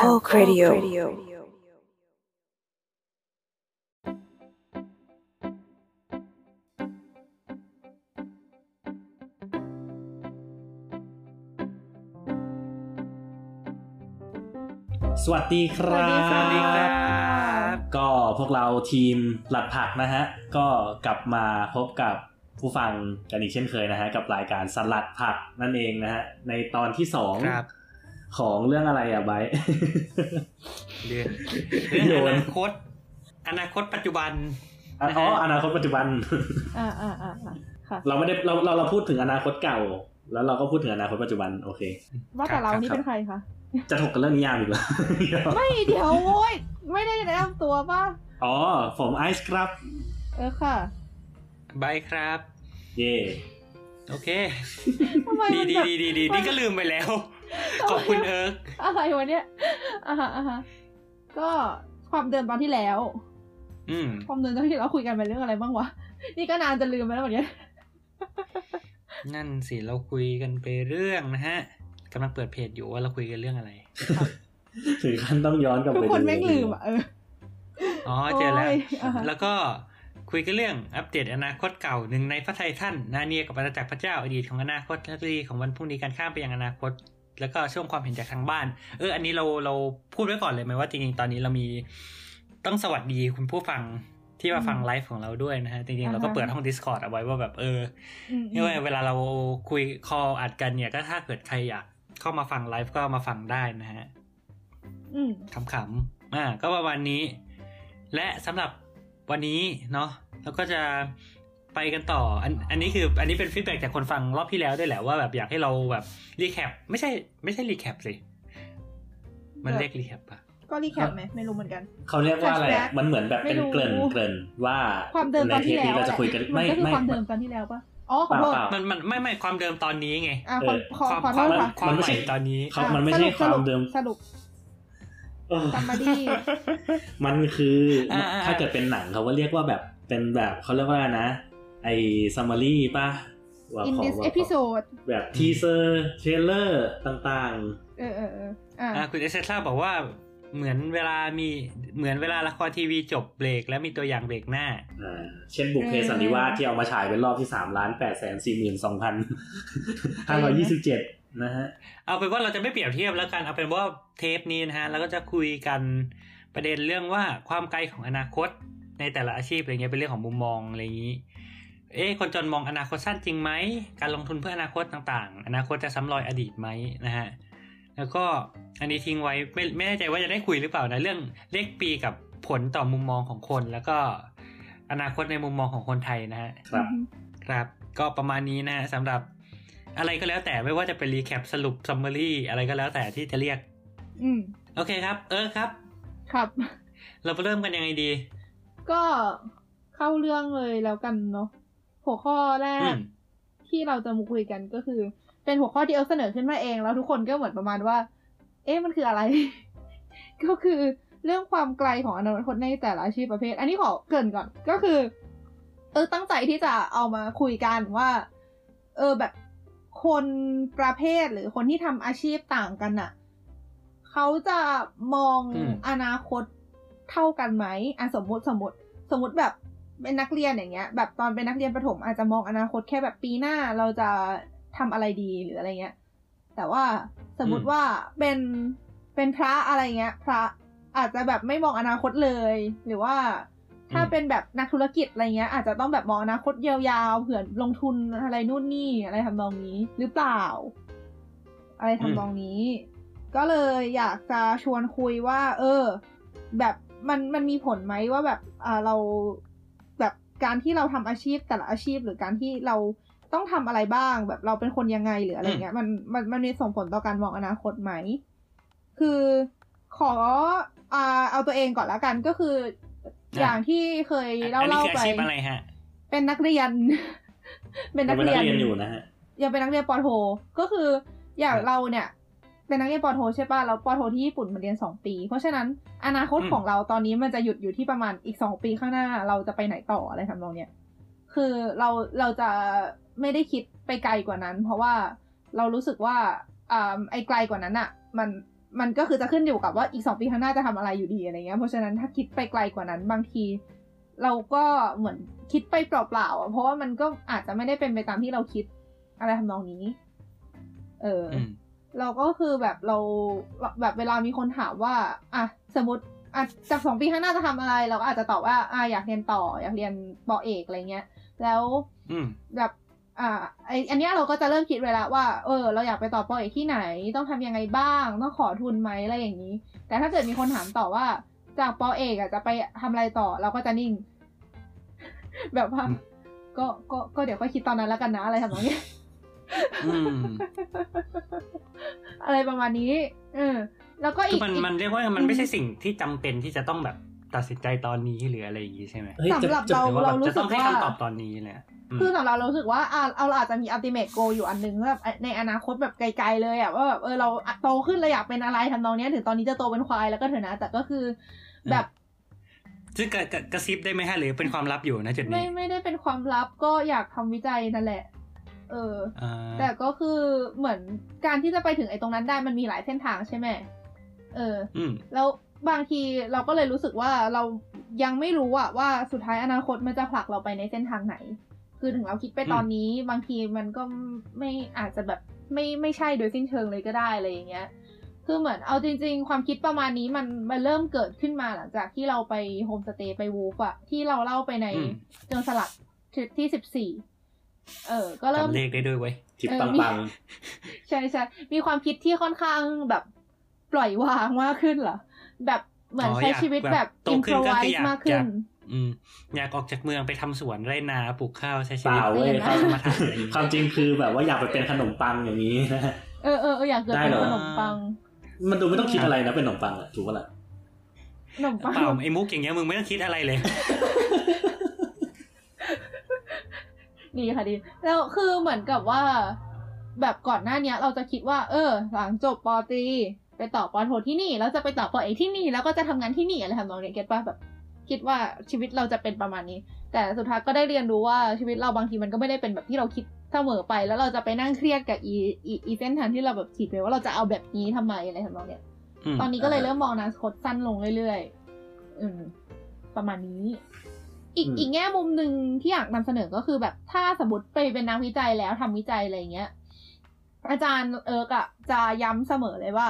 Talk Radio สวัสดีครับ สวัสดีครับ ก็พวกเราทีมหลัดผักนะฮะ ก็กลับมาพบกับผู้ฟังกันอีกเช่นเคยนะฮะ กับรายการสลัดผักนั่นเองนะฮะ ในตอนที่สองครับ ของเรื่องอะไรอะไบร์ทเรื่องโยเรื่องนอนาคต อนาคตปัจจุบันอ๋ออนาคตปัจจุบันอ่าอ่าอ่าอ่าค่ะเราไม่ได้เราเราเราพูดถึงอนาคตเก่า แล้วเราก็พูดถึงอนาคตปัจจุบันโอเค ว่าแต่เรานี่ครับเป็นใครคะจะถกกันเรื่องนิยามอีกแล้วไม่เดี๋ยวโว้ยไม่ได้แนะนำตัวป่ะอ๋อผมไอซ์ครับ เออค่ะบายครับ เย่โอเคทำไมดีมันดีแบบดีดีดีนี่ก็ลืมไปแล้ว ขอบคุณเอิร์กอะไรวะเนี่ยอ่าฮะอ่าฮะก็ความเดิมตอนที่แล้ว อืมความเดิมตอนที่เราคุยกันไปเรื่องอะไรบ้างวะ นี่ก็นานจะลืมไปแล้วเหมือนกันนั่นสิเราคุยกันไปเรื่องนะฮะกำลังเปิดเพจอยู่ว่าเราคุยกันเรื่องอะไรถึงขั้นต้องย้อนกลับทุกไปคนดูแม่งลืมอะเอออ๋อเจอแล้วโอ้ยอ่าฮะแล้วก็คุยกันเรื่องอัปเดตอนาคตเก่าหนึ่งในพระไทยท่านนาเนียกับอาณาจักรพระเจ้าอดีตของอนาคตและรีของวันพรุ่งนี้การข้ามไปยังอนาคต แล้วก็ช่วงความเห็นจากทางบ้าน เออ อันนี้เราเราพูดไว้ก่อนเลยไหมว่าจริงๆ ตอนนี้เรามีต้องสวัสดีคุณผู้ฟังที่มาฟังไลฟ์ของเราด้วยนะฮะ จริงๆ เราก็เปิดห้อง Discord เอาไว้ว่าแบบเอออืมนี่ว่าเวลาเราคุยคออัดกันเนี่ยก็ถ้าเกิดใครอยากเข้ามาฟังไลฟ์ก็มาฟังได้นะฮะอืมขำๆอ่าก็ประมาณนี้ และสำหรับวันนี้เนาะเราก็จะ ไปกันต่อ อันอันนี้คืออันนี้เป็นฟีดแบ็จากคนฟังรอบที่แล้วด้วยแหละว่าแบบอยากให้เราแบบรีแคปไม่ใช่ ไม่ใช่รีแคปสิ มันเรียกรีแคปปะก็รีแคปไหมไม่รู้เหมือนกันเขาเรียกว่าอะไรอะ Flashback มันเหมือนแบบเป็นไม่รู้เกริ่นเกริ่นว่าความเดิมตอนที่ในแล้เทปวนี้เราจะคุยกันมัไม่ก็คือไม่ความเดิมตอนที่แล้วป่ะอ๋อขอโทษเปล่ามันมันไม่ไม่ความเดิมตอนนี้ไงอ่าเอขออขอความขอโทความษค่ะความมันไม่ใหใช่ม่ตอนนี้เขามันไม่ใช่สรุปความเดิมสรุปเออซัมมาดีมันคืออาอ่าถ้าเกิดเป็นหนังเขาก็เรียกว่าแบบเป็นแบบเขาเรียกว่าอะไรนะ ไอ้ซัมมารีป่ะว่า in ขอ this ว่า episode แบบทีเซอร์เทรลเลอร์ต่างเออเออเอออ่าอ่าคุณเอเซซ่าบอกว่าเหมือนเวลามีเหมือนเวลาละครทีวีจบเบรกแล้วมีตัวอย่างเบรกหน้าๆอ่าเช่นบุกเพสันนิวาสที่เอามาฉายเป็นรอบที่สามล้านแปดแสนสี่หมื่นสองพันห้าร้อยยี่สิบเจ็ดนะฮะ เอาเป็นว่าเราจะไม่เปรียบเทียบแล้วกันเอาเป็นว่าเทปนี้นะฮะเราก็จะคุยกันประเด็นเรื่องว่าความไกลของอนาคตในแต่ละอาชีพอะไรเงี้ยเป็นเรื่องของมุมมองอะไรอย่างนี้ เอ๊ะคนจนมองอนาคตสั้นจริงไหม การลงทุนเพื่ออนาคตต่างๆ อนาคตจะซ้ำรอยอดีตไหมนะฮะ แล้วก็อันนี้ทิ้งไว้ไม่ไม่แน่ใจว่าจะได้คุยหรือเปล่านะเรื่องเลขปีกับผลต่อมุมมองของคน แล้วก็อนาคตในมุมมองของคนไทยนะฮะ ครับ ครับ ก็ประมาณนี้นะฮะสำหรับอะไรก็แล้วแต่ไม่ว่าจะเป็น recap สรุป summary อะไรก็แล้วแต่ที่จะเรียก อืม โอเคครับ เออครับ ครับ เราไปเริ่มกันยังไงดี ก็เข้าเรื่องเลยแล้วกันเนาะ หัวข้อแรก อืมที่เราจะมาคุยกันก็คือ เป็นหัวข้อที่เอิร์กเสนอขึ้นมาเอง แล้วทุกคนก็เหมือนประมาณว่า เอ๊ะมันคืออะไร ก็คือเรื่องความไกลของอนาคตในแต่ละอาชีพประเภท อันนี้ขอเกริ่นก่อนก็คือ เออตั้งใจที่จะเอามาคุยกันว่า เออแบบคนประเภทหรือคนที่ทำอาชีพต่างกันน่ะเขาจะมองอืมอนาคตเท่ากันไหมอะสมมติสมมติ สมมติแบบ เป็นนักเรียนอย่างเงี้ย แบบตอนเป็นนักเรียนประถมอาจจะมองอนาคตแค่แบบปีหน้าเราจะทำอะไรดีหรืออะไรเงี้ย แต่ว่าสมมติว่าเป็นเป็นพระอะไรเงี้ย พระอาจจะแบบไม่มองอนาคตเลย หรือว่าถ้าอืมเป็นแบบนักธุรกิจอะไรเงี้ย อาจจะต้องแบบมองอนาคตยาวๆเผื่อลงทุนอะไรนู่นนี่อะไรทำนองนี้หรือเปล่า อะไรทำนองนี้ ก็เลยอยากจะชวนคุยว่า เออ แบบมันมันมีผลไหมว่าแบบอ่าเราแบบ การที่เราทำอาชีพแต่ละอาชีพหรือการที่เราต้องทำอะไรบ้าง แบบเราเป็นคนยังไงหรืออะไรเงี้ยมันมันมันมีส่งผลต่อการมองอนาคตไหม คือขออ่าเอาตัวเองก่อนละกันก็คือ อย่างที่เคยเล่าอันนี้เล่าคือไปอาชีพอะไรฮะเป็นนักเรียน เป็นนัยังกเป็นเรีนัยกนเรียนอยู่นะฮะยังเป็นนักเรียนปอโท ก็คืออย่างครับเราเนี่ย เป็นนักเรียนปอโทใช่ป่ะแล้วปอโทที่ญี่ปุ่นมันเรียนสองปี เพราะฉะนั้นอนาคตอืมของเราตอนนี้มันจะหยุดอยู่ที่ประมาณอีกสองปีข้างหน้าเราจะไปไหนต่ออะไรทำนองเนี้ยคือเราเราจะไม่ได้คิดไปไกลกว่านั้น เพราะว่าเรารู้สึกว่าอ่าไอ้ไกลกว่านั้นอะมันมันก็คือจะขึ้นอยู่กับว่าอีกสองปีข้างหน้าจะทำอะไรอยู่ดีอะไรเงี้ยเพราะฉะนั้นถ้าคิดไปไกลกว่านั้นบางที เราก็เหมือนคิดไปเปล่าๆอะเพราะว่ามันก็อาจจะไม่ได้เป็นไปตามที่เราคิดอะไรทำนองนี้ เออออืม เราก็คือแบบเราแบบเวลามีคนถามว่าอะสมมติอะจากสองปีข้างหน้าจะทำอะไร เราก็อาจจะตอบว่าอะอยากเรียนต่ออยากเรียนปอเอกอะไรเงี้ย แล้วอืมแบบอ่าไออันเนี้ยเราก็จะเริ่มคิดไว้แล้วว่า เออ เราอยากไปต่อปอเอกที่ไหน ต้องทำยังไงบ้าง ต้องขอทุนไหมอะไรอย่างนี้ แต่ถ้าเกิดมีคนถามต่อว่า จากปอเอกอะจะไปทำอะไรต่อ เราก็จะนิ่ง แบบว่าอืมก็ก็ก็เดี๋ยวค่อยคิดตอนนั้นแล้วกันนะอะไรทำนองเนี้ย อืมอะไรประมาณนี้ เออ แล้วก็คือีอกมันอีกมันเรียกว่ามันไม่ใช่สิ่งที่จำเป็นที่จะต้องแบบตัดสินใจตอนนี้หรืออะไรอย่างงี้ใช่ไหมเฮ้ยจะสำหรับจะเราหรือว่าแบบรู้จะสึต้อกงให้ว่าคำตอบตอนนี้เลยอะมคือสำหรับเรารู้สึกว่าอะเอาเราอาจจะมี ultimate goal อยู่อันหนึงแบบในอนาคตแบบไกลๆเลยอะว่าแบบเออเราโตขึ้นเราอยากเป็นอะไรทำนองเนี้ยถึงตอนนี้จะโตเป็นควายแล้วก็เถอะนะ แต่ก็คือแบบซึ่งกระกระกระซิบได้ไหมฮะหรือเป็นความลับอยู่นะจุดไม่นี้ไม่ได้เป็นความลับก็อยากทำวิจัยนั่นแหละ เอออ่าแต่ก็คือเหมือนการที่จะไปถึงไอ้ตรงนั้นได้มันมีหลายเส้นทางใช่ไหมเอออืมแล้วบางทีเราก็เลยรู้สึกว่าเรายังไม่รู้อะว่าสุดท้ายอนาคตมันจะผลักเราไปในเส้นทางไหน คือถึงเราคิดไปตอนนี้ บางทีมันก็ไม่อาจจะแบบไม่ไม่ใช่โดยสิ้นเชิงเลยก็ได้อะไรอย่างเงี้ย คือเหมือนเอาจริง ๆ ความคิดประมาณนี้มันมันเริ่มเกิดขึ้นมาหลังจากที่เราไปโฮมสเตย์ไปวูฟอะที่เราเล่าไปในอืมเจอสลัดทริปที่สิบสี่ เออ ก็เริ่มจำเลขได้ด้วยเว้ยทิปเออปังมีปังใช่ใช่มีความคิดที่ค่อนข้างแบบปล่อยวางมากขึ้นเหรอแบบเหมือนอ๋อใช้อยากชีวิตแบบแบบโตอินขึ้โ r นก็ไวคืออยากมากขึ้อนยากอืม อยากออกจากเมืองไปทำสวนไร่นาปลูกข้าวใช้ๆชีเปวิตล่าเว้ยเปลี่ยนนะความสมถะอะไรอย่างงี้ความจริงคือแบบว่าอยากไปเป็นขนมปังอย่างนี้นะเออเออเอออยากเกิดได้เป็นเหรอขนมปัง มันดูไม่ต้องคิดอะไรนะเป็นขนมปังอะถูกปะล่ะขนมปังเปล่าไอ้มุกอย่างเงี้ยมึงไม่ต้องคิดอะไรเลย ดีค่ะดี แล้วคือเหมือนกับว่า แบบก่อนหน้าเนี้ย เราจะคิดว่า เออ หลังจบปอตรีไปต่อปอโทที่นี่แล้วจะไปต่อปอเอกที่นี่ แล้วก็จะทำงานที่นี่อะไรทำนองเนี้ยเก็ตป่ะแบบ คิดว่าชีวิตเราจะเป็นประมาณนี้ แต่สุดท้ายก็ได้เรียนรู้ว่าชีวิตเราบางทีมันก็ไม่ได้เป็นแบบที่เราคิดเสมอไป แล้วเราจะไปนั่งเครียดกับอีอีอีเส้นทางที่เราแบบคิดไปว่าเราจะเอาแบบนี้ทำไมอะไรทำนองเนี้ยอืมตอนนี้ก็เลยเริ่มมองอนาคตสั้นลงเรื่อยๆอืมประมาณนี้ อีกอืมอีกแง่มุมหนึ่งที่อยากนำเสนอก็คือแบบถ้าสมมติไปเป็นนักวิจัยแล้วทำวิจัยอะไรเงี้ย อาจารย์เอิร์กอะจะย้ำเสมอเลยว่า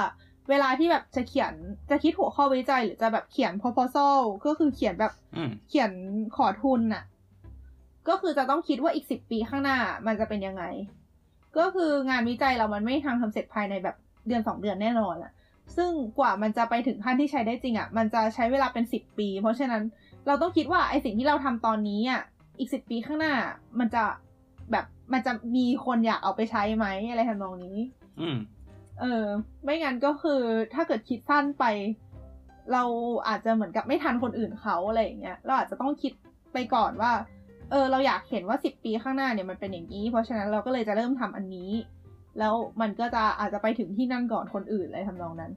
เวลาที่แบบจะเขียนจะคิดหัวข้อวิจัย หรือจะแบบเขียน proposal ก็คือเขียนแบบอืมเขียนขอทุนน่ะก็คือจะต้องคิดว่าอีกสิบปีข้างหน้ามันจะเป็นยังไง ก็คืองานวิจัยเรามันไม่ทางทำเสร็จภายในแบบเดือนสองเดือนแน่นอนอะซึ่งกว่ามันจะไปถึงขั้นที่ใช้ได้จริงอะมันจะใช้เวลาเป็นสิบปี เพราะฉะนั้น เราต้องคิดว่าไอสิ่งที่เราทำตอนนี้อะอีกสิบปีข้างหน้ามันจะแบบมันจะมีคนอยากเอาไปใช้ไหมอะไรทำนองนี้ อืม เออ ไม่งั้นก็คือถ้าเกิดคิดสั้นไป เราอาจจะเหมือนกับไม่ทันคนอื่นเขาอะไรอย่างเงี้ยเราอาจจะต้องคิดไปก่อนว่า เออ เราอยากเห็นว่าสิบปีข้างหน้าเนี่ยมันเป็นอย่างนี้ เพราะฉะนั้นเราก็เลยจะเริ่มทำอันนี้ แล้วมันก็จะอาจจะไปถึงที่นั่นก่อนคนอื่นอะไรทำนองนั้น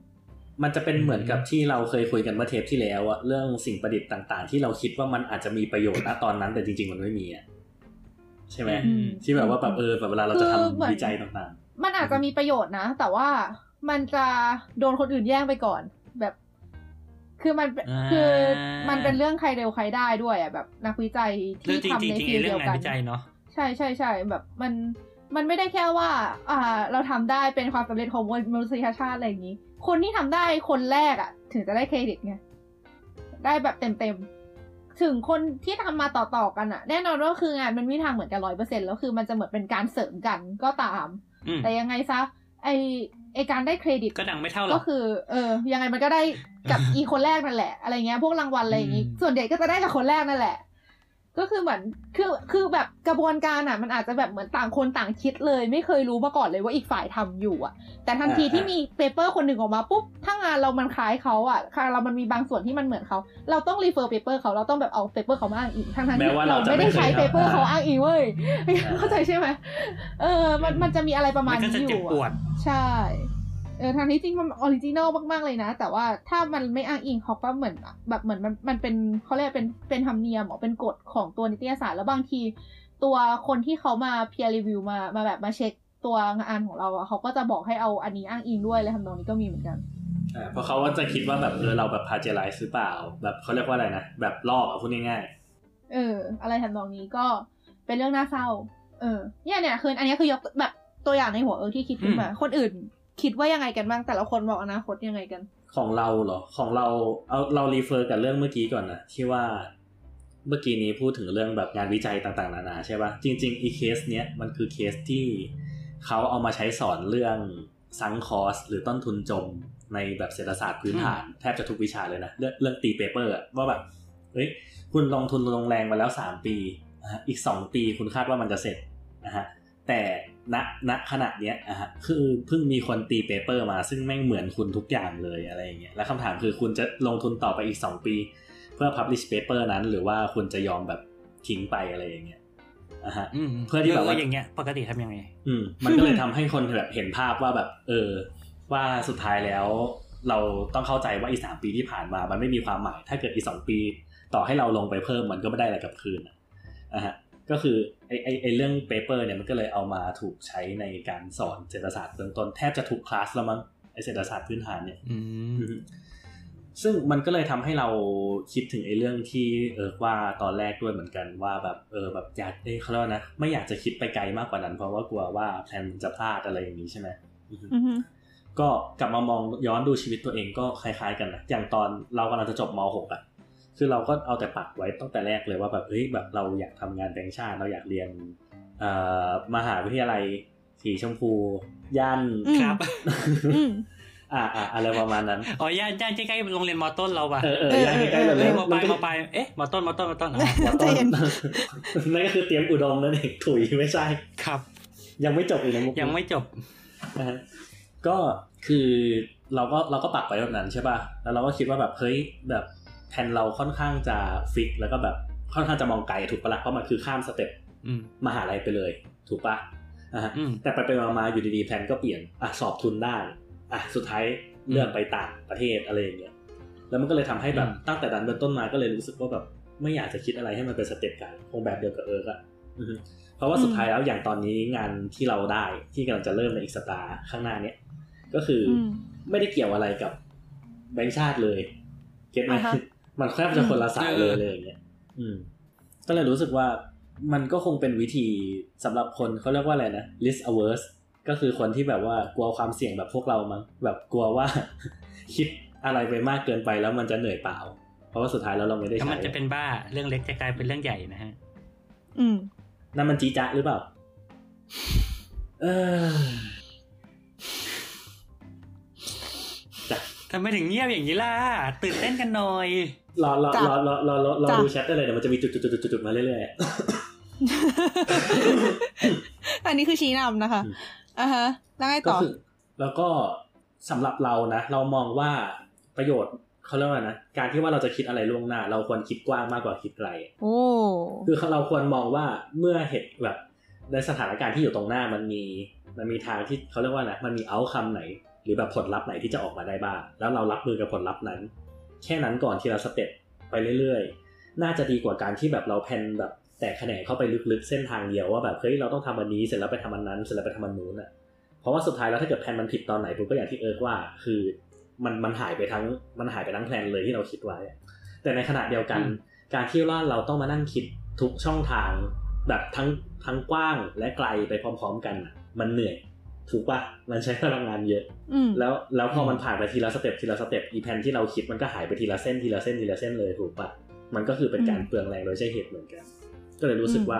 มันจะเป็นเหมือนกับที่เราเคยคุยกันเมื่อเทปที่แล้วอะเรื่องสิ่งประดิษฐ์ต่าง ๆ ที่เราคิดว่ามันอาจจะมีประโยชน์นะตอนนั้น แต่จริง ๆ มันไม่มีอะใช่ไหมอืมที่แบบว่าแบบเออแบบเวลาเราจะคือเหมือนทำวิจัยต่างมันอาจจะมีประโยชน์นะ แต่ว่ามันจะโดนคนอื่นแย่งไปก่อน แบบ คือมันเป็นอ่าคือมันเป็นเรื่องใครเร็วใครได้ด้วยอะแบบ นักวิจัยเรื่ที่องจริงทำจริในงๆทีไอ้มเรื่เดีองยวงานกันวิจัยเนาะใช่ใช่ใช่แบบมันมันไม่ได้แค่ว่า อ่า เราทำได้เป็นความสำเร็จของมนุษยชาติอะไรอย่างนี้ คนที่ทำได้คนแรกอะถึงจะได้เครดิตไงได้แบบเต็มเต็มๆถึงคนที่ทำมาต่อๆกันอะแน่นอนว่าคืองานมันไม่มีทางเหมือนกันร้อยเปอร์เซ็นแล้วคือมันจะเหมือนเป็นการเสริมกันก็ตามอืมแต่ยังไงซะไอไอการได้เครดิตก็ดังไม่เท่าหรก็อกคือ เออ ยังไงมันก็ได้กับอีคนแรกนั่นแหละ อะไรเงี้ยพวกรางวัลอะไรอย่างงี้อืมส่วนใหญ่ก็จะได้กับคนแรกนั่นแหละ ก็คือเหมือนคือคือแบบกระบวนการอะ มันอาจจะแบบเหมือนต่างคนต่างคิดเลย ไม่เคยรู้มาก่อนเลยว่าอีกฝ่ายทำอยู่อะ แต่ทันทีอ่าที่มี paper คนหนึ่งออกมาปุ๊บถ้างานเรามันคล้ายเขาอะงานเรามันมีบางส่วนที่มันเหมือนเขา เราต้อง refer paper เขาเราต้องแบบเอา paper เขามาอ้างอิงทั้งๆแม้ที่ว่าเราเราจะไม่ได้ไม่เคยใช้ paper ทำเขาอ้างอิงเว้ยเข้าใจใช่ไหมเออ มันมันจะมีอะไรประมาณนี้อยู่อะ มันก็จะเจ็บปวดใช่ เออทางที่จริงมัน original มากๆเลยนะ แต่ว่าถ้ามันไม่อ้างอิงเขาก็เหมือนแบบเหมือนมันมันเป็นเขาเรียกเป็นเป็นธรรมเนียมหรอเป็นกฎของตัวนิตยสารแล้วบางที ตัวคนที่เขามา peer review มามาแบบมาเช็คตัวงานของเราอะเขาก็จะบอกให้เอาอันนี้อ้างอิงด้วยเลยทำนองนี้ก็มีเหมือนกันอ่าเพราะเขาก็จะคิดว่าแบบเออเราแบบ plagiarize หรือเปล่า แบบเขาเรียกว่าอะไรนะแบบลอกอะพูดง่ายเออ อะไรทำนองนี้ก็เป็นเรื่องน่าเศร้า เออเนี่ยเนี่ยคืออันนี้คือยกแบบตัวอย่างในหัวเออที่คิดขึ้นมา คนอื่น คิดว่ายังไงกันบ้างแต่ละคนบอกอนาคตยังไงกันๆของเราเหรอของเราเอาเรา refer กับเรื่องเมื่อกี้ก่อนนะที่ว่าเมื่อกี้นี้พูดถึงเรื่องแบบงานวิจัยต่างๆนานาใช่ปะจริงๆอีเคสเนี้ยมันคือเคสที่เขาเอามาใช้สอนเรื่อง sunk cost หรือต้นทุนจมในแบบเศรษฐศาสตร์พื้นฐานแทบจะทุกวิชาเลยนะ เรื่องเรื่องตี paper อะว่าแบบเฮ้ยคุณลงทุนลงแรงมาแล้วสามปีนะฮะอีกสองปีคุณคาดว่ามันจะเสร็จนะฮะ แต่ณณขณะเนี้ยอะฮะคือเพิ่งมีคนตีเปเปอร์มาซึ่งแม่งเหมือนคุณทุกอย่างเลยอะไรอย่างเงี้ยแล้วคำถามคือคุณจะลงทุนต่อไปอีกสองปี เพื่อ publish paper นั้น หรือว่าคุณจะยอมแบบทิ้งไปอะไรอย่างเงี้ยอะฮะอืมเพื่อที่แบบว่าอย่างเงี้ย ปกติทำยังไง อืมมันก็เลยทำให้คนแบบเห็นภาพว่าแบบ เออ ว่าสุดท้ายแล้ว เราต้องเข้าใจว่าอีสามปีที่ผ่านมา มันไม่มีความหมายถ้าเกิดอีสองปี ต่อให้เราลงไปเพิ่มมันก็ไม่ได้อะไรกลับคืนอะอะฮะ ก็คือไอไอไอเรื่องเปเปอร์เนี่ยมันก็เลยเอามาถูกใช้ในการสอนเศรษฐศาสตร์เบื้องต้นแทบจะทุกคลาสแล้วมั้งไอเศรษฐศาสตร์พื้นฐานเนี่ยอืมอืมซึ่งมันก็เลยทำให้เราคิดถึงไอ้เรื่องที่เออว่าตอนแรกด้วยเหมือนกันว่าแบบเออแบบอยากเอ้ยเขาเรียกว่านะไม่อยากจะคิดไปไกลมากกว่านั้นเพราะว่ากลัวว่าแพลนมันจะพลาดอะไรอย่างนี้ใช่ไหมอือฮึอือฮึก็กลับมามองย้อนดูชีวิตตัวเองก็คล้ายๆกันนะอย่างตอนเรากำลังจะจบม .6 อะ คือเราก็เอาแต่ปักไว้ตั้งแต่แรกเลยว่าแบบเฮ้ยแบบเราอยากทำงานแบงค์ชาติเราอยากเรียนเอ่อมหาวิทยาลัยสีชมพูย่านอืมครับอืมอ่าอ่าอะไรประมาณนั้นอ๋อย่านย่านใกล้ๆโรงเรียนมอต้นเราป่ะเออเออย่านใกล้ๆเราเลเอ้ยยมอปลายนมก็อปลายเอ๊ะมอต้นมอต้นมอต้นอ๋อหัวใจต้นเย็นนั่นก็คือเตรียมอุดมนั่นเองถุยไม่ใช่ครับ ยังไม่จบอีกนะมุกยังไม่จบนะฮะก็คือเราก็เราก็ปักไปแบบนั้นใช่ป่ะแล้วเราก็คิดว่าแบบเฮ้ยแบบ แผนเราค่อนข้างจะ fix แล้วก็แบบค่อนข้างจะมองไกลถูกปะละ่ะเพราะมันคือข้าม step อืมมหาลัยไปเลย ถูกปะอะฮะอืมแต่ไปไปมาๆอยู่ดีๆแผนก็เปลี่ยนอะสอบทุนได้อะสุดท้ายเลือกไปต่างประเทศอะไรอย่างเงี้ยแล้วมันก็เลยทำให้แบบอืมตั้งแต่นั้นเป็นต้นมาก็เลยรู้สึกว่าแบบไม่อยากจะคิดอะไรให้มันเป็น step กันคงแบบเดียวกับเอิร์กอะอือฮึเพราะว่าสุดท้ายแล้วอย่างตอนนี้งานที่เราได้ที่กำลังจะเริ่มในอีกสัปดาห์ข้างหน้าเนี้ยก็คืออมไม่ได้เกี่ยวอะไรกับแบงค์ชาติเลย get ไหมอ่าฮะ มันแค่จะคนละสายเลยเออเลยอย่างเงี้ยอืม ก็เลยรู้สึกว่ามันก็คงเป็นวิธีสำหรับคนเขาเรียกว่าอะไรนะ risk averse ก็คือคนที่แบบว่ากลัวความเสี่ยงแบบพวกเรามั้งแบบกลัวว่าคิดอะไรไปมากเกินไปแล้วมันจะเหนื่อยเปล่า เพราะว่าสุดท้ายแล้วเราไม่ได้ถ้าใช้มันจะเป็นบ้าเรื่องเล็กจะกลายเป็นเรื่องใหญ่นะฮะ อืมนั่นมันจีจ๊ะหรือเปล่า เออจ้ะทำไมถึงเงียบอย่างนี้ล่ะตื่นเต้นกันหน่อย รอรอจ้ะรอรอรอรอรอจ้ะดูแชทได้เลยเดี๋ยวมันจะมีจุดจุดจุดจุดจุดมาเรื่อยๆอะอันนี้คือชี้นำนะคะอืมอ่าฮะแล้วไงก็ต่อคือแล้วก็สำหรับเรานะ เรามองว่าประโยชน์เขาเรียกว่านะการที่ว่าเราจะคิดอะไรล่วงหน้า เราควรคิดกว้างมากกว่าคิดไกลโอ้คือเราควรมองว่าเมื่อเหตุแบบในสถานการณ์ที่อยู่ตรงหน้ามันมี มันมีทางที่เขาเรียกว่านะมันมีเอาคำไหน หรือแบบผลลัพธ์ไหนที่จะออกมาได้บ้าง แล้วเรารับมือกับผลลัพธ์นั้น แค่นั้นก่อนทีละ step ไปเรื่อยๆ น่าจะดีกว่าการที่แบบเรา plan แบบแตกแขนงเข้าไปลึกๆเส้นทางเดียวว่าแบบเฮ้ยเราต้องทำอันนี้เสร็จแล้วไปทำอันนั้นเสร็จแล้วไปทำอันนู้นอะเพราะว่าสุดท้ายแล้วถ้าเกิด plan มันผิดตอนไหนปุ๊บก็อย่างที่เอิร์กว่าคือมันมันหายไปทั้งมันหายไปทั้ง plan เลยที่เราคิดไว้อะแต่ในขณะเดียวกันอืมการที่ว่าเราต้องมานั่งคิดทุกช่องทางแบบทั้งทั้งกว้างและไกลไปพร้อม ๆ กันน่ะมันเหนื่อย ถูกปะมันใช้พลังงานเยอะอืมแล้วแล้วพออมมันผ่านไปทีละ step ทีละ step อี plan ที่เราคิดมันก็หายไปทีละเส้นทีละเส้นทีละเส้นเลยถูกปะมันก็คือเป็นการอืมเปลืองแรงโดยใช่เหตุเหมือนกัน ก็เลยรู้สึกอืมว่า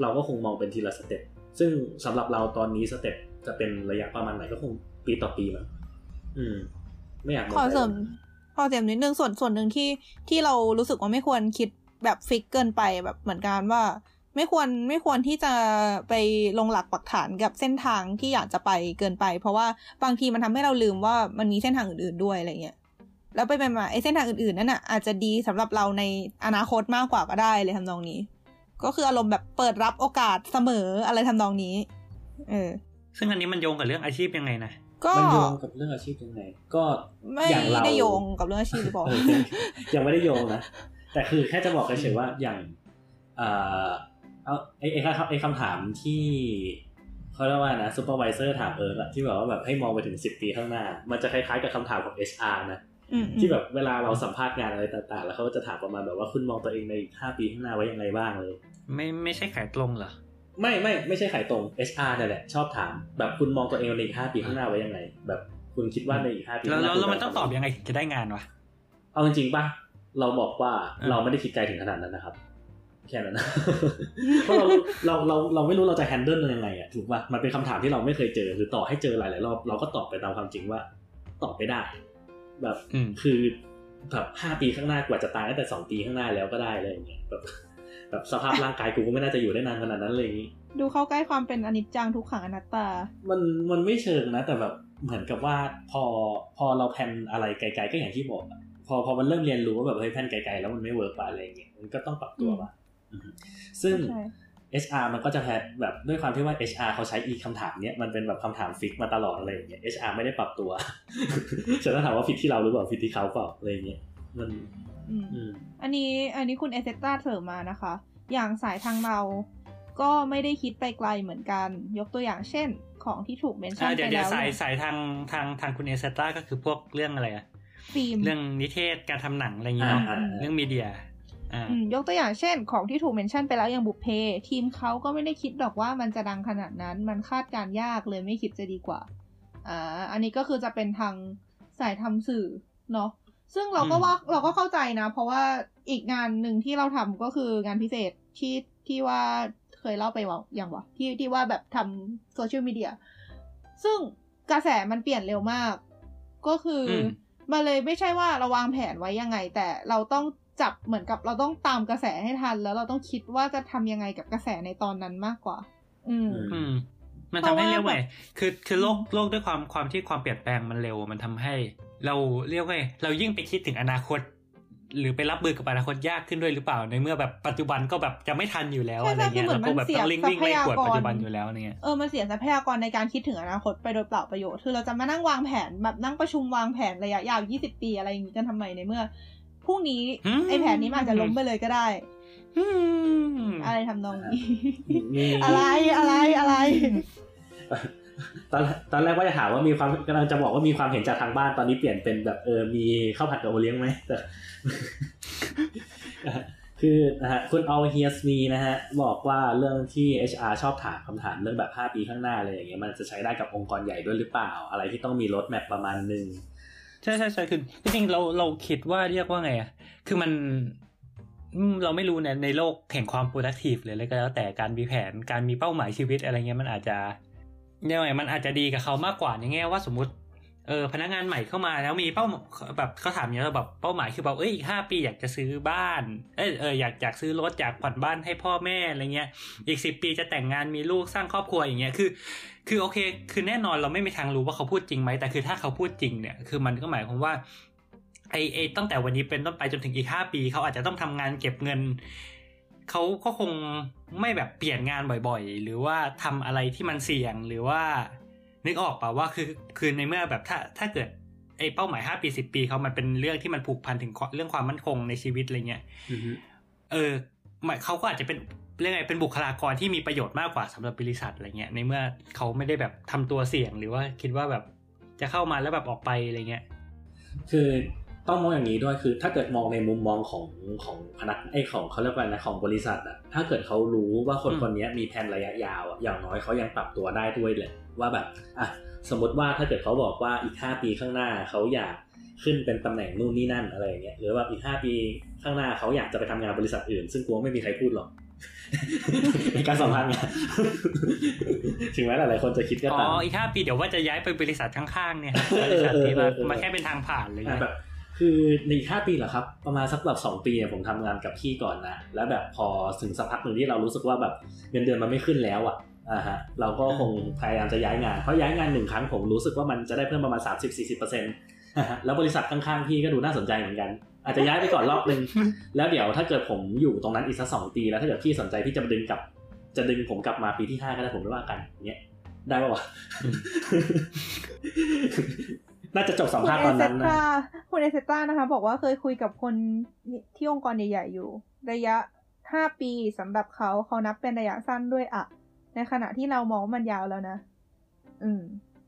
เราก็คงมองเป็นทีละ step ซึ่งสำหรับเราตอนนี้ step จะเป็นระยะประมาณไหนก็คงปีต่อปีมั้งอืม ไม่อยากมองขอไปเสริมแล้วขอเสริมนิดนึงส่วนส่วนหนึ่งที่ที่เรารู้สึกว่าไม่ควรคิดแบบ fix เกินไปแบบเหมือนกันว่า ไม่ควรไม่ควรที่จะไปลงหลักปักฐานกับเส้นทางที่อยากจะไปเกินไป เพราะว่าบางทีมันทำให้เราลืมว่ามันมีเส้นทางอื่นๆด้วยอะไรเงี้ยแล้วไปไปมาไอ้เส้นทางอื่นๆนั่นอะอาจจะดีสำหรับเราในอนาคตมากกว่าก็ได้เลยทำนองนี้ ก็คืออารมณ์แบบเปิดรับโอกาสเสมออะไรทำนองนี้เออซึ่งอันนี้มันโยงกับเรื่องอาชีพยังไงนะก็มันโยงกับเรื่องอาชีพยังไง ก็ไม่อย่างเราได้โยงกับเรื่องอาชีพหรือเปล่าเออยังไม่ได้โยงนะแต่คือแค่จะบอกเฉยๆว่าอย่าง เอ่อเอาไอ้ไอ้คำไอ้คำถามที่เขาเขาเรียกว่านะ supervisor ถามเอิร์กอะที่แบบว่าแบบให้มองไปถึงสิบปีข้างหน้า มันจะคล้ายๆกับคำถามของ HR นะอืมที่แบบเวลาเราสัมภาษณ์งานอะไรต่างๆ แล้วเขาก็จะถามประมาณแบบว่าคุณมองตัวเองในอีกห้าปีข้างหน้าไว้ยังไงบ้างเลย ไม่ไม่ใช่ขายตรงเหรอไม่ไม่ไม่ใช่ขายตรง HR เนี่ยแหละชอบถาม แบบคุณมองตัวเองในอีกห้าปีข้างหน้าไว้ยังไง แบบคุณคิดว่าในอีกห้าปีแล้วข้างหแล้น้าวแล้วมันต้องตอบยังไงถึงจะได้งานวะเอาจริงๆป่ะเราบอกว่าอ่าเราไม่ได้คิดไกลถึงขนาดนั้นนะครับ แค่นั้นนะเพราะเราเราเราเราไม่รู้เราจะแฮนเดิลยังไงอะถูกป่ะมันเป็นคำถามที่เราไม่เคยเจอหรือต่อให้เจอหลายๆรอบเราก็ตอบไปตามความจริงว่า ตอบไม่ได้ แบบอืมคือแบบห้าปีข้างหน้ากว่าจะตายตั้งแต่สองปีข้างหน้าแล้วก็ได้อะไรอย่างเงี้ยแบบแบบสภาพร่างกายกูก็ไม่น่าจะอยู่ได้นานขนาดนั้นเลยอย่างงี้ดูเข้าใกล้ความเป็นอนิจจังทุกขังอนัตตา มันมันไม่เชิงนะ แต่แบบเหมือนกับว่าพอพอเรา plan อะไรไกล ๆ ก็อย่างที่บอกอะพอพอมันเริ่มเรียนรู้ว่าแบบเฮ้ย plan ไกลๆแล้วมันไม่ work ป่ะอะไรอย่างเงี้ยมันก็ต้องปรับตัวป่ะอืม ซึ่งใช่ HR มันก็จะแพลแบบด้วยความที่ว่า HR เขาใช้อีคำถามเนี้ยมันเป็นแบบคำถาม fix มาตลอดอะไรอย่างเงี้ย HR ไม่ได้ปรับตัวฉันก็ถามว่าผิดที่เราหรือเปล่าผิดที่เขาเปล่าอะไรอย่างเงี้ยมันอืมอืมอันนี้อันนี้คุณเอเซต้าเสริมมานะคะ อย่างสายทางเราก็ไม่ได้คิดไปไกลเหมือนกัน ยกตัวอย่างเช่น ของที่ถูกเมนชั่อ่านเดี๋ไปยวเดี๋ยแล้ววสายเนี่ยสายทางทางทางคุณเอเซต้าก็คือพวกเรื่องอะไรอะฟิล์มเรื่องนิเทศการทำหนังอะไรอย่างเงี้ยเนาะอ่าเรื่องมีเดียอ่าอืม ยกตัวอย่างเช่น ของที่ถูกเมนชั่นไปแล้วอย่างบุพเพ ทีมเขาก็ไม่ได้คิดหรอกว่ามันจะดังขนาดนั้น มันคาดการณ์ยากเลยไม่คิดจะดีกว่าอ่าอันนี้ก็คือจะเป็นทางสายทำสื่อเนาะซึ่งเราก็อืมว่าเราก็เข้าใจนะ เพราะว่าอีกงานหนึ่งที่เราทำก็คืองานพิเศษที่ที่ว่าเคยเล่าไปว่าอย่างวะที่ที่ว่าแบบทำโซเชียลมีเดียซึ่งกระแสมันเปลี่ยนเร็วมาก ก็คืออมมันเลยไม่ใช่ว่าเราวางแผนไว้ยังไง แต่เราต้อง จับเหมือนกับเราต้องตามกระแสให้ทัน แล้วเราต้องคิดว่าจะทำยังไงกับกระแสในตอนนั้นมากกว่า อืมอืมมันเพทำราะให้ว่าเรียกว่าแบบไงคือคือโลกโลกด้วยความความที่ความเปลี่ยนแปลงมันเร็วมันทำให้ เราเรียกว่าไงเรายิ่งไปคิดถึงอนาคต หรือไปรับมือกับอนาคตยากขึ้นด้วยหรือเปล่า ในเมื่อแบบปัจจุบันก็แบบจะไม่ทันอยู่แล้วใช่อะไรใช่เงี้ยคือเหมืแล้อนวก็แบบต้องมันลิงเสียวิ่งไล่กวดทรัพยากรปัจจุบันอยู่แล้วเนี่ยเออมันเสียทรัพยากรในการคิดถึงอนาคตไปโดยเปล่าประโยชน์คือเราจะมานั่งวางแผนแบบนั่งประชุมวางแผนระยะยาว 20 ปีอะไรอย่างนี้กันทำไมในเมื่อ พรุ่งนี้อืมไอแผนนี้มันอาจจะล้มไปเลยก็ได้อืมอะไรทำนองนี้มีอะไรอะไรอะไรตอนตอนแรกว่าจะถามว่ามีความกำลังจะบอกว่ามีความเห็นจากทางบ้านตอนนี้เปลี่ยนเป็นแบบเออมีข้าวผัดกับโอเลี้ยงไหมแต่คือนะฮะคุณ All Hears Me นะฮะบอกว่าเรื่องที่ HR ชอบถามคำถามเรื่องแบบ 5 ปีข้างหน้าอะไรอย่างเงี้ยมันจะใช้ได้กับองค์กรใหญ่ด้วยหรือเปล่า อะไรที่ต้องมีรถแมพประมาณหนึ่ง ใช่ใช่ใช่คือจริงๆเราเราคิดว่าเรียกว่าไงอะคือมันเราไม่รู้เนี่ยในโลกแห่งความ productive หรืออะไรก็แล้วแต่การมีแผนการมีเป้าหมายชีวิตอะไรเงี้ยมันอาจจะเนี่ยไงมันอาจจะดีกับเขามากกว่าในแง่ว่าสมมติ เออพนักงานใหม่เข้ามาแล้วมีเป้าแบบเขาถามอย่างนี้ยแบบเป้าหมายคือแบบเอ้ยอีกห้าปีอยากจะซื้อบ้านเอยเอออยากอยากซื้อรถอยากผ่อนบ้านให้พ่อแม่อะไรเงี้ย อีกสิบปีจะแต่งงานมีลูกสร้างครอบครัวอย่างเงี้ยคือ คือโอเค คือแน่นอนเราไม่มีทางรู้ว่าเขาพูดจริงไหมแต่คือถ้าเขาพูดจริงเนี่ยคือมันก็หมายความว่าไอไอตั้งแต่วันนี้เป็นต้นไปจนถึงอีกห้าปีเขาอาจจะต้องทำงานเก็บเงินเขาก็คงไม่แบบเปลี่ยนงานบ่อยๆ หรือว่าทำอะไรที่มันเสี่ยงหรือว่า นึกออกป่าว่าคือคือในเมื่อแบบถ้าถ้าเกิดไอเป้าหมายห้าปีสิบปีเขามันเป็นเรื่องที่มันผูกพันถึงเรื่องความมั่นคงในชีวิตอะไรเงี้ยอือฮึเออหมายเขาก็อาจจะเป็นเรื่องไงเป็นบุคลากรที่มีประโยชน์มากกว่าสำหรับบริษัทอะไรเงี้ยในเมื่อเขาไม่ได้แบบทำตัวเสี่ยงหรือว่าคิดว่าแบบจะเข้ามาแล้วแบบออกไปอะไรเงี้ยคือ ต้องมองอย่างนี้ด้วยคือ ถ้าเกิดมองในมุมมองของของพนักไอ้ของเขาเรียกว่านะของบริษัทอะถ้าเกิดเขารู้ว่าคนอืมคนนี้มีแผนระยะยาวอะอย่างน้อยเขายังปรับตัวได้ด้วยเลยว่าแบบอะสมมติว่าถ้าเกิดเขาบอกว่าอีกห้าปีข้างหน้าเขาอยากขึ้นเป็นตำแหน่งนู่นนี่นั่นอะไรอย่างเงี้ยหรือว่าอีกห้าปีข้างหน้าเขาอยากจะไปทำงานบริษัทอื่น ซึ่งกลัวไม่มีใครพูดหรอกในการสัมภาษณ์งานถึงแม้หลายๆคนจะคิดก็อ๋อตามอีกห้าปีเดี๋ยวว่าจะย้ายไปบริษัทข้างๆเนี่ยครับบริษัทที่มามาแค่เป็นทางผ่านเลยอะนะแบบ คือในอีกห้าปีเหรอครับ ประมาณสักแบบสองปีอะผมทำงานกับพี่ก่อนนะ แล้วแบบพอถึงสักพักหนึ่งที่เรารู้สึกว่าแบบเงินเดือนมันไม่ขึ้นแล้วอะอ่าฮะเราก็คงพยายามจะย้ายงาน เพราะย้ายงานหนึ่งครั้งผมรู้สึกว่ามันจะได้เพิ่มประมาณ 30-40%เปอร์เซ็นต์แล้วบริษัทข้างๆพี่ก็ดูน่าสนใจเหมือนกัน อาจจะย้ายไปก่อนรอบนึงแล้วเดี๋ยวถ้าเกิดผมอยู่ตรงนั้นอีกสักสองปีแล้วถ้าเกิดพี่สนใจพี่จะดึงกลับ จะดึงผมกลับมาปีที่ห้าก็ได้ผมไม่ว่ากันอย่างเงี้ยได้ปะวะ น่าจะจบสัมคุณภาษณ์เอตอนเซนั้นนะต้าคุณเอเซต้านะคะ บอกว่าเคยคุยกับคนที่องค์กรใหญ่ ๆ อยู่ ระยะห้าปีสำหรับเขาเขานับเป็นระยะสั้นด้วยอะในขณะที่เรามองว่ามันยาวแล้วนะ อืม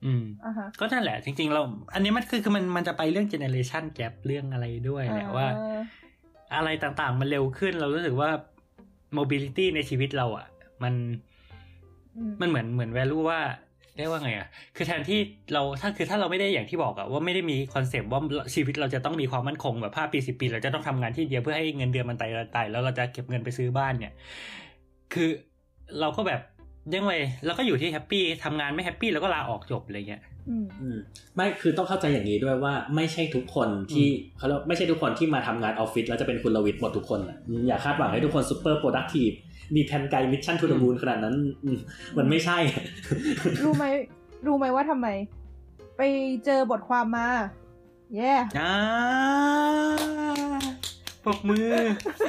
อืมอะฮะก็นั่นแหละ จริง ๆ เรา อันนี้มันคือคือมันมันจะไปเรื่องเจเนเรชันแก p เรื่องอะไรด้วยแหละว่าอ่า อะไรต่างๆ มันเร็วขึ้นเรารู้สึกว่า mobility ในชีวิตเราอะ มันอืมมันเหมือนเหมือน value ว่า เรียกว่าไงอะ คือแทนที่เราถ้าคือถ้าเราไม่ได้อย่างที่บอกอะว่าไม่ได้มี concept ว่าชีวิตเราจะต้องมีความมั่นคงแบบห้าปีสิบปี เราจะต้องทำงานที่เดียวเพื่อให้เงินเดือนมันไต่ไต่แล้วเราจะเก็บเงินไปซื้อบ้านเนี่ย คือเราก็แบบยังไงเราก็อยู่ที่ happy ทำงานไม่ happy เราก็ลาออกจบอะไรเงี้ยอืมอืมไม่คือต้องเข้าใจอย่างนี้ด้วยว่า ไม่ใช่ทุกคนที่เขาเรียกไม่ใช่ทุกคนที่มาทำงานออฟฟิศแล้วจะเป็นคุณลวิทย์หมดทุกคนอะอืมอย่าคาดหวังให้ทุกคนซูเปอร์โปรดักทีฟ มีแผนไกลมิชชั่นทูดมูลขนาดนั้นอืมมันไม่ใช่ รู้ไหมรู้ไหมว่าทำไม ไปเจอบทความมา แย่อ่าปรบมือ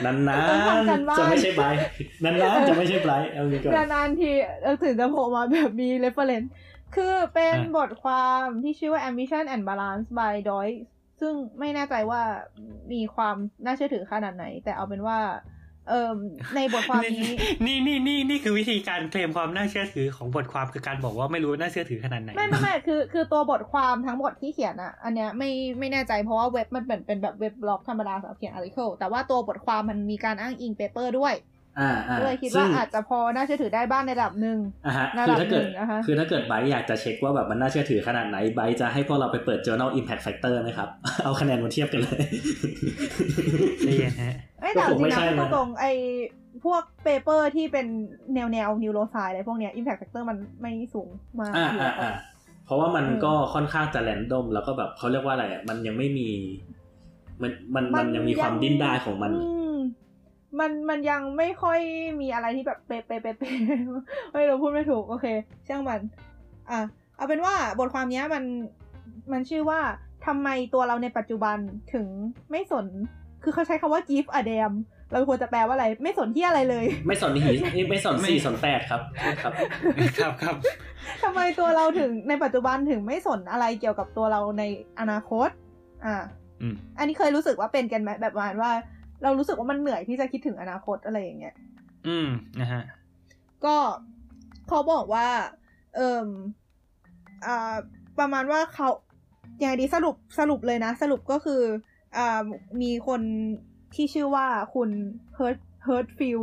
นานต้องทำกันๆบ้านจะไม่ใช่ไบรท์นานๆ จะไม่ใช่ไบรท์เอางี้ก่อนนานๆ ทีเออถึงจะโผล่มาแบบมี reference คือเป็นอะบทความที่ชื่อว่า ambition and balance by Doyle ซึ่งไม่แน่ใจว่ามีความน่าเชื่อถือขนาดไหน แต่เอาเป็นว่า เอ่มในบทความนี้ นี่นี่นี่นี่คือวิธีการเคลมความน่าเชื่อถือของบทความคือการบอกว่าไม่รู้น่าเชื่อถือขนาดไหนไม่ไม่ไม่คือคือตัวบทความทั้งหมดที่เขียนอะอันเนี้ยไม่ไม่แน่ใจเพราะว่าเว็บมันเป็นเป็นแบบเว็บบล็อกธรรมดาสำหรับเขียน article แต่ว่าตัวบทความมันมีการอ้างอิงเปเปอร์ด้วยอ่าอ่า ก็เลยคิดซึ่ว่างอาจจะพอน่าเชื่อถือได้บ้างในระดับหนึ่งอะฮะระคืดัอบถ้าเกิดหนึ่งนะคะคือถ้าเกิดไบรท์อยากจะเช็คว่าแบบมันน่าเชื่อถือขนาดไหนไบรท์จะให้พวกเราไปเปิด journal impact factor ไหมครับ เอาคะแนนมาเทียบกันเลยใจเย็นฮะเอ้ยแต่ก็คงจริไม่งๆใช่นะนะพูดตรงๆไอพวกเปเปอร์ที่เป็นแนวแนวนิวโรไซอะไรพวกเนี้ย impact factor มันไม่สูงมากอ่าอยู่อ่าแล้วอ่าเพราะว่ามันอืมก็ค่อนข้างจะแรนดอมแล้วก็แบบเขาเรียกว่าอะไรอะมันยังไม่มี มันมันมันยังมีความดิ้นได้ของมันอื มมันมันยังไม่ค่อยมีอะไรที่แบบเป๊ะเป๊ะเป๊ะเป๊ะไม่รู้พูดไม่ถูกโอเคช่างมัน อะเอาเป็นว่าบทความเนี้ยมันมันชื่อว่าทำไมตัวเราในปัจจุบันถึงไม่สน คือเขาใช้คำว่า give a damn เราควรจะแปลว่าอะไร ไม่สนที่อะไรเลย ไม่สนหีไม่สนไม่สี่สนแปดครับ ครับ ครับครับทำไมตัวเราถึงในปัจจุบันถึงไม่สนอะไรเกี่ยวกับตัวเราในอนาคต อ่าอืมอันนี้เคยรู้สึกว่าเป็นกันไหมแบบประมาณว่า เรารู้สึกว่ามันเหนื่อยที่จะคิดถึงอนาคตอะไรอย่างเงี้ย อืมนะฮะ ก็เขาบอกว่า เอิมอ่า ประมาณว่าเขาอย่างไรดีสรุปสรุปเลยนะ สรุปก็คืออ่ามีคนที่ชื่อว่าคุณเฮิร์ h เฮิร์ f ฟิล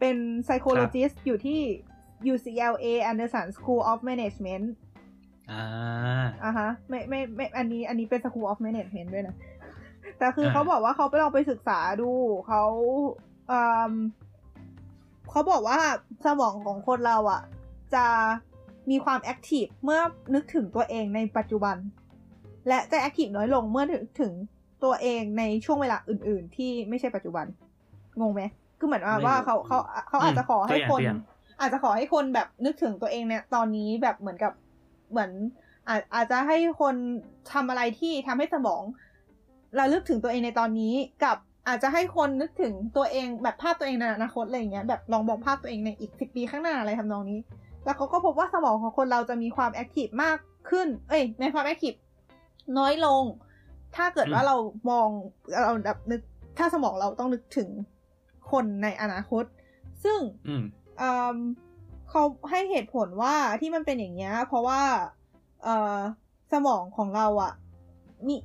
เป็น psychologist อยู่ที่ UCLA Anderson School of Management อ่าอะฮะไม่ไม่ไม่อันนี้อันนี้เป็น School of Management ด้วยนะ แต่คืออ่าเขาบอกว่าเขาไปลองไปศึกษาดูเขาอืมเขาบอกว่าสมองของคนเราอะจะมีความแอคทีฟเมื่อนึกถึงตัวเองในปัจจุบัน และจะแอคทีฟน้อยลงเมื่อถึงถึงตัวเองในช่วงเวลาอื่น ๆ ที่ไม่ใช่ปัจจุบัน งงไหมคือเหมือนว่าไม่ว่าเขาเขาเขาอาจจะขอให้คนตัวอย่างอาจจะขอให้คนแบบนึกถึงตัวเองเนี่ยตอนนี้แบบเหมือนกับเหมือนอาจอาจจะให้คนทำอะไรที่ทำให้สมอง ระลึกถึงตัวเองในตอนนี้กับอาจจะให้คนนึกถึงตัวเองแบบภาพตัวเองในอนาคตอะไรอย่างเงี้ยแบบลองมองภาพตัวเองในอีกสิบปีข้างหน้าอะไรทำนองนี้ แล้วเขาก็พบว่าสมองของคนเราจะมีความ active มากขึ้น เอ้ยในความ active น้อยลง ถ้าเกิดว่าอืมเรามองเราแบบนึกถ้าสมองเราต้องนึกถึงคนในอนาคต ซึ่งอืมอืมเขาให้เหตุผลว่าที่มันเป็นอย่างเงี้ยเพราะว่าเอ่อสมองของเราอะมี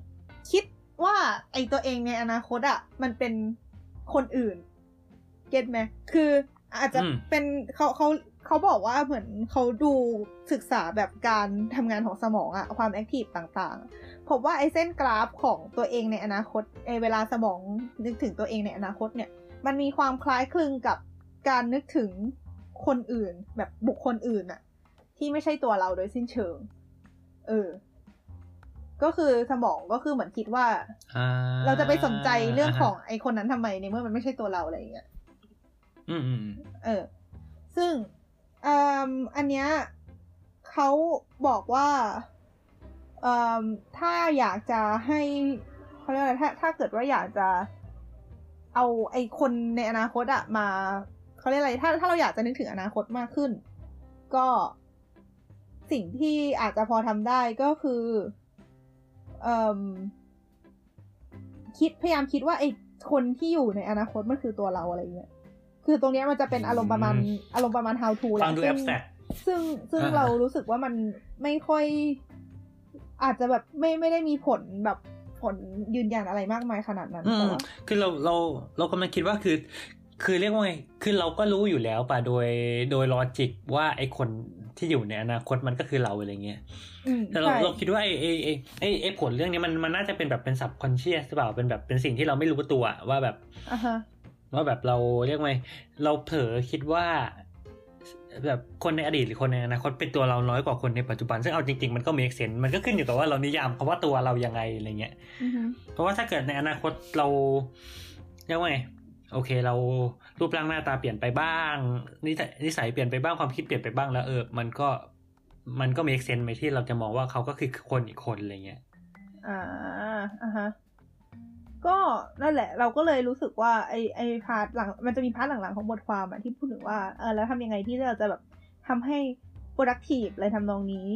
คิด ว่าไอตัวเองในอนาคตอะมันเป็นคนอื่น เก็ตไหมคืออาจจะอืมเป็นเขาเขาเขาบอกว่าเหมือนเขาดูศึกษาแบบการทำงานของสมองอะความแอคทีฟต่างๆพบว่าไอเส้นกราฟของตัวเองในอนาคตไอเวลาสมองนึกถึงตัวเองในอนาคตเนี่ย มันมีความคล้ายคลึงกับการนึกถึงคนอื่น แบบบุคคลอื่นอะที่ไม่ใช่ตัวเราโดยสิ้นเชิง เออ ก็คือสมองก็คือเหมือนคิดว่าอ่าเราจะไปสนใจเรื่องของาฮะไอคนนั้นทำไมในเมื่อมันไม่ใช่ตัวเราอะไรอย่างเงี้ยอืมอืมเออ ซึ่งอืมอันเนี้ยเขาบอกว่าอืมถ้าอยากจะให้เขาเรียกอะไรถ้าถ้าเกิดว่าอยากจะเอาไอคนในอนาคตอะมาเขาเรียกอะไรถ้าถ้าเราอยากจะนึกถึงอนาคตมากขึ้น ก็สิ่งที่อาจจะพอทำได้ก็คือเอ่ม คิดพยายามคิดว่าไอคนที่อยู่ในอนาคตมันคือตัวเราอะไรเงี้ย คือตรงเนี้ยมันจะเป็นอารมณ์ประมาณอืมอารมณ์ประมาณ how to แหละฟังดูซึ่แอบสแตรกซึ่งซึ่งอ่าเรารู้สึกว่ามันไม่ค่อย อาจจะแบบไม่ไม่ได้มีผลแบบผลยืนยันอะไรมากมายขนาดนั้นอืแต่มว่าคือเราเราเรากำลังคิดว่าคือ คือเรียกว่าไง คือเราก็รู้อยู่แล้วป่ะ โดยโดยลอจิกว่าไอคน ที่อยู่ในอนาคตมันก็คือเราอะไรเงี้ยอืมแต่เราใช่เราคิดว่าไอไอไอไอไอผลเรื่องนี้มันมันน่าจะเป็นแบบเป็นสับคอนเชียสหรือเปล่าเป็นแบบเป็นสิ่งที่เราไม่รู้ตัวว่าแบบอ่าฮะว่าแบบเราเรียกว่าไงเราเผลอคิดว่าแบบคนในอดีตหรือคนในอนาคตเป็นตัวเราน้อยกว่าคนในปัจจุบัน ซึ่งเอาจริงๆมันก็มีเซนมันก็ขึ้นอยู่กับว่าเรานิยามคำว่าตัวเรายังไงอะไรเงี้ยอือฮึเพราะว่าถ้าเกิดในอนาคตเราเรียกว่าไง โอเค เรารูปร่างหน้าตาเปลี่ยนไปบ้างนิสัยนิสัยเปลี่ยนไปบ้างความคิดเปลี่ยนไปบ้างแล้วเออมันก็มันก็มีเซนไหมที่เราจะมองว่าเขาก็คือคนอีกคนอะไรเงี้ยอ่าอ่าฮะก็นั่นแหละ เราก็เลยรู้สึกว่าไอ้ไอ้ part หลัง มันจะมี part หลังๆของบทความอะที่พูดถึงว่าเออแล้วทำยังไงที่เราจะแบบทำให้ productive อะไรทำนองนี้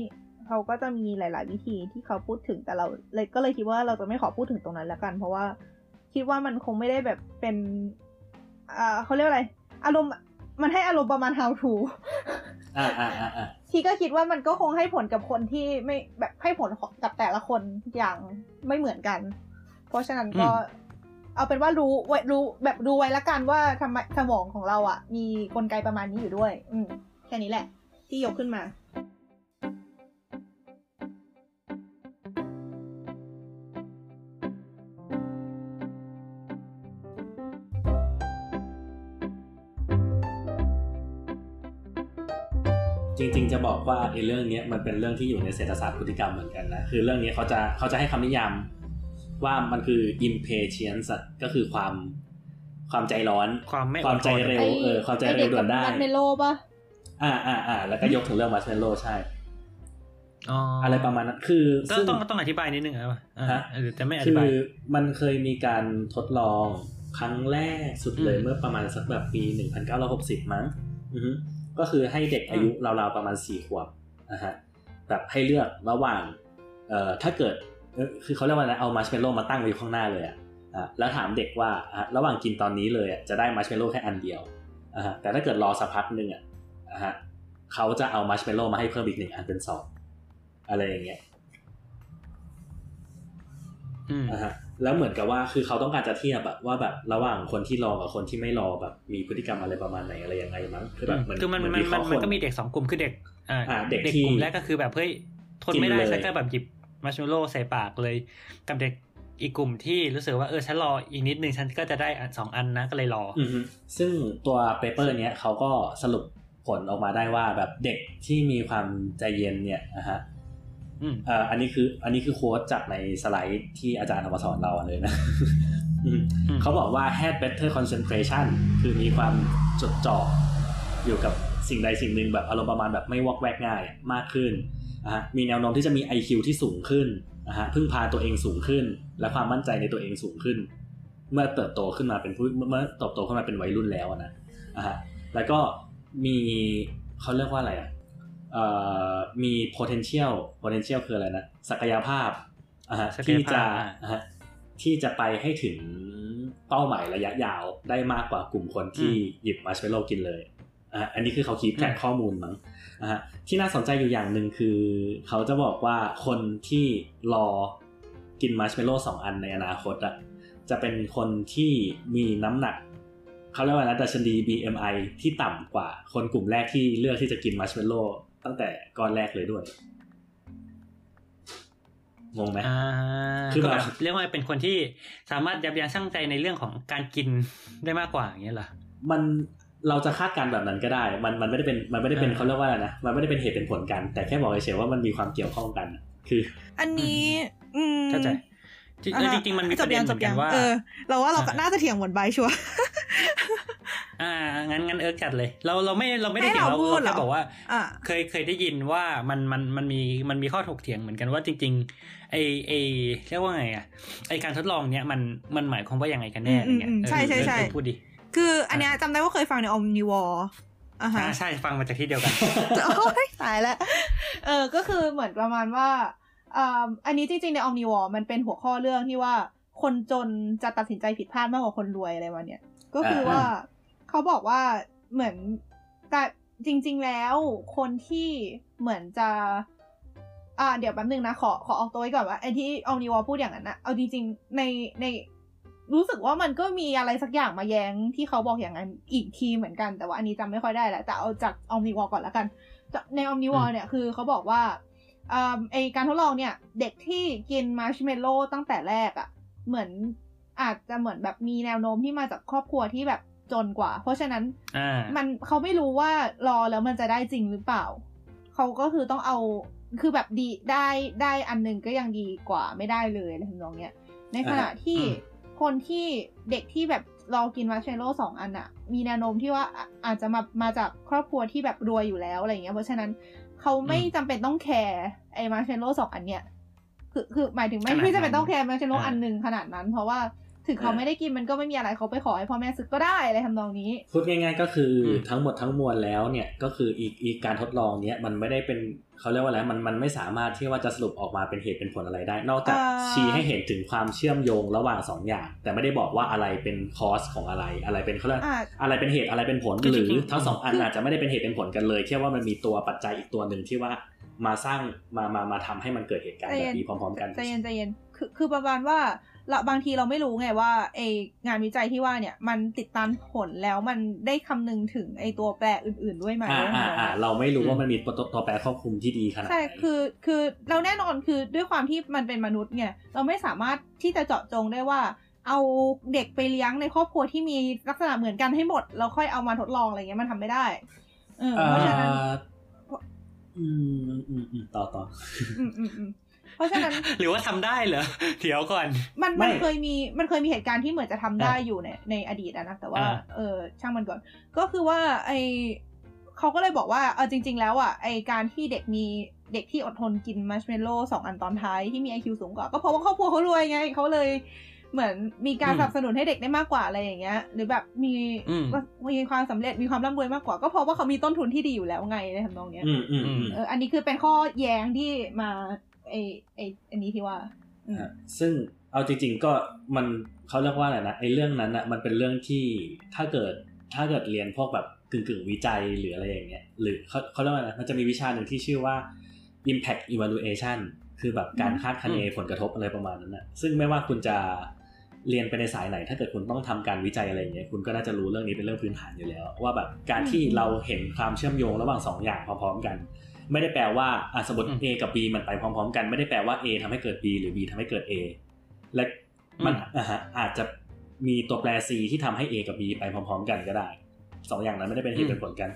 เขาก็จะมีหลาย ๆ วิธีที่เขาพูดถึงแต่เราเลยก็เลยคิดว่าเราจะไม่ขอพูดถึงตรงนั้นแล้วกัน เพราะว่าคิดว่ามันคงไม่ได้แบบเป็น อ่าเขาเรียกอะไร อารมณ์มันให้อารมณ์ประมาณ how to อ่าอ่าอ่าอ่าทีก็คิดว่ามันก็คงให้ผลกับคนที่ไม่แบบให้ผลกับแต่ละคนอย่างไม่เหมือนกัน เพราะฉะนั้นก็อืมเอาเป็นว่ารู้ไว้รู้แบบดูไว้ละกันว่าทำไมสมองของเราอะ มีกลไกประมาณนี้อยู่ด้วย อืมแค่นี้แหละ ที่ยกขึ้นมา จริง ๆ จะบอกว่าไอ้เรื่องเนี้ยมันเป็นเรื่องที่อยู่ในเศรษฐศาสตร์พฤติกรรมเหมือนกันนะคือเรื่องนี้เขาจะเขาจะให้คำนิยามว่ามันคือ impatience อะก็คือความความใจร้อน ความไม่อดทนความใจเร็วไอ้เออความใจเร็วด่วนได้มาร์ชเมลโล่ปะอ่าอ่าอ่าแล้วก็ยกถึงเรื่องมาร์ชเมลโล่ใช่อ๋อออะไรประมาณนั้นคือต้องซึ่งต้องต้องอธิบายนิดนึงครับอ่าฮะหรือจะไม่อคืธิอบายมันเคยมีการทดลองครั้งแรกสุดเลยอืมเมื่อประมาณสักแบบปี1960มั้งอือฮึก็ คือให้เด็กอายุราวๆประมาณ4ขวบนะฮะแบบให้เลือกระหว่างเอ่อถ้าเกิดเอ่อคือเขาเรียกว่าอะไรเอามาร์ชเมลโล่มาตั้งไว้อยู่ข้างหน้าเลยอะอะแล้วถามเด็กว่าอะระหว่างกินตอนนี้เลยอะจะได้มาร์ชเมลโล่แค่อันเดียวอะฮะแต่ถ้าเกิดรอสักพักหนึ่งอะอะฮะเขาจะเอามาร์ชเมลโล่มาให้เพิ่มอีกหนึ่งอันเป็นสองอะไรอย่างเงี้ยอืมอ่าฮะ แล้วเหมือนกับว่าคือเขาต้องการจะเทียบอะว่าแบบระหว่างคนที่รอกับคนที่ไม่รอแบบมีพฤติกรรมอะไรประมาณไหนอะไรยังไงมั้งคือแบบเหมือนคือมันเหมันวิมันเคราะห์มันคก็มีเด็กสองกลุ่มคือเด็กอ่าอ่าเด็กเด็กที่กลุ่มแรกก็คือแบบเฮ้ยทนไม่ได้กินเลยฉันก็แบบหยิบมาร์ชเมลโล่ใส่ปากเลย กับเด็กอีกกลุ่มที่รู้สึกว่าเออฉันรออีกนิดนึงฉันก็จะได้อันสองอันนะก็เลยรอออือฮึซึ่งตัว paper เนี้ยเขาก็สรุปผลออกมาได้ว่าแบบเด็กที่มีความใจเย็นเนี่ยนะฮะ อืมเอ่ออันนี้คือ อันนี้คือ quote จากในสไลด์ที่อาจารย์เอามาสอนเราเลยนะอืมอืมเขาบอกว่า had better concentration คือมีความจดจ่ออยู่กับสิ่งใดสิ่งหนึ่งแบบอารมณ์ประมาณแบบไม่วอกแวกง่ายมากขึ้นนะฮะมีแนวโน้มที่จะมี IQ ที่สูงขึ้นนะฮะพึ่งพาตัวเองสูงขึ้น และความมั่นใจในตัวเองสูงขึ้น เมื่อเติบโตขึ้นมาเป็นผู้เมื่อเติบโตขึ้นมาเป็นวัยรุ่นแล้วอะนะอะฮะแล้วก็มีเขาเรียกว่าอะไรอะเอ่อ มี potential potential คืออะไรนะ ศักยภาพอะฮะศักที่ยภาพจะอะอะฮะที่จะไปให้ถึงเป้าหมายระยะยาวได้มากกว่ากลุ่มคนที่หยิบมาร์ชเมลโล่กินเลยอะอันนี้คือเขา keep track ข้อมูลมั้งอะฮะที่น่าสนใจอยู่อย่างหนึ่งคือ เขาจะบอกว่าคนที่รอกินมาร์ชเมลโล่สองอันในอนาคตอะจะเป็นคนที่มีน้ำหนัก เขาเรียกว่านะดัชนี BMI ที่ต่ำกว่าคนกลุ่มแรกที่เลือกที่จะกินมาร์ชเมลโล่ ตั้งแต่ก้อนแรกเลยด้วยงงไหมอ่าคือก็แบบแบบเรียกว่าเป็นคนที่สามารถยับยั้งชั่งใจในเรื่องของการกินได้มากกว่าอย่างเงี้ยเหรอมันเราจะคาดการณ์แบบนั้นก็ได้ มันมันไม่ได้เป็นมันไม่ได้เป็นอ่าเขาเรียกว่าอะไรนะมันไม่ได้เป็นเหตุเป็นผลกัน แต่แค่บอกเฉยๆว่ามันมีความเกี่ยวข้องกัน คือ อันนี้อืมเข้าใจ จริงอ่าฮะจริงๆมันมีประเด็นเหมือนกันว่าเออเราว่าเราก็อ่าน่าจะเถียงเหมือนใบชัวร์อ่างั้นงั้นเอิร์กจัดเลย เราเราไม่เราไม่ได้ให้เถียงเราเราพูดเหรอแค่บอกว่าอะเคยเคยได้ยินว่ามันมันมันมีมันมีข้อถกเถียงเหมือนกันว่าจริง ๆ ไอ้ไอ้เรียกว่าไงอะไอ้การทดลองเนี้ยมันมันหมายความว่ายังไงกันแน่อะไรเงี้ยอืมอืมเออใช่ใช่ใช่เออพูดดิคืออันเนี้ยจำได้ว่าเคยฟังใน Omnivore อะฮะอ่าใช่ฟังมาจากที่เดียวกันโอ้ยตายแล้วเออก็คือเหมือนประมาณว่า อ่าอันนี้จริงๆ ใน Omnivore มันเป็นหัวข้อเรื่องที่ว่าคนจนจะตัดสินใจผิดพลาดมากกว่าคนรวยอะไรวะเนี่ย ก็คือว่าเขาบอกว่าเหมือนแต่จริง ๆ แล้วคนที่เหมือนจะ อ่า เดี๋ยวแป๊บนึงนะ ขอขอออกตัวไว้ก่อนว่าไอ้ที่ Omnivore พูดอย่างนั้นนะเอาจริง ๆ ในในรู้สึกว่ามันก็มีอะไรสักอย่างมาแย้งที่เขาบอกอย่างนั้นอีกทีเหมือนกันแต่ว่าอันนี้จำไม่ค่อยได้แหละแต่เอาจาก Omnivore ก่อนแล้วกัน ใน Omnivore เนี่ยคือเขาบอกว่าอ่า ไอ้การทดลองเนี่ย เด็กที่กินมาร์ชเมลโล่ตั้งแต่แรกอะ่ะ เหมือนอาจจะเหมือนแบบมีแนวโน้มที่มาจากครอบครัวที่แบบจนกว่า เพราะฉะนั้นอ่ามันเขาไม่รู้ว่ารอแล้วมันจะได้จริงหรือเปล่า เขาก็คือต้องเอาคือแบบดีได้ได้อันหนึ่งก็ยังดีกว่าไม่ได้เลยอะไรทำนองเนี้ยในขณะที่อืมคนที่เด็กที่แบบรอกินมาร์ชเมลโล่สองอันอะมีแนวโน้มที่ว่าอะอาจจะมามาจากครอบครัวที่แบบรวยอยู่แล้วอะไรอย่างเงี้ยเพราะฉะนั้น เขาไม่จำเป็นต้องแคร์ไอ้มาร์ชเมลโล่สองอันเนี้ยคือคือหมายถึงไม่ขนาดนั้นไม่จำเป็นต้องแคร์มาร์ชเมลโล่อ่าอันหนึ่งขนาดนั้น เพราะว่า ถึงเขาไม่ได้กินมันก็ไม่มีอะไรเขาไปขอให้พ่อแม่ซื้อก็ได้อะไรทำนองนี้พูดง่าย ๆ ก็คืออมทั้งหมดทั้งมวลแล้วเนี่ยก็คืออีกอีกการทดลองเนี้ยมันไม่ได้เป็นเขาเรียกว่าอะไรมันมันไม่สามารถที่ว่าจะสรุปออกมาเป็นเหตุเป็นผลอะไรได้ นอกจากอ่าชี้ให้เห็นถึงความเชื่อมโยงระหว่างสองอย่าง แต่ไม่ได้บอกว่าอะไรเป็น cause ของอะไรอะไรเป็นเขาเรียกอ่าอะไรเป็นเหตุอะไรเป็นผลคือหจรืริงๆทั้งสองอันคือออาจจะไม่ได้เป็นเหตุเป็นผลกันเลยแค่ว่ามันมีตัวปัจจัยอีกตัวหนึ่งที่ว่ามาสร้างมามามาทำให้มันเกิดเหตุการณ์แบบนี้พร้อม ๆ กันใจเย็นใจเย็นคือคือประมาณว่า เราบางทีเราไม่รู้ไงว่าไองานวิจัยที่ว่าเนี่ยมันติดตามผลแล้วมันได้คำนึงถึงไอตัวแปรอื่น ๆ ด้วยไหมอ่าอ่าอ่าเราไม่รู้ว่ามันมีตัวตัวแปรครอบคลุมที่ดีขนาดไหใช่นคือคือเราแน่นอนคือด้วยความที่มันเป็นมนุษย์เนี่ยเราไม่สามารถที่จะเจาะจงได้ว่าเอาเด็กไปเลี้ยงในครอบครัวที่มีลักษณะเหมือนกันให้หมดแล้วค่อยเอามาทดลองอะไรเงี้ยมันทำไม่ได้ เออเพราะฉะนั้นอ่าอืมอืมอืมต่อต่ออืมอืมอืม เพราะฉะนั้นหรือว่าทำได้เหรอเดี๋ยวก่อน มันไม่มันเคยมีมันเคยมีเหตุการณ์ที่เหมือนจะทำได้อะอยู่ในในอดีตอะนะแต่ว่าอ่าเออช่างมันก่อน ก็คือว่าไอเขาก็เลยบอกว่าเออจริง ๆ แล้วอะไอการที่เด็กมีเด็กที่อดทนกินมัชเมลโล่สองอันตอนท้ายที่มี IQ สูงกว่า ก็เพราะว่าครอบครัวเขารวยไงเขาเลยเหมือนมีการอืมสนับสนุนให้เด็กได้มากกว่าอะไรอย่างเงี้ย หรือแบบมีอืมมีความสำเร็จมีความร่ำรวยมากกว่า ก็เพราะว่าเขามีต้นทุนที่ดีอยู่แล้วไงในทำนองเนี้ยอืมอืมอืมเอออันนี้คือเป็นข้อแย้งที่มา ไอไออันนี้ที่ว่าอืมฮะซึ่งเอาจริง ๆ ก็มันเขาเรียกว่าอะไรนะไอ้เรื่องนั้นอะมันเป็นเรื่องที่ถ้าเกิดถ้าเกิดเรียนพวกแบบกึ่งกึ่งๆวิจัยหรืออะไรอย่างเงี้ยหรือเขาเขาเรียกว่าอะไรมันจะมีวิชาหนึ่งที่ชื่อว่า impact evaluation คือแบบการคาดคะเนผลกระทบอะไรประมาณนั้นนะซึ่งไม่ว่าคุณจะเรียนไปในสายไหน ถ้าเกิดคุณต้องทำการวิจัยอะไรอย่างเงี้ยคุณก็น่าจะรู้เรื่องนี้เป็นเรื่องพื้นฐานอยู่แล้ว ว่าแบบการที่เราเห็นความเชื่อมโยงระหว่างสองอย่างพร้อมๆกัน ไม่ได้แปลว่าอะสมมติอืม A กับ B มันไปพร้อม ๆ กันไม่ได้แปลว่า A ทำให้เกิด B หรือ B ทำให้เกิด A และมันอืมอะฮะอาจจะมีตัวแปร C ที่ทำให้ A กับ B ไปพร้อม ๆ กันก็ได้สองอย่างนั้นไม่ได้เป็นเหตุเป็นผลกัน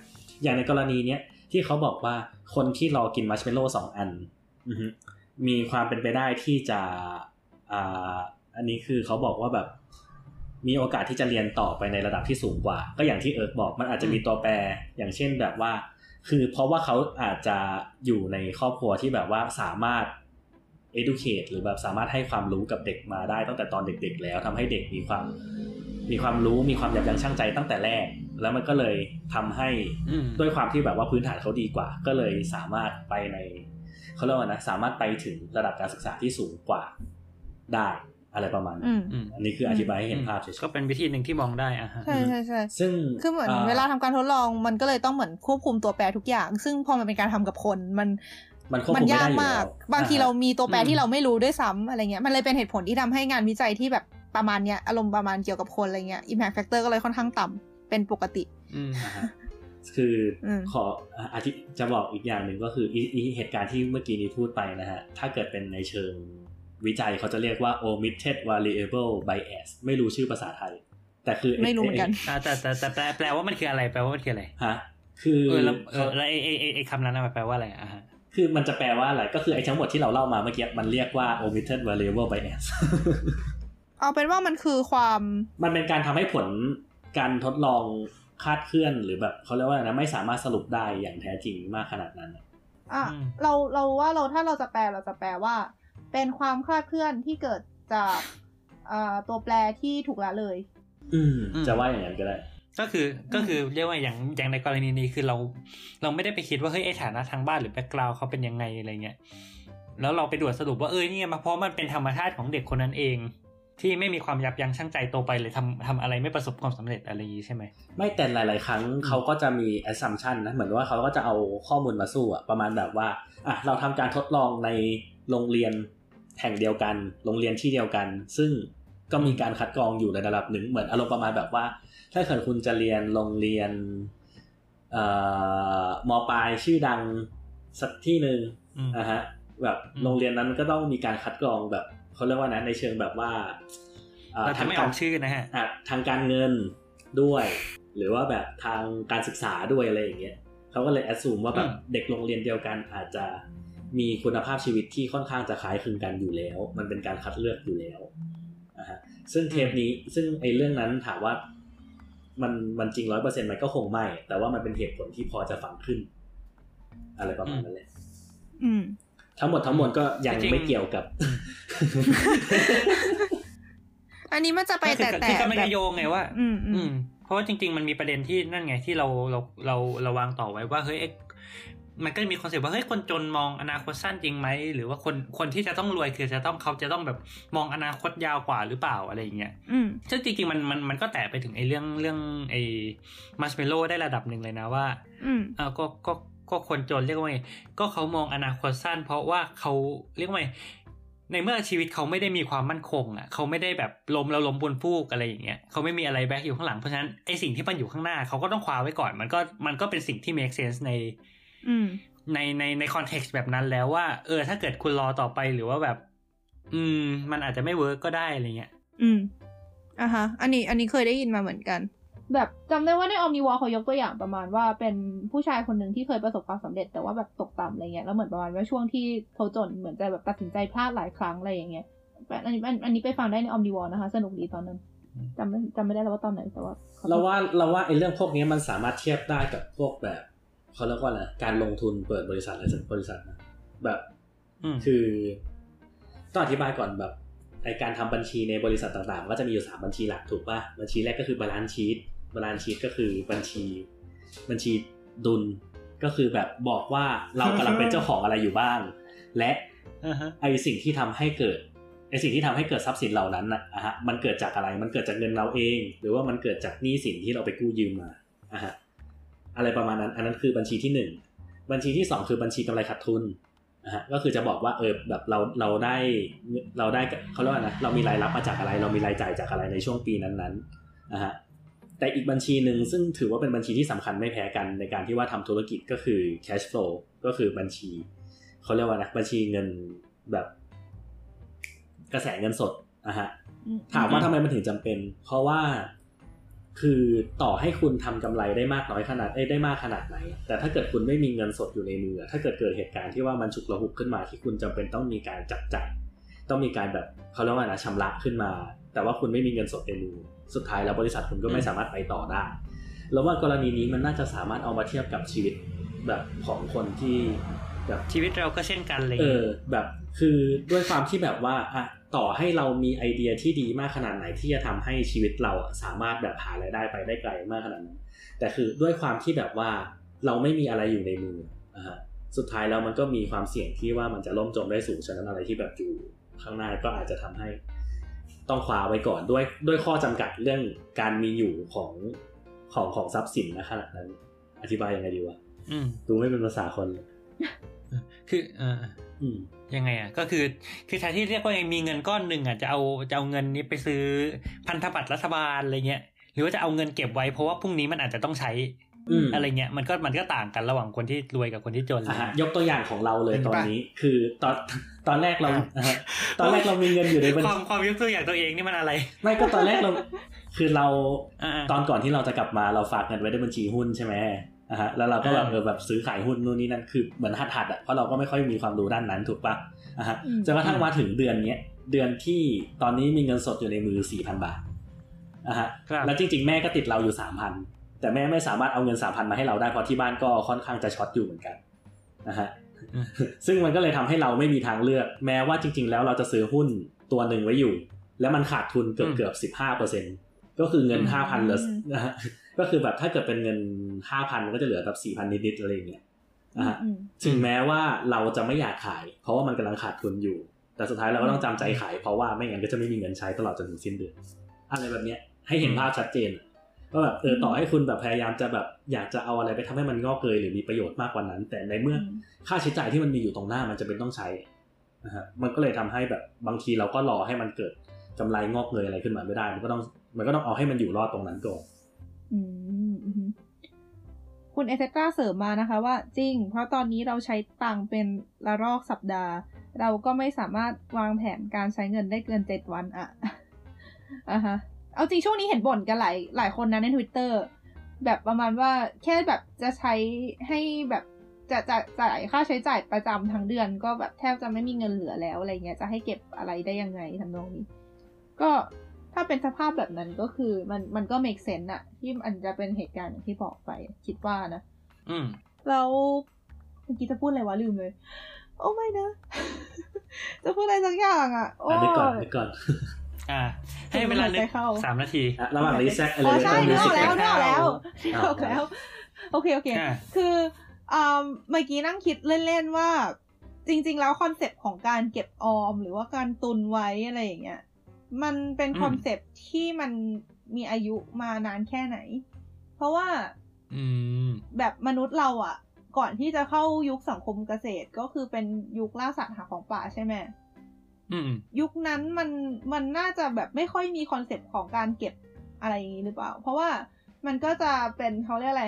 อย่างในกรณีเนี้ยที่เขาบอกว่าคนที่รอกินมัชเมลโล่สองอันอือฮึมีความเป็นไปได้ที่จะอ่าอันนี้คือเขาบอกว่าแบบ มีโอกาสที่จะเรียนต่อไปในระดับที่สูงกว่า ก็อย่างที่เอิร์กบอกมันอาจจะมีตัวแปร อย่างเช่นแบบว่า คือเพราะว่าเขาอาจจะอยู่ในครอบครัวที่แบบว่าสามารถ educate หรือแบบสามารถให้ความรู้กับเด็กมาได้ตั้งแต่ตอนเด็ก ๆ แล้วทำให้เด็กมีความมีความรู้มีความยับยั้งชั่งใจตั้งแต่แรก แล้วมันก็เลยทำให้อืมด้วยความที่แบบว่าพื้นฐานเขาดีกว่า ก็เลยสามารถไปในเขาเรียกว่านะสามารถไปถึงระดับการศึกษาที่สูงกว่าได้ อะไรประมาณนั้อืนมอืมอันนี้คืออธิบายให้เห็นภาพเฉยก็เป็นวิธีหนึ่งที่มองได้อะฮะใช่ใช่ใช่ๆซึ่งคือเหมือนาเวลาทำการทดลองมันก็เลยต้องเหมือนควบคุมตัวแปรทุกอย่าง ซึ่งพอมันเป็นการทำกับคนมันมันควบมัคุมไม่ยาได้กอยู่มากแล้วบางทีอ่ฮะเรามีตัวแปรอืมที่เราไม่รู้ด้วยซ้ำอะไรเงี้ย มันเลยเป็นเหตุผลที่ทำให้งานวิจัยที่แบบประมาณเนี้ย อารมณ์ประมาณเกี่ยวกับคนอะไรเงี้ย impact factor ก็เลยค่อนข้างต่ำเป็นปกติอืมอ่าฮะคืออมขออะอธิจะบอกอีกอย่างหนึ่งก็คืออีอีเหตุการณ์ที่เมื่อกี้นี้พูดไปนะฮะ ถ้าเกิดเป็นในเชิง วิจัยเขาจะเรียกว่า omitted variable bias ไม่รู้ชื่อภาษาไทย แต่คือไม่รู้เหมือนกันอ่าแต่แต่แต่แปลแปลว่ามันคืออะไรแปลว่ามันคืออะไรฮะคือเออแล้วเออแล้วไอไอไอ้ไอคำนั้นนะมันแปลว่าอะไรอะฮะคือมันจะแปลว่าอะไรก็คือไอ้ทั้งหมดที่เราเล่ามาเมื่อกี้มันเรียกว่า omitted variable bias เอาเป็นว่ามันคือความ มันเป็นการทำให้ผลการทดลองคาดเคลื่อนหรือแบบเขาเรียกว่าอะไรนะไม่สามารถสรุปได้อย่างแท้จริงมากขนาดนั้น อะเราเราว่าเราถ้าเราจะแปลเราจะแปลว่า เป็นความคลาดเคลื่อนที่เกิดจากอ่าตัวแปรที่ถูกละเลยอืมอืมจะว่าอย่างนั้นก็ได้ ก็คือก็คือเรียกว่าอย่างอย่างในกรณีนี้คือเรา เราไม่ได้ไปคิดว่าเฮ้ยไอฐานะทางบ้านหรือแบ็กกราวเขาเป็นยังไงอะไรเงี้ยแล้วเราไปด่วนสรุปว่าเออเนี่ยมาเพราะมันเป็นธรรมชาติของเด็กคนนั้นเอง ที่ไม่มีความยับยั้งชั่งใจโตไปเลยทำทำอะไรไม่ประสบความสำเร็จอะไรอย่างนี้ใช่ไหมไม่แต่หลาย ๆ ครั้งเขาก็จะมี assumption นะเหมือนว่าเขาก็จะเอาข้อมูลมาสู้อะประมาณแบบว่าอะเราทำการทดลองในโรงเรียน แห่งเดียวกันโรงเรียนที่เดียวกัน ซึ่งก็มีการคัดกรองอยู่ในระดับหนึ่งเหมือนอารมณ์ประมาณแบบว่า ถ้าเกิดคุณจะเรียนโรงเรียนเอ่อมปลายชื่อดังสักที่หนึ่งอืมนะฮะแบบอืมโรงเรียนนั้นก็ต้องมีการคัดกรองแบบเขาเรียกว่านะในเชิงแบบว่าอ่เราจะไม่ออกชื่อนะฮะอะทางการเงินด้วย หรือว่าแบบทางการศึกษาด้วยอะไรอย่างเงี้ยเขาก็เลยแอดซูมว่าแบบอืมเด็กโรงเรียนเดียวกันอาจจะ มีคุณภาพชีวิตที่ค่อนข้างจะคล้ายคลึงกันอยู่แล้ว มันเป็นการคัดเลือกอยู่แล้วนะฮะซึ่งเทปนี้ซึ่งไอ้เรื่องนั้นถามว่ามันมันจริงร้อยเปอร์เซ็นต์มันก็คงไม่ แต่ว่ามันเป็นเหตุผลที่พอจะฟังขึ้น อะไรประมาณนั้นแหละอืมทั้งหมดทั้งมวลก็ยังจริงๆไม่เกี่ยวกับ อันนี้มันจะไปคือแต่แต่คือกำลังแบจะโยงไงว่า อืม อือืมมเพราะว่าจริง ๆ มันมีประเด็นที่นั่นไงที่เราเราเราเราวางต่อไว้ว่าเฮ้ยเอ๊ะ มันก็มี concept ว่าเฮ้ยคนจนมองอนาคตสั้นจริงไหมหรือว่าคนคนที่จะต้องรวยคือจะต้องเขาจะต้องแบบมองอนาคตยาวกว่าหรือเปล่าอะไรอย่างเงี้ยอืมซึ่งจริงๆมันมันมันก็แตะไปถึงไอ้เรื่องเรื่องไอ้มาร์ชเมลโล่ได้ระดับหนึ่งเลยนะว่าอืมอ่าก็ก็ก็คนจนเรียกว่าไงก็เขามองอนาคตสั้น เพราะว่าเขาเรียกว่าไงในเมื่อชีวิตเขาไม่ได้มีความมั่นคงอะเขาไม่ได้แบบล้มแล้วล้มบนฟูกอะไรอย่างเงี้ยเขาไม่มีอะไร back อยู่ข้างหลังเพราะฉะนั้นไอสิ่งที่มันอยู่ข้างหน้าเขาก็ต้องคว้าไว้ก่อน มันก็มันก็เป็นสิ่งที่ make sense ในอืม ในในใน context แบบนั้นแล้วว่า เออ ถ้าเกิดคุณรอต่อไปหรือว่าแบบ อืม มันอาจจะไม่ work ก็ได้อะไรเงี้ย อืมอะฮะ อันนี้ อันนี้เคยได้ยินมาเหมือนกัน แบบจำได้ว่าใน Omnivore เขายกตัวอย่างประมาณว่าเป็นผู้ชายคนหนึ่งที่เคยประสบความสำเร็จแต่ว่าแบบตกต่ำอะไรเงี้ยแล้วเหมือนประมาณว่าช่วงที่เขาจนเหมือนจะแบบตัดสินใจพลาดหลายครั้งอะไรอย่างเงี้ยอันนี้อันอันนี้ไปฟังได้ใน Omnivore นะคะ สนุกดีตอนนั้นจำไม่จำไม่ได้แล้วว่าตอนไหนแต่ว่าขเราว่าเราว่าไอ้เรื่องพวกนี้มันสามารถเทียบได้กับพวกแบบ เขาเรียกว่าอะไรการลงทุนเปิดบริษัทอะไรสักบริษัทนะแบบอืมคือต้องอธิบายก่อนแบบไอการทำบัญชีในบริษัทต่างๆ ก็จะมีอยู่สามบัญชีหลักถูกป่ะบัญชีแรกก็คือ balance sheet balance sheet ก็คือบัญชี บัญชีดุลก็คือแบบบอกว่าเรากำลังเป็นเจ้าของอะไรอยู่บ้าง และอ่าฮะไอสิ่งที่ทำให้เกิดไอสิ่งที่ทำให้เกิดทรัพย์สินเหล่านั้นนะอะฮะมันเกิดจากอะไรมันเกิดจากเงินเราเอง หรือว่ามันเกิดจากหนี้สินที่เราไปกู้ยืมมาอะฮะ อะไรประมาณนั้น อันนั้นคือบัญชีที่หนึ่งบัญชีที่สองคือบัญชีกำไรขาดทุนนะฮะก็คือจะบอกว่าเออแบบเราเราได้เราได้เขาเรียกว่านะเรามีรายรับมาจากอะไร เรามีรายจ่ายจากอะไรในช่วงปีนั้นๆนะฮะแต่อีกบัญชีหนึ่งซึ่งถือว่าเป็นบัญชีที่สำคัญไม่แพ้กันในการที่ว่าทำธุรกิจก็คือ cash flow ก็คือบัญชีเขาเรียกว่านะบัญชีเงินแบบกระแสเงินสดนะฮะอืมถามว่าทำไมมันถึงจำเป็น เพราะว่า คือต่อให้คุณทำกำไรได้มากน้อยขนาดเอ้ยได้มากขนาดไหน แต่ถ้าเกิดคุณไม่มีเงินสดอยู่ในมือ ถ้าเกิดเกิดเหตุการณ์ที่ว่ามันฉุกระหุกขึ้นมาที่คุณจำเป็นต้องมีการจับจ่ายต้องมีการแบบเขาเรียกว่านะชำระขึ้นมา แต่ว่าคุณไม่มีเงินสดในมือสุดท้ายแล้วบริษัทคุณก็ไม่สามารถไปต่อได้แล้วว่ากรณีนี้มันน่าจะสามารถเอามาเทียบกับชีวิตแบบของคนที่แบบชีวิตเราก็เช่นกันเลยเออแบบคือด้วยความที่แบบว่าอะ ต่อให้เรามีไอเดียที่ดีมากขนาดไหนที่จะทำให้ชีวิตเราอะสามารถแบบหารายได้ไปได้ไกลมากขนาดนั้นแต่คือด้วยความที่แบบว่าเราไม่มีอะไรอยู่ในมืออะฮะสุดท้ายแล้วมันก็มีความเสี่ยงที่ว่ามันจะล่มจมได้สูงฉะนั้นอะไรที่แบบอยู่ข้างหน้าก็อาจจะทำให้ต้องคว้าไว้ก่อนด้วยด้วยข้อจำกัดเรื่องการมีอยู่ของของของทรัพย์สินนะขนาดนั้น อธิบายยังไงดีวะอืมดูไม่เป็นภาษาคนเลย คือเอออืมยังไงอะ ก็คือ คือแทนที่เรียกว่ามีเงินก้อนหนึ่งอะจะเอาจะเอาเงินนี้ไปซื้อพันธบัตรรัฐบาลอะไรเงี้ย หรือว่าจะเอาเงินเก็บไว้เพราะว่าพรุ่งนี้มันอาจจะต้องใช้อืมอะไรเงี้ยมันก็มันก็ต่างกันระหว่างคนที่รวยกับคนที่จนอะฮะยกตัวอย่างของเราเลยเห็นตปะอนนี้ คือตอนตอนแรกเราอะอะฮะตอนแรกเรามีเงินอยู่ในบัญคชีวามความยกตัวอย่างตัวเองนี่มันอะไร ไม่ก็ตอนแรกเรา คือเราอ่าตอนก่อนที่เราจะกลับมาเราฝากเงินไว้ในบัญชีหุ้นใช่ไหม อะฮะแล้วเราก็แบบอ่าเออแบบซื้อขายหุ้นนู่นนี่นั่นคือเหมือนหัดหัดๆอะเพราะเราก็ไม่ค่อยมีความรู้ด้านนั้นถูกปะอะฮะอืมจนกระทั่งมาถึงเดือนเนี้ยเดือนที่ตอนนี้มีเงินสดอยู่ในมือสี่พันบาทอะฮะครับแล้วจริง ๆ แม่ก็ติดเราอยู่สามพันแต่แม่ไม่สามารถเอาเงินสามพันมาให้เราได้เพราะที่บ้านก็ค่อนข้างจะช็อตอยู่เหมือนกันนะฮะอืมซึ่งมันก็เลยทำให้เราไม่มีทางเลือก แม้ว่าจริง ๆ แล้วเราจะซื้อหุ้นตัวหนึ่งไว้อยู่ แล้วมันขาดทุนเกือบเกือบสิบห้าเปอร์เซ็นก็คือเงินอืมห้าพันเหลือนะฮะ ก็คือแบบถ้าเกิดเป็นเงินห้าพันก็จะเหลือแบบสี่พันนิดๆอะไรอย่างเงี้ยนะฮะอืมถึงแม้ว่าเราจะไม่อยากขาย เพราะว่ามันกำลังขาดทุนอยู่แแต่สุดท้ายเราก็ต้องจำใจขายเพราะว่าไม่งั้นก็จะไม่มีเงินใช้ตลอดจนถึงสิ้นเดือนอะไรแบบเนี้ยให้เห็นภาพชัดเจนว่าแบบเออต่อให้คุณแบบพยายามจะแบบอยากจะเอาอะไรไปทำให้มันงอกเกยหรือมีประโยชน์มากกว่านั้น แต่ในเมื่ออมค่าใช้จ่ายที่มันมีอยู่ตรงหน้ามันจะเป็นต้องใช้นะฮะมันก็เลยทำให้แบบบางทีเราก็รอให้มันเกิดกำไรงอกเงยอะไรขึ้นมาไม่ได้ มันก็ต้องมันก็ต้องเอาให้มันอยู่รอดตรงนั้นก่อน อืมคุณเอเซตราเสริมมานะคะว่าจริง เพราะตอนนี้เราใช้ตังเป็นละรอกสัปดาห์ เราก็ไม่สามารถวางแผนการใช้เงินได้เกินเจ็ดวันอะอะฮะเอาจริงช่วงนี้เห็นบ่นกันหลายหลายคนนะในทวิตเตอร์แบบประมาณว่าแค่แบบจะใช้ให้แบบจะจะจ่ายค่าใช้จ่ายประจำทั้งเดือน ก็แบบแทบจะไม่มีเงินเหลือแล้วอะไรเงี้ยจะให้เก็บอะไรได้ยังไงทำนองนี้ ก็ ถ้าเป็นสภาพแบบนั้นก็คือมันมันก็ make sense อะที่มันจะเป็นเหตุการณ์อย่างที่บอกไป คิดว่านะ อืมแล้วเมื่อกี้จะพูดอะไรวะลืมเลย โอ้ไม่นะ จะพูดอะไรสักอย่างอะโอ้อะนึกก่อนนึกก่อนอ่า ให้เวลานึกหายใจเข้าสามนาทีอะระหว่างรีแซกอะไรอ๋อใช่ต้เนื้งอออกแล้วรีเนื้อออกแล้วอ่าเนื้อออกแล้ว โอเคโอเคอ่าคืออ่าเมื่อกี้นั่งคิดเล่นๆว่า จริง ๆ แล้ว concept ของการเก็บออม หรือว่าการตุนไว้อะไรอย่างเงี้ย มันเป็นอืม concept ที่มันมีอายุมานานแค่ไหน เพราะว่าอืมแบบมนุษย์เราอะก่อนที่จะเข้ายุคสังคมเกษตรก็คือเป็นยุคล่าสัตว์หาของป่าใช่ไหมอืมยุคนั้นมันมันน่าจะแบบไม่ค่อยมี concept ของการเก็บอะไรอย่างนี้หรือเปล่า เพราะว่ามันก็จะเป็นเขาเรียกอะไร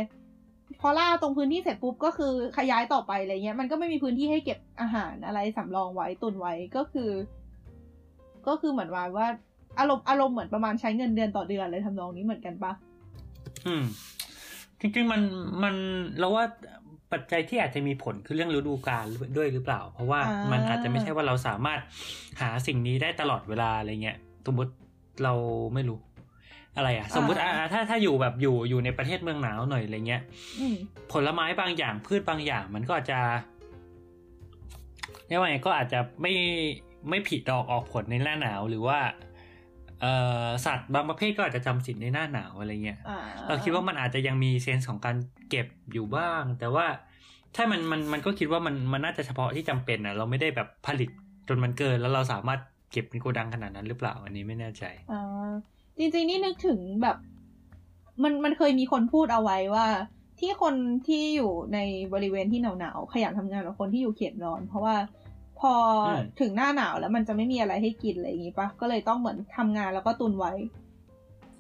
พอล่าตรงพื้นที่เสร็จปุ๊บก็คือขยายต่อไปอะไรเงี้ย มันก็ไม่มีพื้นที่ให้เก็บอาหารอะไรสำรองไว้ตุนไว้ก็คือ ก็คือเหมือนว่าว่าอารมณ์อารมณ์เหมือนประมาณใช้เงินเดือนต่อเดือนเลยทำนองนี้เหมือนกันปะอืม จริงๆมันมันเราว่าปัจจัยที่อาจจะมีผลคือเรื่องฤดูกาลด้วยหรือเปล่า เพราะว่ามันอาจจะไม่ใช่ว่าเราสามารถหาสิ่งนี้ได้ตลอดเวลาอะไรเงี้ยสมมติเราไม่รู้ อะไรอะสมมติอ่าถ้าถ้าอยู่แบบอยู่อยู่ในประเทศเมืองหนาวหน่อยอะไรเงี้ยอืมผลไม้บางอย่างพืชบางอย่าง มันก็อาจจะเรียกว่าไงก็อาจจะไม่ ไม่ผิดดอกออกผลในหน้าหนาวหรือว่าเอ่อสัตว์บางประเภทก็อาจจะจำศีลในหน้าหนาวอะไรเงี้ยอ่าเราคิดว่ามันอาจจะยังมีเซนส์ของการเก็บอยู่บ้าง แต่ว่าถ้ามันมันมันก็คิดว่ามันมันน่าจะเฉพาะที่จำเป็นนะเราไม่ได้แบบผลิตจนมันเกิน แล้วเราสามารถเก็บเป็นโกดังขนาดนั้นหรือเปล่า อันนี้ไม่แน่ใจอ่าจริงๆนี่นึกถึงแบบ มันมันเคยมีคนพูดเอาไว้ว่า ที่คนที่อยู่ในบริเวณที่หนาวๆขยันทำงานกว่าคนที่อยู่เขตร้อน เพราะว่า พออมถึงหน้าหนาวแล้วมันจะไม่มีอะไรให้กินอะไรอย่างงี้ปะก็เลยต้องเหมือนทำงานแล้วก็ตุนไว้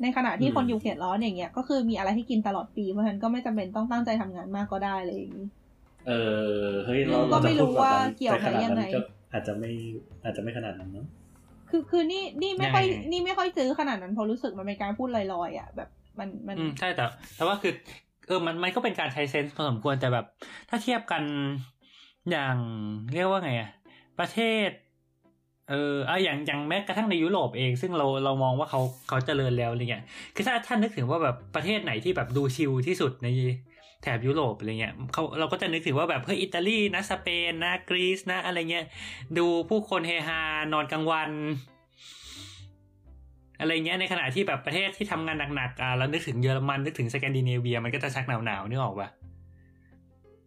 ในขณะที่อืมคนอยู่เขตร้อนอย่างเงี้ยก็คือมีอะไรให้กินตลอดปีเพราะฉะนั้นก็ไม่จำเป็นต้องตั้งใจทำงานมากก็ได้เลยอย่างงี้เออเฮ้ยเราก็เราจะไม่รู้พูดแบบว่านั้นเกี่ยวแต่ขนาดไหมยังนั้ไงนก็อาจจะไม่อาจจะไม่ขนาดนั้นเนาะคือคือนี่นี่ไม่ค่อยยังไงนี่ไม่ค่อยซื้อขนาดนั้นเพราะรู้สึกมันเป็นการพูดลอยๆอะแบบมันมันอืมใช่แต่แต่ว่าคือเออมันมันก็เป็นการใช้เซนส์พอสมควรแต่แบบ ถ้าเทียบกันอย่างเรียกว่าไงอะ ประเทศ เออเอาอย่างอย่างแม้กระทั่งในยุโรปเอง ซึ่งเราเรามองว่าเขาเขาเจริญแล้วอะไรเงี้ยคือถ้าท่านนึกถึงว่าแบบประเทศไหนที่แบบดูชิลที่สุดในแถบยุโรปอะไรเงี้ยเขาเราก็จะนึกถึงว่าแบบเฮ้ยอิตาลีนะสเปนนะกรีซนะอะไรเงี้ยดูผู้คนเฮฮานอนกลางวันอะไรเงี้ยในขณะที่แบบประเทศที่ทำงานหนักๆอะเรานึกถึงเยอรมันนึกถึงสแกนดิเนเวีย มันก็จะชักหนาวๆนึกออกปะ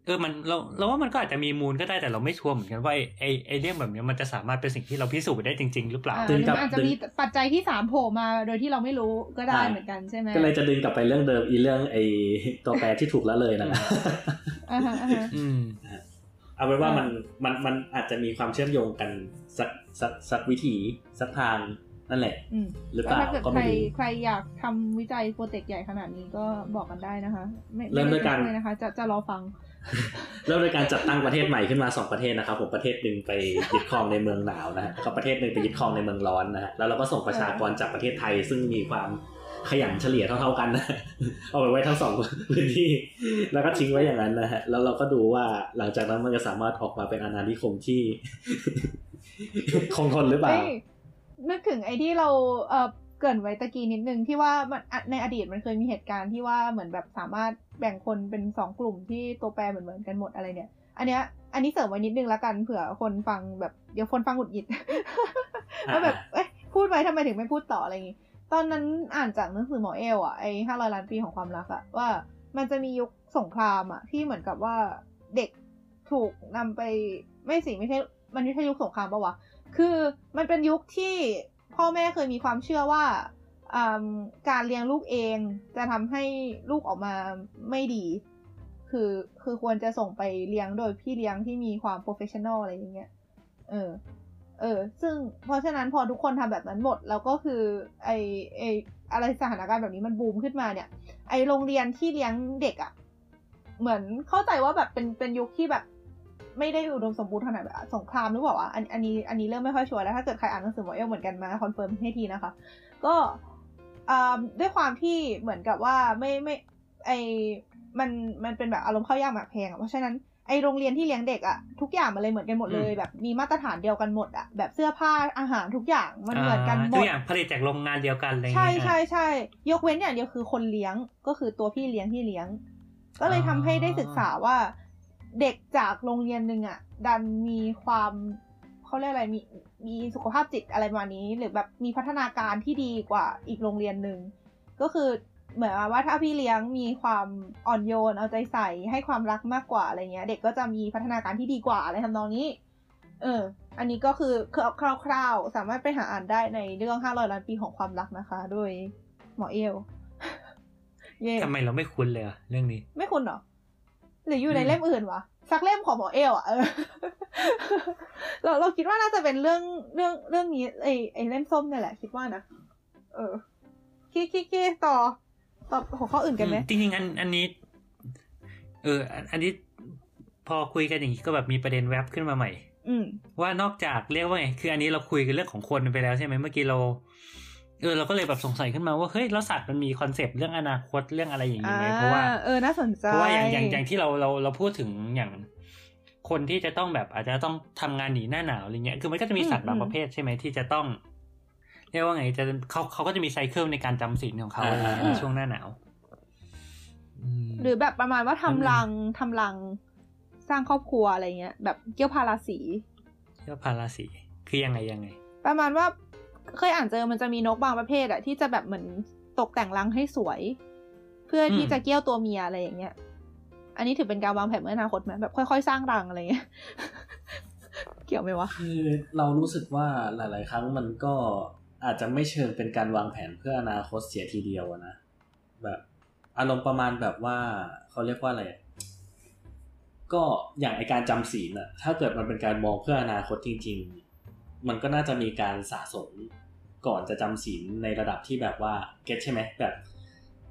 เออมันเราเราว่ามันก็อาจจะมีมูลก็ได้แต่เราไม่ชัวร์เหมือนกันว่าไอไอไอเรื่องแบบเนี้ยมันจะสามารถเป็นสิ่งที่เราพิสูจน์ได้จริง ๆ หรือเปล่าอ่าหรือมันอาจจะมีปัจจัยที่สามโผล่มาโดยที่เราไม่รู้ก็ได้เหมือนกันใช่ไหมก็เลยจะดึงกลับไปเรื่องเดิมอีเรื่องไอตัวแปรที่ถูกละเลยนะอ่าฮะอ่าฮะอืมเอาเป็นว่าอ่ามัมันมันมันอาจจะมีความเชื่อมโยงกันสักสักสักวิธีสักทางนั่นแหละอืมหรือเปล่าถ้าเกิดก็ใครไม่รู้ใครอยากทำวิจัยโปรเจกต์ใหญ่ขนาดนี้ก็บอกกันได้นะคะ ไม่เริ่มด้วยการไช่นะคะ จะจะรอฟัง เริ่มโดยการจัดตั้งประเทศใหม่ขึ้นมาสองประเทศนะครับผมประเทศหนึ่งไปยึดครองในเมืองหนาวนะฮะก็ประเทศหนึ่งไปยึดครองในเมืองร้อนนะฮะแล้วเราก็ส่งประชากรจากประเทศไทย ซึ่งมีความขยันเฉลี่ยเท่าๆกันนะเอาไปไว้ทั้งสองพื้นที่ แล้วก็ทิ้งไว้อย่างนั้นนะฮะแล้วเราก็ดูว่าหลังจากนั้นมันจะสามารถออกมาเป็นอาณานิคมที่ คงทนหรือเปล่าเอ้ยนึกถึงไอ้ที่เราเออเกินไว้ตะกี้นิดนึงที่ว่ามันในอดีตมันเคยมีเหตุการณ์ที่ว่าเหมือนแบบสามารถ แบ่งคนเป็นสองกลุ่มที่ตัวแปรเหมือนเหมือนๆกันหมดอะไรเนี่ย อันเนี้ยอันนี้เสริมไว้นิดนึงละกันเผื่อคนฟังแบบเดี๋ยวคนฟังหงุดหงิดว่าแบบเอ้ยพูดไว้ทำไมถึงไม่พูดต่ออะไรอย่างงี้ตอนนั้นอ่านจากหนังสือหมอเอ้วอะไอ้ห้าร้อยล้านปีของความรักอะว่ามันจะมียุคสงครามอะที่เหมือนกับว่าเด็กถูกนำไปไม่สิไม่ใช่มันไม่ใช่ยุคสงครามปะวะคือมันเป็นยุคที่พ่อแม่เคยมีความเชื่อว่าอืม การเลี้ยงลูกเองจะทำให้ลูกออกมาไม่ดี คือคือควรจะส่งไปเลี้ยงโดยพี่เลี้ยงที่มีความ professional อะไรอย่างเงี้ย เออ เออ ซึ่งเพราะฉะนั้นพอทุกคนทำแบบนั้นหมด แล้วก็คือไอไออะไรสถานการณ์แบบนี้มันบูมขึ้นมาเนี่ย ไอโรงเรียนที่เลี้ยงเด็กอะ่ะ เหมือนเข้าใจว่าแบบเป็นเป็นยุคที่แบบไม่ได้อุดมสมบูรณ์ขนาดแบบสงครามหรือเปล่าวะอันอันนี้อันนี้เริ่มไม่ค่อย sure แล้วถ้าเกิดใครอ่านหนังสือหมอเอ้วเหมือนกันมา confirm ให้ทีนะคะ ก็ ด้วยความที่เหมือนกับว่าไม่ไม่ไอมันมันเป็นแบบอารมณ์เข้ายากหมากแพงอะเพราะฉะนั้นไอโรงเรียนที่เลี้ยงเด็กอะทุกอย่างมันเลยเหมือนกันหมดเลยอืมแบบมีมาตรฐานเดียวกันหมดอะแบบเสื้อผ้าอาหารทุกอย่างมันเหมือนกันหมทุดกอย่างผลิตจากโรงงานเดียวกันอะไรอย่างใช่เงี้ยใช่ใช่ยกเว้นอย่างเดียวคือคนเลี้ยงก็คือตัวพี่เลี้ยงที่เลี้ยง ก็เลยทำให้ได้ศึกษาว่าเด็กจากโรงเรียนหนึ่งอะดันมีความเขาเรียกอะไรมี มีสุขภาพจิตอะไรประมาณนี้ หรือแบบมีพัฒนาการที่ดีกว่าอีกโรงเรียนหนึ่งก็คือเหมือนว่าถ้าพี่เลี้ยงมีความอ่อนโยนเอาใจใส่ให้ความรักมากกว่าอะไรเงี้ย เด็กก็จะมีพัฒนาการที่ดีกว่าอะไรทำนองนี้ เออ อันนี้ก็คือคร่าวๆสามารถไปหาอ่านได้ในเรื่อง500ล้านปีของความรักนะคะ โดยหมอเอลเย่ทำไมเราไม่คุ้นเลยอะเรื่องนี้ ไม่คุณเหรอ หรืออยู่ในอืมเล่มอื่นวะ สักเล่มของหมอเอลอะเออเราเราคิดว่าน่าจะเป็นเรื่องเรื่องเรื่องนี้ไอไอเล่มส้มเนี่ยแหละ คิดว่านะเออคิดคิดคิดต่อต่อหัวข้ออื่นกันไหมจริงๆอันอันนี้ เอออันอันนี้พอคุยกันอย่างนี้ก็แบบมีประเด็นแวบขึ้นมาใหม่ อืมว่านอกจากเรียกว่าไงคืออันนี้เราคุยกันเรื่องของคนไปแล้วใช่ไหมเมื่อกี้เรา เออเราก็เลยแบบสงสัยขึ้นมาว่าเฮ้ยแล้วสัตว์มันมี concept เรื่องอนาคตเรื่องอะไรอย่างนี้อ่าไหมเพราะว่าเออน่าสนใจเพราะว่าอย่างอย่างอย่างที่เราเราเราพูดถึงอย่างคนที่จะต้องแบบอาจจะต้องทำงานหนีหน้าหนาวอะไรเงี้ย คือมันก็จะมีสัตว์บางประเภทใช่ไหมที่จะต้องเรียกว่าไงจะเขาเขาก็จะมีไซเคิลในการจำศีลของเขาอะไรเงี้ยในช่วงหน้าหนาวมหรือแบบประมาณว่าทำรังทำรังสร้างครอบครัวอะไรเงี้ย แบบเกี่ยวพาราสีเที่ยวพาราสีคือยังไงยังไง ประมาณว่า เคยอ่านเจอมันจะมีนกบางประเภทอะที่จะแบบเหมือนตกแต่งรังให้สวย เพื่อที่อืมจะเกี่ยวตัวเมียอะไรอย่างเงี้ย อันนี้ถือเป็นการวางแผนเมื่ออนาคตไหมแบบค่อยๆ สร้างรังอะไรเงี้ยเกี่ยวไหมวะคือเรารู้สึกว่าหลาย ๆ ครั้งมันก็อาจจะไม่เชิงเป็นการวางแผนเพื่ออนาคตเสียทีเดียวอะนะแบบอารมณ์ประมาณแบบว่าเขาเรียกว่าอะไรอะก็อย่างไอการจำศีลอะถ้าเกิดมันเป็นการมองเพื่ออนาคตจริง ๆ มันก็น่าจะมีการสะสมก่อนจะจำศีลในระดับที่แบบว่าget ใช่ไหมแบบ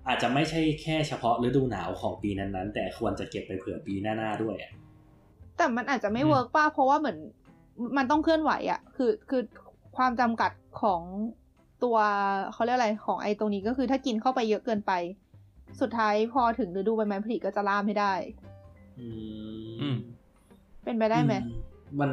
อาจจะไม่ใช่แค่เฉพาะฤดูหนาวของปีนั้นๆ แต่ควรจะเก็บไปเผื่อปีหน้าๆด้วยอะแต่มันอาจจะไม่อืมเวิร์กป่ะเพราะว่าเหมือนมันต้องเคลื่อนไหวอะคือคือความจำกัดของตัวเขาเรียกอะไรของไอ้ตรงนี้ก็คือถ้ากินเข้าไปเยอะเกินไป สุดท้ายพอถึงฤดูใบไม้ผลิก็จะล่าไม่ได้ อือืมมเป็นไปได้ไหมอืมัน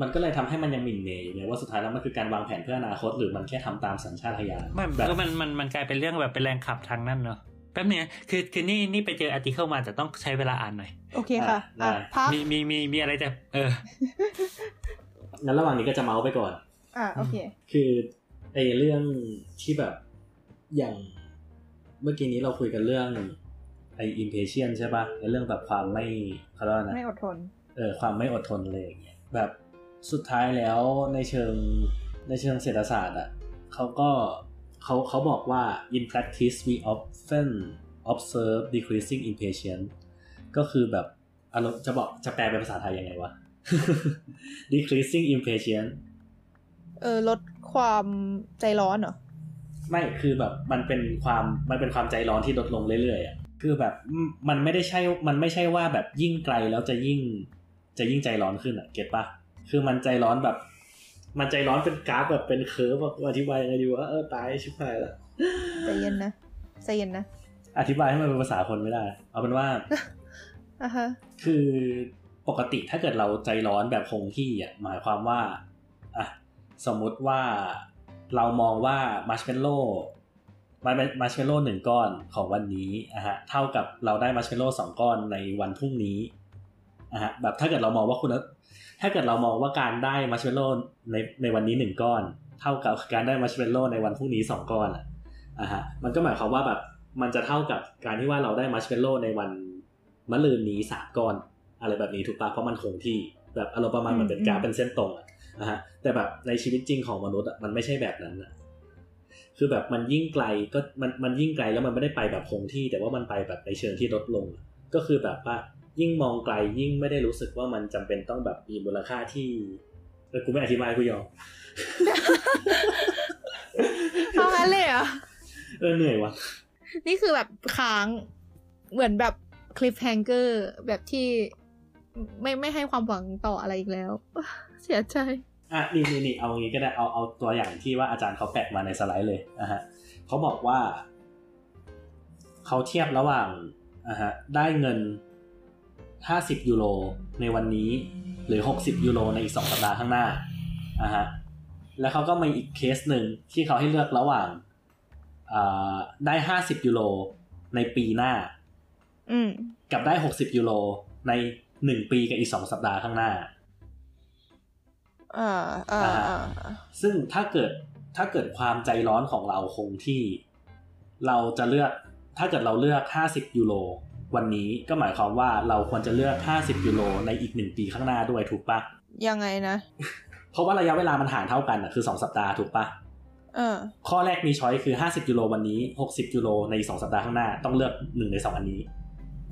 มันก็เลยทำให้มันยังหมิ่นเหม่อยู่ไงว่าสุดท้ายแล้วมันคือการวางแผนเพื่ออนาคตหรือมันแค่ทำตามสัญชาตญาณไม่แบบก็มันมันมันกลายเป็นเรื่องแบบเป็นแรงขับทางนั่นเนาะแป๊บนึงนะคือคือนี่นี่ไปเจออาร์ติเคิลมาแต่ต้องใช้เวลาอ่านหน่อย โอเคค่ะอะอะได้พักมีมีมีมีอะไรจะเอองั้นระหว่างนี้ก็จะเมาส์ไปก่อน อะโอเค คือไอ้เรื่องที่แบบอย่างเมื่อกี้นี้เราคุยกันเรื่องไอ้ impatient ใช่ปะในเรื่องแบบความไม่เขาเรียกว่านะไม่อดทน เออความไม่อดทนเลยอย่างเงี้ยแบบ สุดท้ายแล้วในเชิงในเชิงเศรษฐศาสตร์อะเขาก็เขาเขาบอกว่า in practice we often observe decreasing impatience ก็คือแบบอารมณ์จะบอกจะแปลเป็นภาษาไทยยังไงวะ decreasing impatience เออลดความใจร้อนเหรอ ไม่คือแบบมันเป็นความมันเป็นความใจร้อนที่ลดลงเรื่อยๆอะคือแบบอืมมันไม่ได้ใช่มันไม่ใช่ว่าแบบยิ่งไกลแล้วจะยิ่งจะยิ่งใจร้อนขึ้นอะ เก็ตปะ คือมันใจร้อนแบบ มันใจร้อนเป็นกราฟแบบเป็น curve แบบอธิบายยังไงดีวะเออตายชิบหายละใจเย็นนะใจเย็นนะอธิบายให้มันเป็นภาษาคนไม่ได้ เอาเป็นว่าอะฮะคือปกติถ้าเกิดเราใจร้อนแบบคงที่อะหมายความว่าอะสมมุติว่าเรามองว่ามาร์ชเมลโล่มันเป็นมาร์ชเมลโล่หนึ่งก้อนของวันนี้อะฮะเท่ากับเราได้มาร์ชเมลโล่สองก้อนในวันพรุ่งนี้อะฮะแบบถ้าเกิดเรามองว่าคุณ ถ้าเกิดเรามองว่าการได้มาร์ชเมลโล่ในในวันนี้หนึ่งก้อน เท่ากับการได้มาร์ชเมลโล่ในวันพรุ่งนี้สองก้อนอะอะฮะมันก็หมายความว่าแบบมันจะเท่ากับการที่ว่าเราได้มาร์ชเมลโล่ในวันมะรืนนี้สามก้อน อะไรแบบนี้ถูกปะเพราะมันคงที่แบบอารมณ์ประมาณเหมือนเป็นกราฟเป็นเส้นตรงอะนะฮะแต่แบบในชีวิตจริงของมนุษย์อะมันไม่ใช่แบบนั้นอะคือแบบมันยิ่งไกลก็มันมันยิ่งไกลแล้วมันไม่ได้ไปแบบคงที่ แต่ว่ามันไปแบบในเชิงที่ลดลง ก็คือแบบว่า ยิ่งมองไกลยิ่งไม่ได้รู้สึกว่ามันจำเป็นต้องแบบมีมูลค่าที่เออกูไม่อธิบายกูยอมเอางั้นเลยเหรอเออเหนื่อยว่ะนี่คือแบบค้างเหมือนแบบคลิปแฮงเกอร์แบบที่ไม่ไม่ให้ความหวังต่ออะไรอีกแล้ว เสียใจ อะนี่นี่นี่เอางี้ก็ได้เอาเอาตัวอย่างที่ว่าอาจารย์เขาแปะมาในสไลด์เลยนะฮะเขาบอกว่า เขาเทียบระหว่างอะฮะ ได้เงิน 50 ยูโรในวันนี้ หรือ 60 ยูโรในอีก 2 สัปดาห์ข้างหน้าอะฮะแล้วเขาก็มีอีกเคสหนึ่งที่เขาให้เลือกระหว่างอ่าได้ 50 ยูโรในปีหน้าอืมกับได้ 60 ยูโรใน1ปีกับอีก2สัปดาห์ข้างหน้าอ่าอ่าอ่าซึ่งถ้าเกิดถ้าเกิดความใจร้อนของเราคงที่ เราจะเลือกถ้าเกิดเราเลือก50ยูโร วันนี้ก็หมายความว่าเราควรจะเลือก 50ยูโรในอีกหนึ่งปีข้างหน้าด้วยถูกปะยังไงนะ เพราะว่าระยะเวลามันห่างเท่ากันอะคือ 2 สัปดาห์ถูกปะเออข้อแรกมีช้อยคือ 50ยูโรวันนี้ 60ยูโรในอีก2สัปดาห์ข้างหน้าต้องเลือกหนึ่งในสองอันนี้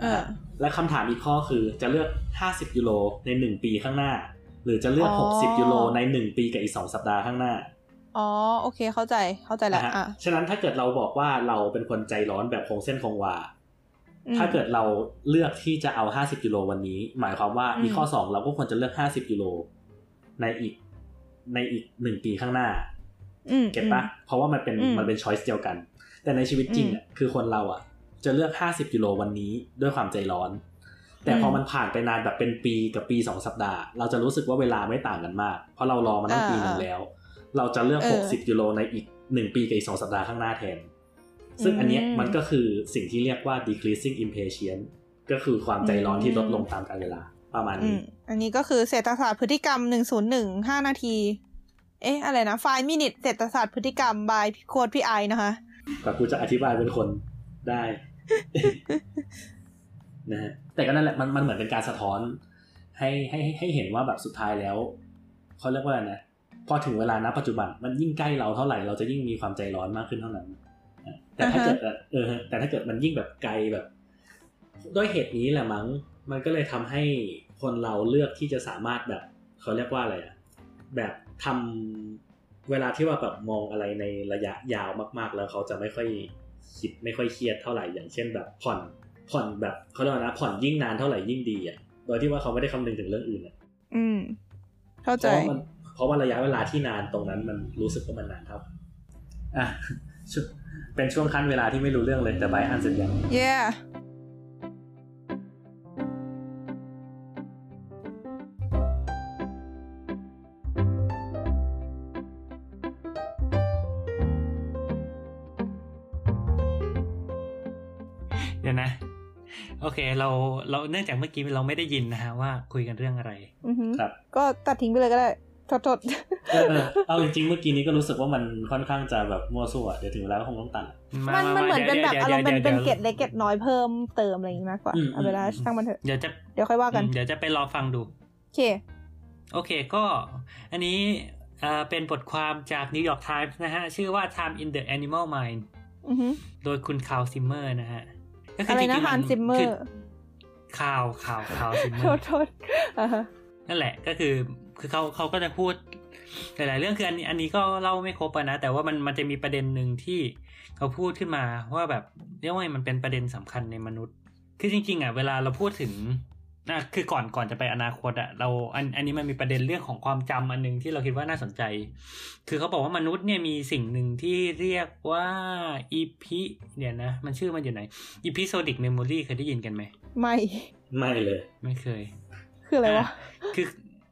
เออและคำถามอีกข้อคือจะเลือก 50ยูโรใน 1 ปีข้างหน้า หรือจะเลือกอ๋อ60ยูโรใน 1 ปีกับอีก 2 สัปดาห์ข้างหน้าอ๋อโอเคเข้าใจเข้าใจแล้วนะฮะอะฉะนั้นถ้าเกิดเราบอกว่าเราเป็นคนใจร้อนแบบคงเส้นคงวาอืม ถ้าเกิดเราเลือกที่จะเอา 50ยูโรวันนี้ หมายความว่าอืมอีกข้อ 2 เราก็ควรจะเลือก 50ยูโรในอีกในอีกหนึ่งปีข้างหน้าอืมเก็ตปะเพราะว่ามันเป็นอืมมันเป็นช้อยส์เดียวกัน แต่ในชีวิตจริงอะคือคนเราอะ จะเลือก 50ยูโรวันนี้ด้วยความใจร้อน แต่พอมันผ่านไปนานแบบเป็นปีกับปี2สัปดาห์ เราจะรู้สึกว่าเวลาไม่ต่างกันมาก เพราะเรารอมาตั้งปีหนึ่งแล้ว เราจะเลือก 60ยูโรในอีก1ปีกับอีก2สัปดาห์ข้างหน้าแทน ซึ่งอันเนี้ยมันก็คือสิ่งที่เรียกว่า decreasing impatience ก็คือความใจร้อนที่ลดลงตามกาลเวลาประมาณอืนี้มอันนี้ก็คือเศรษฐศาสตร์พฤติกรรมหนึ่งศูนย์หนึ่งห้านาที เอ๊ะ อะไรนะ ไฟมินิทเศรษฐศาสตร์พฤติกรรมบายโค้ดพี่ไอนะคะกว่ากูจะอธิบายเป็นคนได้นะฮะแต่ก็นั่นแหละมันมันเหมือนเป็นการสะท้อนให้ให้ให้ให้เห็นว่าแบบสุดท้ายแล้วเขาเรียกว่าอะไรนะพอถึงเวลาณปัจจุบันมันยิ่งใกล้เราเท่าไหร่เราจะยิ่งมีความใจร้อนมากขึ้นเท่านั้นนะ แต่ถ้าอ่าฮะเกิดแบบเออแต่ถ้าเกิดมันยิ่งแบบไกลแบบ ด้วยเหตุนี้แหละมั้ง มันก็เลยทำให้คนเราเลือกที่จะสามารถแบบเขาเรียกว่าอะไรอะแบบทำเวลาที่ว่าแบบมองอะไรในระยะยาวมาก ๆ แล้วเขาจะไม่ค่อยคิดไม่ค่อยเครียดเท่าไหร่อย่างเช่นแบบผ่อนผ่อนแบบเขาเรียกว่านะผ่อนยิ่งนานเท่าไหร่ยิ่งดีอะโดยที่ว่าเขาไม่ได้คำนึงถึงเรื่องอื่นอะอืม เข้าเพใจราะว่ามันเพราะว่าระยะเวลาที่นานตรงนั้นมันรู้สึกว่ามันนานเท่าอะช่วง เป็นช่วงขั้นเวลาที่ไม่รู้เรื่องเลยแต่ไบร์ทอ่านเสร็จยัง yeah เดี๋ยวนะ โอเคเราเราเนื่องจากเมื่อกี้เราไม่ได้ยินนะฮะว่าคุยกันเรื่องอะไร อือหือครับ ก็ตัดทิ้งไปเลยก็ได้ ทดทดเออเออเอาจริงๆเมื่อกี้นี้ก็รู้สึกว่ามันค่อนข้างจะแบบมั่วซั่วเดี๋ยวถึงเวลาก็คงต้องตัด มันมันเหมือนเป็นแบบอารมณ์เป็นเป็นเกดี๋ตยวเล็กเกตน้อยเพิ่มเติมอะไรอย่างงี้มากกว่าอืมเอาเวลาอืมช่างมันเถอะ เดี๋ยวจะเดี๋ยวค่อยว่ากัน เดี๋ยวจะไปรอฟังดู โอเค โอเคก็อันนี้เอ่อเป็นบทความจาก New York Times นะฮะ ชื่อว่า Time in the Animal Mind อือหือโดยคุณคาวซิมเมอร์นะฮะก็อะไรนะจงๆฮันซิมเมอคืร์ข่าวข่าวข่าวซิมเมโทอษร์โทษอ่าฮะนั่นแหละก็คือ คือเขาเขาก็จะพูดหลาย ๆ เรื่องคืออันนี้อันนี้ก็เล่าไม่ครบอะนะ แต่ว่ามันมันจะมีประเด็นหนึ่งที่เขาพูดขึ้นมาว่าแบบเรียกว่ามันเป็นประเด็นสำคัญในมนุษย์ คือจริง ๆ อะ เวลาเราพูดถึงอะคือก่อนก่อนจะไปอนาคตอะเราอันอันนี้มันมีประเด็นเรื่องของความจำอันหนึงที่เราคิดว่าน่าสนใจ คือเขาบอกว่ามนุษย์เนี่ยมีสิ่งหนึ่งที่เรียกว่า epi- เดี๋ยวนะ มันชื่อมันอยู่ไหน episodic memory เคยได้ยินกันไหมไม่ ไม่เลย ไม่เคย คืออะไรวะคือ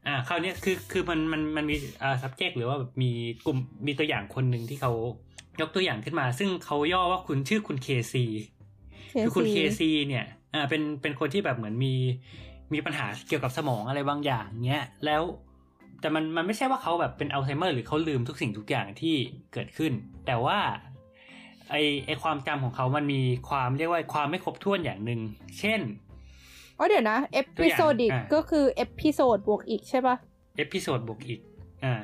อ่าคราวเนี้ยคือคือมันมันมันมีอ่า subject หรือว่าแบบมีกลุ่มมีตัวอย่างคนหนึ่งที่เขายกตัวอย่างขึ้นมา ซึ่งเขาย่อว่าคุณชื่อคุณเคซีคือคุณเคซีเนี่ยอ่าเป็นเป็นคนที่แบบเหมือนมีมีปัญหาเกี่ยวกับสมองอะไรบางอย่างเนี้ยแล้วแต่มันมันไม่ใช่ว่าเขาแบบเป็นอัลไซเมอร์หรือเขาลืมทุกสิ่งทุกอย่างที่เกิดขึ้น แต่ว่าไอไอความจำของเขามันมีความเรียกว่าความไม่ครบถ้วนอย่างหนึ่ง เช่น อ๋อเดี๋ยวนะ episodic อ่าก็คือ episode บวก ic ใช่ปะ episode บวก ic อ่า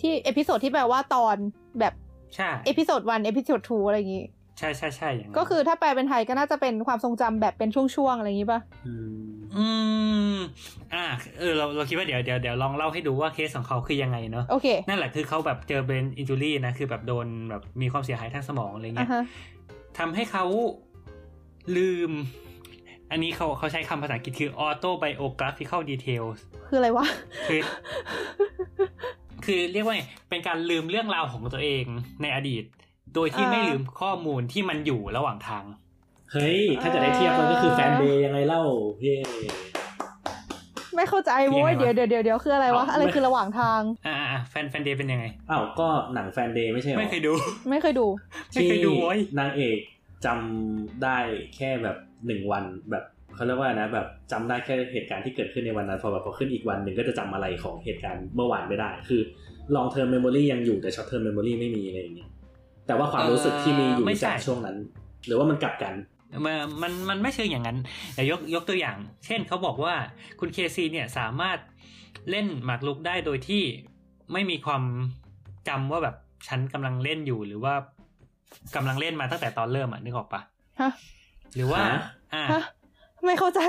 ที่ episode ที่แปลว่าตอนแบบใช่ episode one episode two อะไรอย่างงี้ใช่ใช่ใช่อย่างนั้นก็คือถ้าแปลเป็นไทยก็น่าจะเป็นความทรงจำแบบเป็นช่วงๆอะไรอย่างงี้ป่ะอืมอืม อ่า เออเราเราคิดว่าเดี๋ยวเดี๋ยวเดี๋ยวลองเล่าให้ดูว่าเคสของเขาคือยังไงเนาะ โอเค นั่นแหละคือเขาแบบเจอ brain injury นะ คือแบบโดนแบบมีความเสียหายทางสมองอะไรอะเงี้ยฮะทำให้เขาลืม อันนี้เขาเขาใช้คำภาษาอังกฤษคือ autobiographical details คืออะไรวะ คือ คือเรียกว่าไงเป็นการลืมเรื่องราวของตัวเองในอดีต โดยที่อ่าไม่ลืมข้อมูลที่มันอยู่ระหว่างทาง เฮ้ย ถ้าจะได้เทียบมันก็คือแฟนเดย์ยังไงเล่าเย่ไม่เข้าใจโว้ยยังไงวะเดี๋ยวเดี๋ยวเดี๋ยวเดี๋ยวคืออะไรวะเอาอะไรไม่คือระหว่างทางอ่าอ่าแฟนแฟนเดย์เป็นยังไงอ้าวก็หนังแฟนเดย์ไม่ใช่หรอไม่เคยดู ไม่เคยดู ไม่เคยดูโว้ยนางเอก จำได้แค่แบบหนึ่งวันแบบเขาเรียกว่านะแบบจำได้แค่เหตุการณ์ที่เกิดขึ้นในวันนั้นพอแบบพอขึ้นอีกวันหนึ่งก็จะจำอะไรของเหตุการณ์เมื่อวานไม่ได้ คือ long term memory ยังอยู่แต่ short term memory ไม่มีอะไรอย่างเงี้ยแต่ว่าความรู้สึกที่มีอยู่ไม่ใช่จากช่วงนั้น หรือว่ามันกลับกันมันมันมันไม่เชิงอย่างนั้นแต่ยกยกตัวอย่าง เช่นเขาบอกว่าคุณเคซีเนี่ยสามารถเล่นหมากรุกได้โดยที่ไม่มีความจำว่าแบบฉันกำลังเล่นอยู่หรือว่า กำลังเล่นมาตั้งแต่ตอนเริ่มอะนึกออกปะฮะหรือว่าฮะอ่าฮะไม่เข้าใจ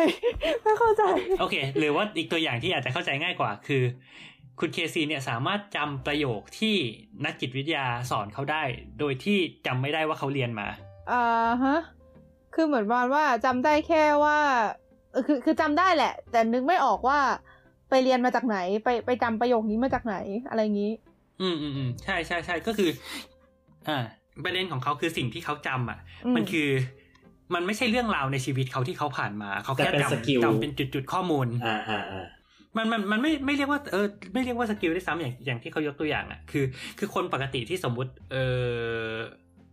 ไม่เข้าใจ โอเค หรือว่าอีกตัวอย่างที่อาจจะเข้าใจง่ายกว่า คือ คุณเคซีเนี่ยสามารถจำประโยคที่นักจิตวิทยาสอนเขาได้ โดยที่จำไม่ได้ว่าเขาเรียนมาอ่าฮะคือเหมือนประมาณว่าจำได้แค่ว่าเออคือคือจำได้แหละ แต่นึกไม่ออกว่าไปเรียนมาจากไหน ไปไปจำประโยคนี้มาจากไหนอะไรอย่างนี้ อืมอืมอืมใช่ใช่ใช่ก็คือ อ่า ประเด็นของเขาคือสิ่งที่เขาจำอะอืมมันคือมันไม่ใช่เรื่องราวในชีวิตเขาที่เขาผ่านมา เขาแค่แต่เป็นสกิลจำจำเป็นจุดๆข้อมูลอ่าอ่าอ่ามันมันมันไม่ไม่เรียกว่าเออไม่เรียกว่า skill ด้วยซ้ำอย่างอย่างที่เขายกตัวอย่างอะคือ คือคนปกติที่สมมุติ เออ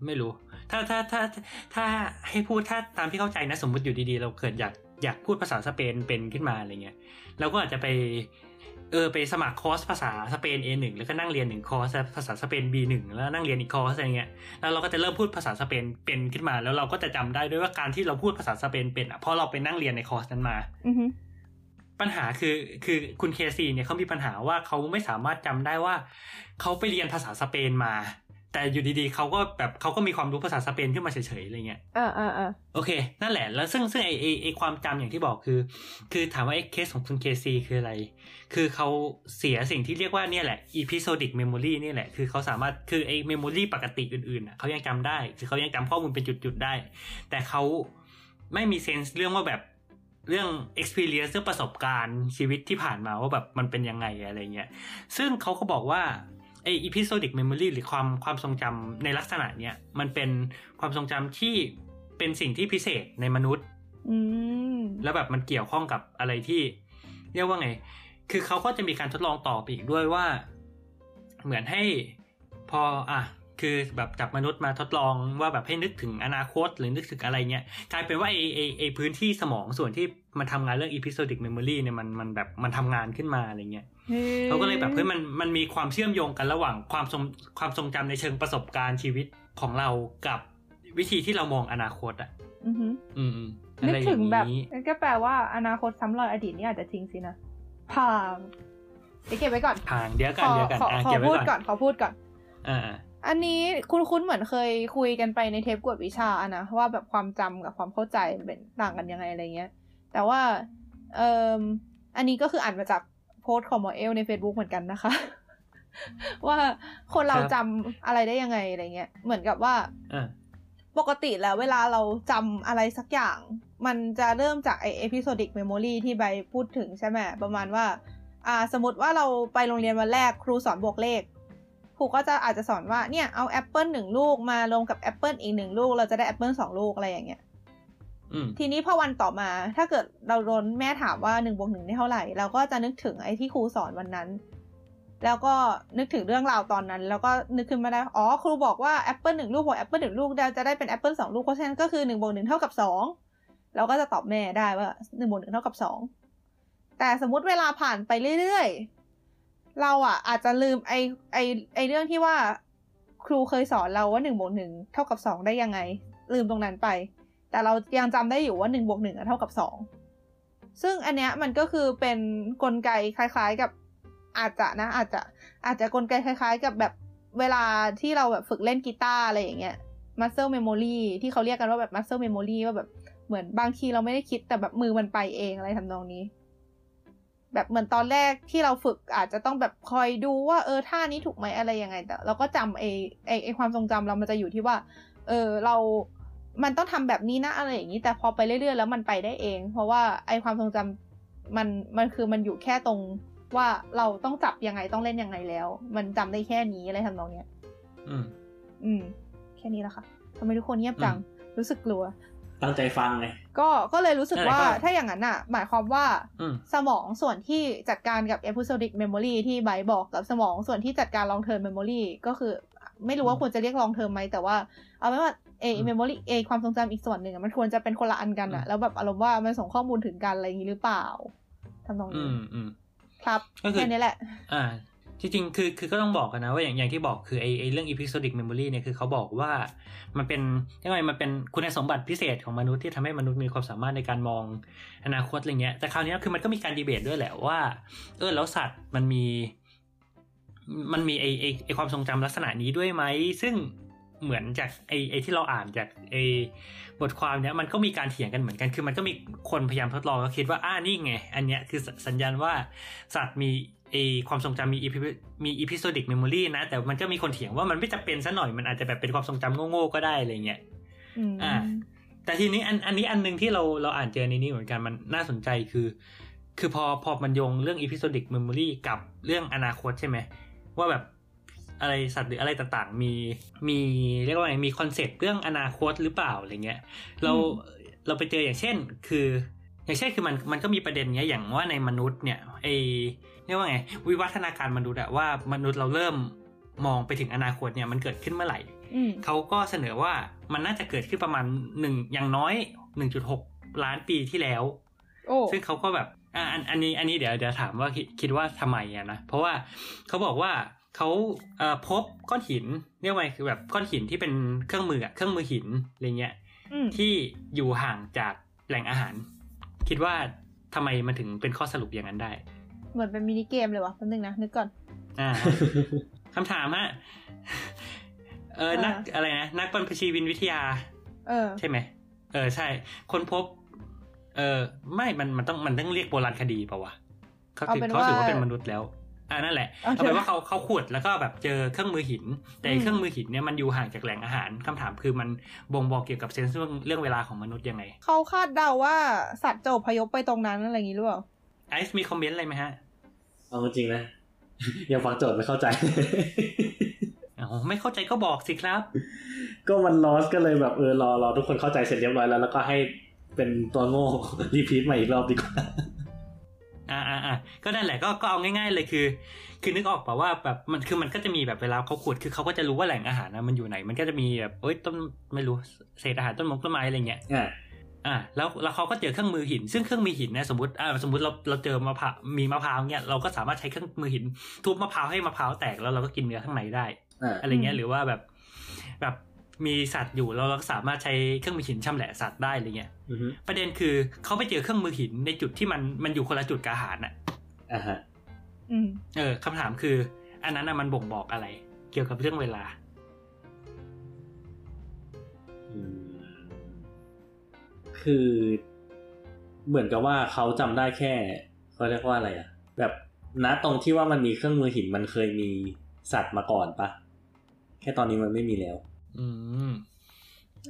ไม่รู้ ถ้าถ้าถ้าถ้าให้พูดถ้าตามที่เข้าใจนะ สมมุติอยู่ดีๆ เราเกิดอยากอยากพูดภาษาสเปนเป็นขึ้นมาอะไรเงี้ยเราก็อาจจะไป เออไปสมัครคอร์สภาษาสเปน A1 แล้วก็นั่งเรียนหนึ่งคอร์สภาษาสเปน B1 แล้วนั่งเรียนอีกคอร์สอะไรเงี้ยแล้วเราก็จะเริ่มพูดภาษาสเปนเป็นขึ้นมา แล้วเราก็จะจำได้ด้วยว่าการที่เราพูดภาษาสเปนเป็นอะเพราะเราไปนั่งเรียนในคอร์สนั้นมาอือฮึปัญหาคือคือคุณเคซีเนี่ยเขามีปัญหาว่าเขาไม่สามารถจำได้ว่าเขาไปเรียนภาษาสเปนมา แต่อยู่ดีๆเขาก็แบบเขาก็มีความรู้ภาษาสเปนขึ้นมาเฉยๆอะไรเงี้ยอ่าอ่าอ่าโอเค นั่นแหละ แล้วซึ่งซึ่งไอไอไอความจำอย่างที่บอกคือ คือถามว่าไอเคสของคุณเคซีคืออะไร คือเขาเสียสิ่งที่เรียกว่าเนี่ยแหละ episodic memory นี่แหละ คือเขาสามารถคือไอ memory ปกติอื่นๆน่ะเขายังจำได้ คือเขายังจำข้อมูลเป็นจุดๆได้ แต่เขาไม่มีเซนส์เรื่องว่าแบบเรื่อง experience เรื่องประสบการณ์ชีวิตที่ผ่านมาว่าแบบมันเป็นยังไงอะไรเงี้ย ซึ่งเขาก็บอกว่า ไอ episodic memory หรือความความทรงจำในลักษณะเนี้ยมันเป็นความทรงจำที่เป็นสิ่งที่พิเศษในมนุษย์อืมแล้วแบบมันเกี่ยวข้องกับอะไรที่ เรียกว่าไง คือเขาก็จะมีการทดลองต่อไปอีกด้วยว่า เหมือนให้พออะคือแบบจับมนุษย์มาทดลองว่าแบบให้นึกถึงอนาคตหรือนึกถึงอะไรเงี้ยกลายเป็นว่าไอไอไอพื้นที่สมองส่วนที่มันทำงานเรื่อง episodic memory เนี่ยมันมันแบบมันทำงานขึ้นมาอะไรเงี้ย เขาก็เลยแบบเฮ้ยมันมันมีความเชื่อมโยงกันระหว่างความทรงความทรงจำในเชิงประสบการณ์ชีวิตของเรากับวิธีที่เรามองอนาคตอะ อือฮึอืมๆอะนึกไรอถึย่างงแบบนี้ก็แปลว่าอนาคตซ้ำรอยอดีตนี่อาจจะทิ้งสินะพางเดี๋ยวเก็บไว้ก่อนทางเดี๋ยวขกันอเดี๋ยวกันขออะขอเก็บไว้พูดก่ก่ออนนขอพูดก่อนอ่าอันนี้คุณคุ้นๆเหมือนเคยคุยกันไปในเทปกวดวิชาอะนะว่าแบบความจำกับความเข้าใจมันเป็นต่างกันยังไงอะไรเงี้ย แต่ว่าเอ่ออันนี้ก็คืออ่านมาจาก โพสต์ของหมอเอลใน Facebook เหมือนกันนะคะ ว่าคนเราครับจำอะไรได้ยังไงอะไรเงี้ย เหมือนกับว่าอ่าปกติแล้วเวลาเราจำอะไรสักอย่าง มันจะเริ่มจากไอ episodic memory ที่ใบพูดถึงใช่ไหมประมาณว่า อ่า สมมติว่าเราไปโรงเรียนวันแรกครูสอนบวกเลขครูก็จะอาจจะสอนว่าเนี่ยเอาแอปเปิลหนึ่งลูกมารวมกับแอปเปิลอีกหนึ่งลูก เราจะได้แอปเปิลสองลูกอะไรอย่างเงี้ยอืม ทีนี้พอวันต่อมา ถ้าเกิดเราโดนแม่ถามว่าหนึ่งบวกหนึ่งได้เท่าไหร่ เราก็จะนึกถึงไอ้ที่ครูสอนวันนั้น แล้วก็นึกถึงเรื่องราวตอนนั้น แล้วก็นึกขึ้นมาได้ อ๋อ ครูบอกว่าแอปเปิลหนึ่งลูกบวกแอปเปิลหนึ่งลูกเราจะได้เป็นแอปเปิลสองลูก เพราะฉะนั้นก็คือหนึ่งบวกหนึ่งเท่ากับสองเราก็จะตอบแม่ได้ว่าหนึ่งบวกหนึ่งเท่ากับสองแต่สมมุติเวลาผ่านไปเรื่อยๆ เราอะ อาจจะลืมไอไอไอเรื่องที่ว่า ครูเคยสอนเราว่าหนึ่งบวกหนึ่งเท่ากับสองได้ยังไง ลืมตรงนั้นไป แต่เรายังจำได้อยู่ว่าหนึ่งบวกหนึ่งเท่ากับสองซึ่งอันเนี้ยมันก็คือเป็นนกลไกคล้าย ๆกับอาจจะนะ อาจจะอาจจะกลไกคล้าย ๆ กับแบบเวลาที่เราแบบฝึกเล่นกีตาร์อะไรอย่างเงี้ย muscle memory ที่เขาเรียกกันว่าแบบ muscle memory ว่าแบบเหมือนบางทีเราไม่ได้คิดแต่แบบมือมันไปเองอะไรทำนองนี้ แบบเหมือนตอนแรกที่เราฝึกอาจจะต้องแบบคอยดูว่าเออท่านี้ถูกไหมอะไรยังไงแต่เราก็จำไอไอไอความทรงจำเรามันจะอยู่ที่ว่า เออเรา มันต้องทำแบบนี้นะอะไรอย่างนี้ แต่พอไปเรื่อยๆแล้วมันไปได้เอง เพราะว่าไอความทรงจำมันมันคือมันอยู่แค่ตรงว่าเราต้องจับยังไงต้องเล่นยังไงแล้ว มันจำได้แค่นี้อะไรทำนองเนี้ย อืม อืม แค่นี้แหละค่ะทำไมทุกคนเงียบจัง รู้สึกกลัว ตั้งใจฟังไงก็ก็เลยรู้สึกนั่นแหละว่าก็ถ้าอย่างนั้นอะ หมายความว่าอืมสมองส่วนที่จัดการกับ episodic memory ที่ไบร์ทบอกกับสมองส่วนที่จัดการ long term memory ก็คือ ไม่รู้ว่าควรจะเรียก long term ไหมแต่ว่า เอาไว้ว่า เออืม memory เอความทรงจำอีกส่วนหนึ่งอะมันควรจะเป็นคนละอันกันอะอืมแล้วแบบอารมณ์ว่ามันส่งข้อมูลถึงกันอะไรอย่างนี้หรือเปล่าทำตรงอืนี้มอืมครับก็คือแค่นี้แหละ อ่าจริงๆคือคือก็ต้องบอกกันนะว่าอย่างอย่างที่บอกคือไอไอเรื่อง episodic memory เนี่ยคือเขาบอกว่ามันเป็นยังไงมันเป็นคุณสมบัติพิเศษของมนุษย์ที่ทำให้มนุษย์มีความสามารถในการมองอนาคตอะไรเงี้ยแต่คราวนี้คือมันก็มีการดีเบตด้วยแหละว่า เออแล้วสัตว์มันมี มันมีไอไอไอความทรงจำลักษณะนี้ด้วยไหมซึ่ง เหมือนจากไอไอที่เราอ่านจากไอบทความเนี้ยมันก็มีการเถียงกันเหมือนกัน คือมันก็มีคนพยายามทดลองก็คิดว่าอ่านี่ไง อันเนี้ยคือสัญญาณว่าสัตว์มีไอความทรงจำมี epi- มี episodic memory นะ แต่มันก็มีคนเถียงว่ามันไม่จำเป็นซะหน่อยมันอาจจะแบบเป็นความทรงจำโง่ๆก็ได้อะไรเงี้ยอืมอ่า แต่ทีนี้อันอันนี้อันหนึ่งที่เราเราอ่านเจอในนี้เหมือนกันมันน่าสนใจคือ คือพอพอมันโยงเรื่อง episodic memory กับเรื่องอนาคตใช่ไหมว่าแบบ อะไรสัตว์หรืออะไรต่างๆ มีมีเรียกว่าไงมีคอนเซ็ปต์เรื่องอนาคตหรือเปล่าอะไรเงี้ยเราเราไปเจออย่างเช่น คือ อย่างเช่นคือมันมันก็มีประเด็นเนี้ยอย่างว่าในมนุษย์เนี่ยไอเรียกว่าไงวิวัฒนาการมนุษย์อะว่ามนุษย์เราเริ่มมองไปถึงอนาคตเนี่ยมันเกิดขึ้นเมื่อไหร่อืมเขาก็เสนอว่ามันน่าจะเกิดขึ้นประมาณหนึ่งอย่างน้อยหนึ่งจุดหกล้านปีที่แล้วโอ้ซึ่งเขาก็แบบอ่าอันอันนี้อันนี้เดี๋ยวเดี๋ยวถามว่าคิดคิดว่าทำไมอะนะเพราะว่าเขาบอกว่า เขาเอ่อพบก้อนหินเรียกว่าไงคือแบบก้อนหินที่เป็นเครื่องมืออะเครื่องมือหินอะไรเงี้ยอืมที่อยู่ห่างจากแหล่งอาหาร คิดว่าทำไมมันถึงเป็นข้อสรุปอย่างนั้นได้ เหมือนเป็นมินิเกมเลยวะแป๊บนึงนะนึกก่อน อ่าคำถามฮะเออนักอ่าอะไรนะนักบรรพชีวินวิทยา เออ ใช่ไหมเออใช่ คนพบ เออไม่มันมันต้องมันต้องเรียกโบราณคดีเปล่าวะเขาถือเอาเป็นเขาถือว่าว่าเป็นมนุษย์แล้ว อ่านั่นแหละโอเคเอาเป็นว่าเขาเขาขุดแล้วก็แบบเจอเครื่องมือหิน แต่ไอ้อืมเครื่องมือหินเนี่ยมันอยู่ห่างจากแหล่งอาหารคำถามคือมันบ่งบอกเกี่ยวกับเซนส์เรื่องเรื่องเวลาของมนุษย์ยังไง เขาคาดเดาว่าสัตว์จะอพยพไปตรงนั้นอะไรอย่างนี้หรือเปล่าไอซ์มีคอมเมนต์อะไรไหมฮะ เอาจริงๆนะยังฟังโจทย์ไม่เข้าใจอ๋อไม่เข้าใจก็บอกสิครับ ก็มันลอสก็เลยแบบเออรอรอทุกคนเข้าใจเสร็จเรียบร้อยแล้ว แล้วก็ให้เป็นตัวโง่รีพีทใหม่อีกรอบดีกว่า อ่าอ่าอ่าก็นั่นแหละก็ก็เอาง่าย ๆ เลยคือ คือนึกออกป่าว่าแบบมันคือมันก็จะมีแบบเวลาเขาขุดคือเขาก็จะรู้ว่าแหล่งอาหารนะมันอยู่ไหน มันก็จะมีแบบเอ้ยต้นไม่รู้เศษอาหารต้นมงต้นไม้อะไรเงี้ยอ่าอ่าแล้วแล้วเขาก็เจอเครื่องมือหิน ซึ่งเครื่องมือหินเนี่ยสมมติอ่าสมมติเราเราเจอมะพร้าวมีมะพร้าวเนี่ยเราก็สามารถใช้เครื่องมือหิน ทุบมะพร้าวให้มะพร้าวแตกแล้วเราก็กินเนื้อข้างในได้อ่าอะไรเงี้ยหรือว่าแบบแบบ มีสัตว์อยู่แล้วเราก็สามารถใช้เครื่องมือหินชำแหละสัตว์ได้อะไรเงี้ยอือฮึประเด็นคือเขาไปเจอเครื่องมือหินในจุดที่มันมันอยู่คนละจุดกับอาหารน่ะอ่าฮะอืมเออคำถามคือ อันนั้นน่ะมันบ่งบอกอะไร เกี่ยวกับเรื่องเวลาอืมคือเหมือนกับว่าเขาจำได้แค่เขาเรียกว่าอะไรอะแบบณตรงที่ว่ามันมีเครื่องมือหินมันเคยมีสัตว์มาก่อนปะแค่ตอนนี้มันไม่มีแล้ว อืม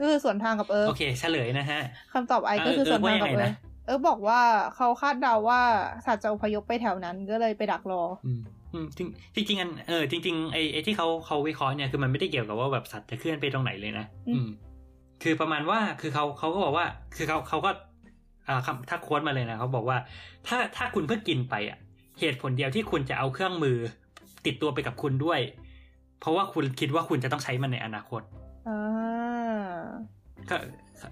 ก็คือส่วนทางกับเอิร์โอเคเฉลยนะฮะคำตอบไอก็คือเออส่วนทางกับว่ายังไงเอินะร์เอิร์บอกว่าเขาคาดเดาว่าสัตว์จะอพยพไปแถวนั้นก็เลยไปดักรออืมอืมจริงจริงๆอันเออจริงๆไอ้ไอ้ที่เขาเขาวิเคราะห์เนี่ยคือมันไม่ได้เกี่ยวกับว่าแบบสัตว์จะเคลื่อนไปตรงไหนเลยนะอืมอืม คือประมาณว่าคือเขาเขาก็บอกว่า คือเขาเขาก็อ่าคำถ้าโค้ดมาเลยนะเขาบอกว่า ถ้าถ้าคุณเพิ่งกินไปอะ เหตุผลเดียวที่คุณจะเอาเครื่องมือ ติดตัวไปกับคุณด้วย เพราะว่าคุณคิดว่าคุณจะต้องใช้มันในอนาคตอ่าเข้า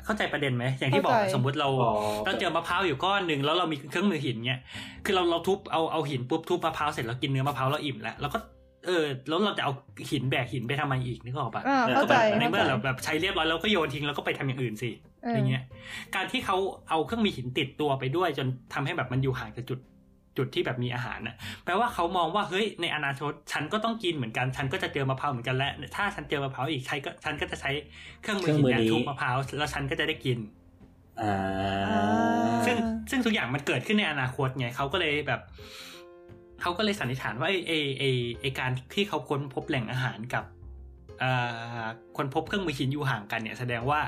เข้าใจประเด็นไหมอย่างที่บอกเข้าใจสมมุติเราอ๋อเราเจอมะพร้าวอยู่ก้อนหนึ่งแล้วเรามีเครื่องมือหินเนี้ยคือเราเราทุบเอาเอาหินปุ๊บทุบมะพร้าวเสร็จแล้วกินเนื้อมะพร้าวเราอิ่มแล้วแล้วก็เออแล้วเราจะเอาหินแบกหินไปทำไมอีกนึกออกปะอ่าเข้าใจก็แบบในเข้าเมื่ใจอเราแบบใช้เรียบร้อยเราก็โยนทิ้งแล้วก็ไปทำอย่างอื่นสิเอออย่างเงี้ย การที่เขาเอาเครื่องมือหินติดตัวไปด้วย จนทำให้แบบมันอยู่ห่างจากจุด จุดที่แบบมีอาหารนะแปลว่าเขามองว่าเฮ้ยในอนาคตฉันก็ต้องกินเหมือนกัน ฉันก็จะเจอมะพร้าวเหมือนกันและถ้าฉันเจอมะพร้าวอีกใช้ก็ฉันก็จะใช้เครื่องมือหินเนี่ยทุบมะพร้าวแล้วฉันก็จะได้กินอ่าซึ่งซึ่งทุกอย่างมันเกิดขึ้นในอนาคตไงเขาก็เลยแบบเขาก็เลยสันนิษฐานว่าไอ้ไอ้ไอ้ไอ้การที่เขาค้นพบแหล่งอาหารกับเอ่อค้นพบเครื่องมือหินอยู่ห่างกันเนี่ยแสดงว่า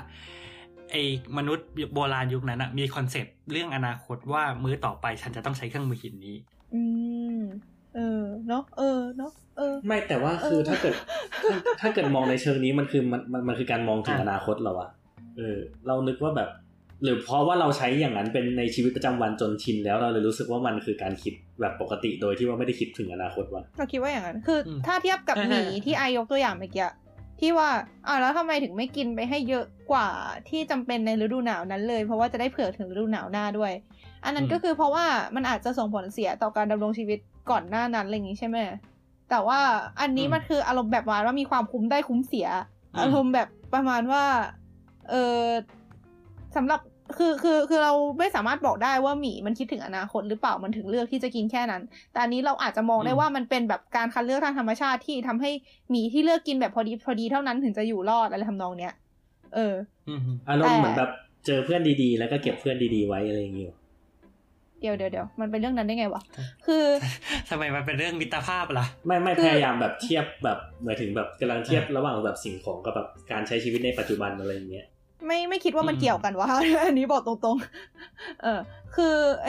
ไอ้มนุษย์โบราณยุคนั้นอะมีคอนเซปต์เรื่องอนาคตว่ามื้อต่อไปฉันจะต้องใช้เครื่องมือหินนี้ อืมเออเนาะเออเนาะเออ ไม่แต่ว่าคือเออถ้าเกิดถ้าถ้าเกิดมองในเชิงนี้มันคือมันมันมันคือการมองถึงอะอนาคตเราอะเออ เรานึกว่าแบบ หรือเพราะว่าเราใช้อย่างนั้นเป็นในชีวิตประจำวันจนชินแล้วเราเลยรู้สึกว่ามันคือการคิดแบบปกติโดยที่ว่าไม่ได้คิดถึงอนาคตวะเราคิดว่าอย่างนั้นคืออมถ้าเทียบกับใช่หใช่มีที่อายกตัวอย่างเมื่อกี้ ที่ว่าอ่าแล้วทำไมถึงไม่กินไปให้เยอะกว่าที่จำเป็นในฤดูหนาวนั้นเลย เพราะว่าจะได้เผื่อถึงฤดูหนาวหน้าด้วย อันนั้นก็คือเพราะว่ามันอาจจะส่งผลเสียต่อการดำรงชีวิตก่อนหน้านั้นอะไรอย่างนี้ใช่ไหมแต่ว่าอันนี้มันคืออารมณ์แบบว่าว่ามีความคุ้มได้คุ้มเสีย อารมณ์แบบประมาณว่า เออสำหรับ คือคือคือเราไม่สามารถบอกได้ว่าหมีมันคิดถึงอนาคตหรือเปล่ามันถึงเลือกที่จะกินแค่นั้น แต่อันนี้เราอาจจะมองได้อืมว่ามันเป็นแบบการคัดเลือกทางธรรมชาติที่ทำให้หมีที่เลือกกินแบบพอดีพอดีเท่านั้นถึงจะอยู่รอดอะไรทำนองเนี้ยเอออืมอารมณ์แต่เหมือนแบบเจอเพื่อนดีๆ แล้วก็เก็บเพื่อนดีๆไว้อะไรอย่างเงี้ยเดี๋ยวเดี๋ยวเดี๋ยวมันเป็นเรื่องนั้นได้ไงวะคือทำไมมันเป็นเรื่องมิตรภาพล่ะไม่ไม่คือพยายามแบบเทียบแบบหมายถึงแบบกำลังเทียบระหว่างแบบสิ่งของกับแบบการใช้ชีวิตในปัจจุบันอะไรอย่างเงี้ย ไม่ไม่คิดว่ามันอืมเกี่ยวกันวะอันนี้บอกตรงๆ เออ คือไอ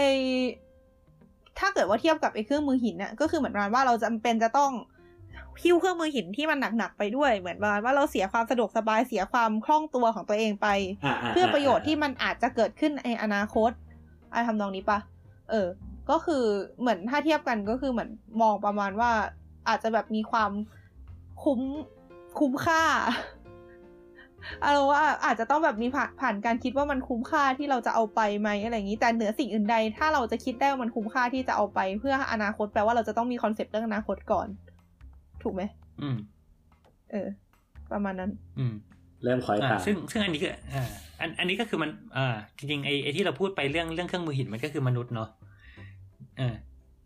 ถ้าเกิดว่าเทียบกับไอเครื่องมือหินน่ะก็คือเหมือนประมาณว่าเราจำเป็นจะต้องหิ้วเครื่องมือหินที่มันหนักๆไปด้วย เหมือนประมาณว่าเราเสียความสะดวกสบายเสียความคล่องตัวของตัวเองไปอ่าาเพื่อประโยชน์ที่มันอาจจะเกิดขึ้นในอนาคตอะไรทำนองนี้ปะเออ ก็คือเหมือนถ้าเทียบกันก็คือเหมือนมองประมาณว่าอาจจะแบบมีความคุ้มคุ้มค่าเอาว่าอาจจะต้องแบบมีผ่านผ่านการคิดว่ามันคุ้มค่าที่เราจะเอาไปไหมอะไรอย่างนี้ แต่เหนือสิ่งอื่นใด ถ้าเราจะคิดได้ว่ามันคุ้มค่าที่จะเอาไป เพื่ออนาคตแปลว่าเราจะต้องมีคอนเซปต์เรื่องอนาคตก่อน ถูกไหมอืม เออ ประมาณนั้น อืม เริ่มคอยอ่าตามซึ่งซึ่งอันนี้คืออ่าอันอันนี้ก็คือมันอ่าจริงๆไอ้ไอ้ที่เราพูดไปเรื่องเรื่องเครื่องมือหินมันก็คือมนุษย์เนาะอ่า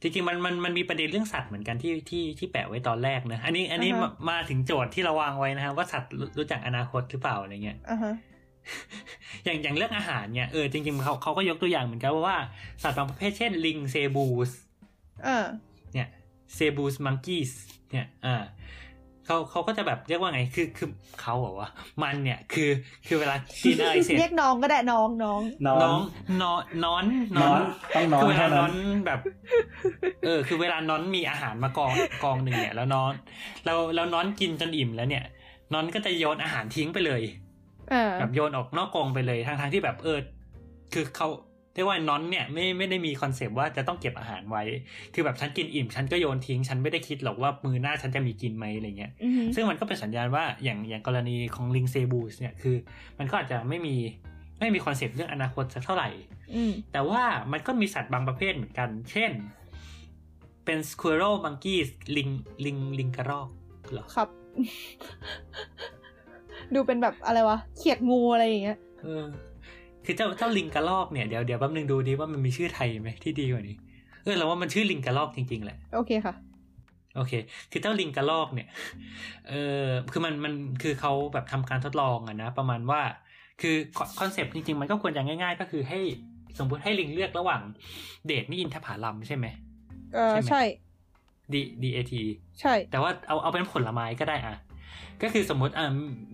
จริงๆมันมันมันมีประเด็นเรื่องสัตว์เหมือนกันที่ที่ที่แปะไว้ตอนแรกนะอันนี้อันนี้อ่าฮะมามาถึงโจทย์ที่เราวางไว้นะครับว่าสัตว์รู้รู้จักอนาคตหรือเปล่าอะไรเงี้ยอ่าฮะอย่างอย่างเรื่องอาหารเนี่ยเออจริงๆเขาเขาก็ยกตัวอย่างเหมือนกันว่าสัตว์บางประเภทเช่นลิงเซบูสเออเนี่ยเซบูสมังกี้สเนี่ยอ่า เขาเขาก็จะแบบเรียกว่าไงคือคือเขาบอกว่า มันเนี่ยคือคือเวลากินอะไรเสร็จเรียกน้องก็ได้น้องน้องน้องน้องนอนนอนนอนต้องนอนคือเวลาเท่านนั้อนนแบบ เออ คือเวลานอนมีอาหารมากองกองหนึ่งเนี่ย แล้วนอนแล้วแล้วนอนกินจนอิ่มแล้วเนี่ยมันก็จะโยนอาหารทิ้งไปเลยเออแบบโยนออกนอกกองไปเลยทั้งทั้งๆที่แบบเออคือเขา เรียกว่ามันเนี่ยไม่ไม่ได้มีคอนเซปต์ว่าจะต้องเก็บอาหารไว้ คือแบบฉันกินอิ่มฉันก็โยนทิ้ง ฉันไม่ได้คิดหรอกว่ามื้อหน้าฉันจะมีกินไหมอะไรเงี้ยอือหือซึ่งมันก็เป็นสัญญาณว่าอย่างอย่างกรณีของลิง Cebus เนี่ยคือ มันก็อาจจะไม่มีไม่มีคอนเซปต์เรื่องอนาคตสักเท่าไหร่อืมแต่ว่ามันก็มีสัตว์บางประเภทเหมือนกัน เช่น เป็น squirrel monkeys ลิงลิงลิงกระรอกเหรอครับ ดูเป็นแบบอะไรวะเขียดงูอะไรอย่างเงี้ยเออ คือเจ้าเจ้าลิงกระรอกเนี่ยเดี๋ยวเดี๋ยวแป๊บนึงดูดิว่ามันมีชื่อไทยไหมที่ดีกว่านี้ เออเราว่ามันชื่อลิงกระรอกจริงๆแหละ โอเคค่ะ โอเค คือเจ้าลิงกระรอกเนี่ย เออคือมันมันคือเขาแบบทำการทดลองอะนะประมาณว่า คือคอนเซปต์จริงๆ มันก็ควรจะง่าย ๆ ก็คือให้สมมติให้ลิงเลือกระหว่างเดทนี่อินทผลัมใช่ไหมเออใช่ไหมใช่ D D A T ใช่ แต่ว่าเอาเอาเป็นผลไม้ก็ได้อะ ก็คือสมมติอ่า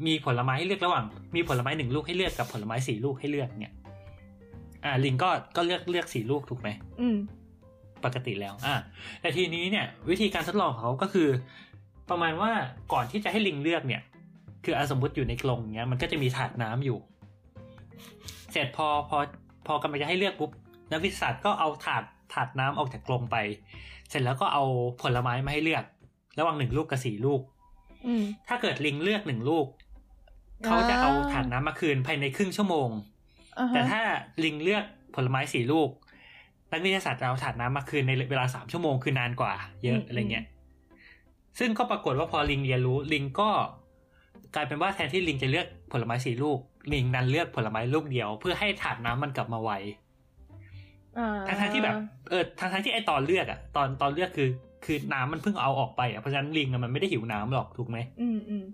มีผลไม้ให้เลือกระหว่าง มีผลไม้หนึ่งลูกให้เลือกกับผลไม้สี่ลูกให้เลือกเนี่ย อ่า ลิงก็ก็เลือกเลือกสี่ลูกถูกไหมอืม ปกติแล้ว อะแต่ทีนี้เนี่ย วิธีการทดลองของเขาก็คือ ประมาณว่าก่อนที่จะให้ลิงเลือกเนี่ย คืออะสมมติอยู่ในกรงเนี้ยมันก็จะมีถาดน้ำอยู่ เสร็จพอพอพอกำลังจะให้เลือกปุ๊บนักวิทยาศาสตร์ก็เอาถาดถาดน้ำออกจากกรงไป เสร็จแล้วก็เอาผลไม้มาให้เลือก ระหว่างหนึ่งลูกกับสี่ลูกอืม ถ้าเกิดลิงเลือกหนึ่งลูก เขาจะเอาถาดน้ำมาคืนภายในครึ่งชั่วโมงอ่าแต่ฮะถ้าลิงเลือกผลไม้สี่ลูก นักวิทยาศาสตร์จะเอาถาดน้ำมาคืนในเวลาสามชั่วโมงคือนานกว่า เยอะอะไรเงี้ย ซึ่งก็ปรากฏว่าพอลิงเรียนรู้ลิงก็กลายเป็นว่าแทนที่ลิงจะเลือกผลไม้สี่ลูก ลิงนั้นเลือกผลไม้ลูกเดียว เพื่อให้ถาดน้ำมันกลับมาไวอ่าทั้งๆที่แบบ เออทั้งทั้งๆที่ไอตอนเลือกอะตอนตอนเลือกคือ คือน้ำมันเพิ่งเอาออกไปอะเพราะฉะนั้นลิงอะมันไม่ได้หิวน้ำหรอกถูกไหมอืมอืม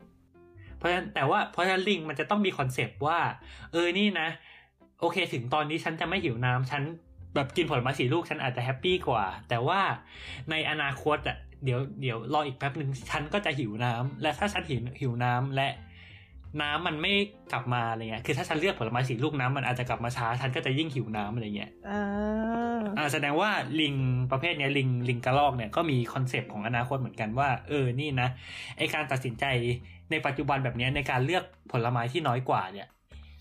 เพราะฉะนั้นแต่ว่าเพราะฉะนั้นลิงมันจะต้องมีคอนเซปต์ว่า เออนี่นะ โอเค ถึงตอนนี้ฉันจะไม่หิวน้ำฉันแบบกินผลไม้สี่ลูกฉันอาจจะ happy กว่า แต่ว่าในอนาคตอะเดี๋ยวเดี๋ยวรออีกแป๊บหนึ่งฉันก็จะหิวน้ำและถ้าฉันหิวหิวน้ำและ น้ำมันไม่กลับมาอะไรเงี้ย คือถ้าฉันเลือกผลไม้สี่ลูกน้ำมันอาจจะกลับมาช้า ฉันก็จะยิ่งหิวน้ำอะไรเงี้ยอ่าอ่าแสดงว่าลิงประเภทเนี้ยลิงลิงกระรอกเนี่ยก็มีคอนเซปต์ของอนาคตเหมือนกันว่า เออ นี่นะไอการตัดสินใจในปัจจุบันแบบเนี้ยในการเลือกผลไม้ที่น้อยกว่าเนี่ย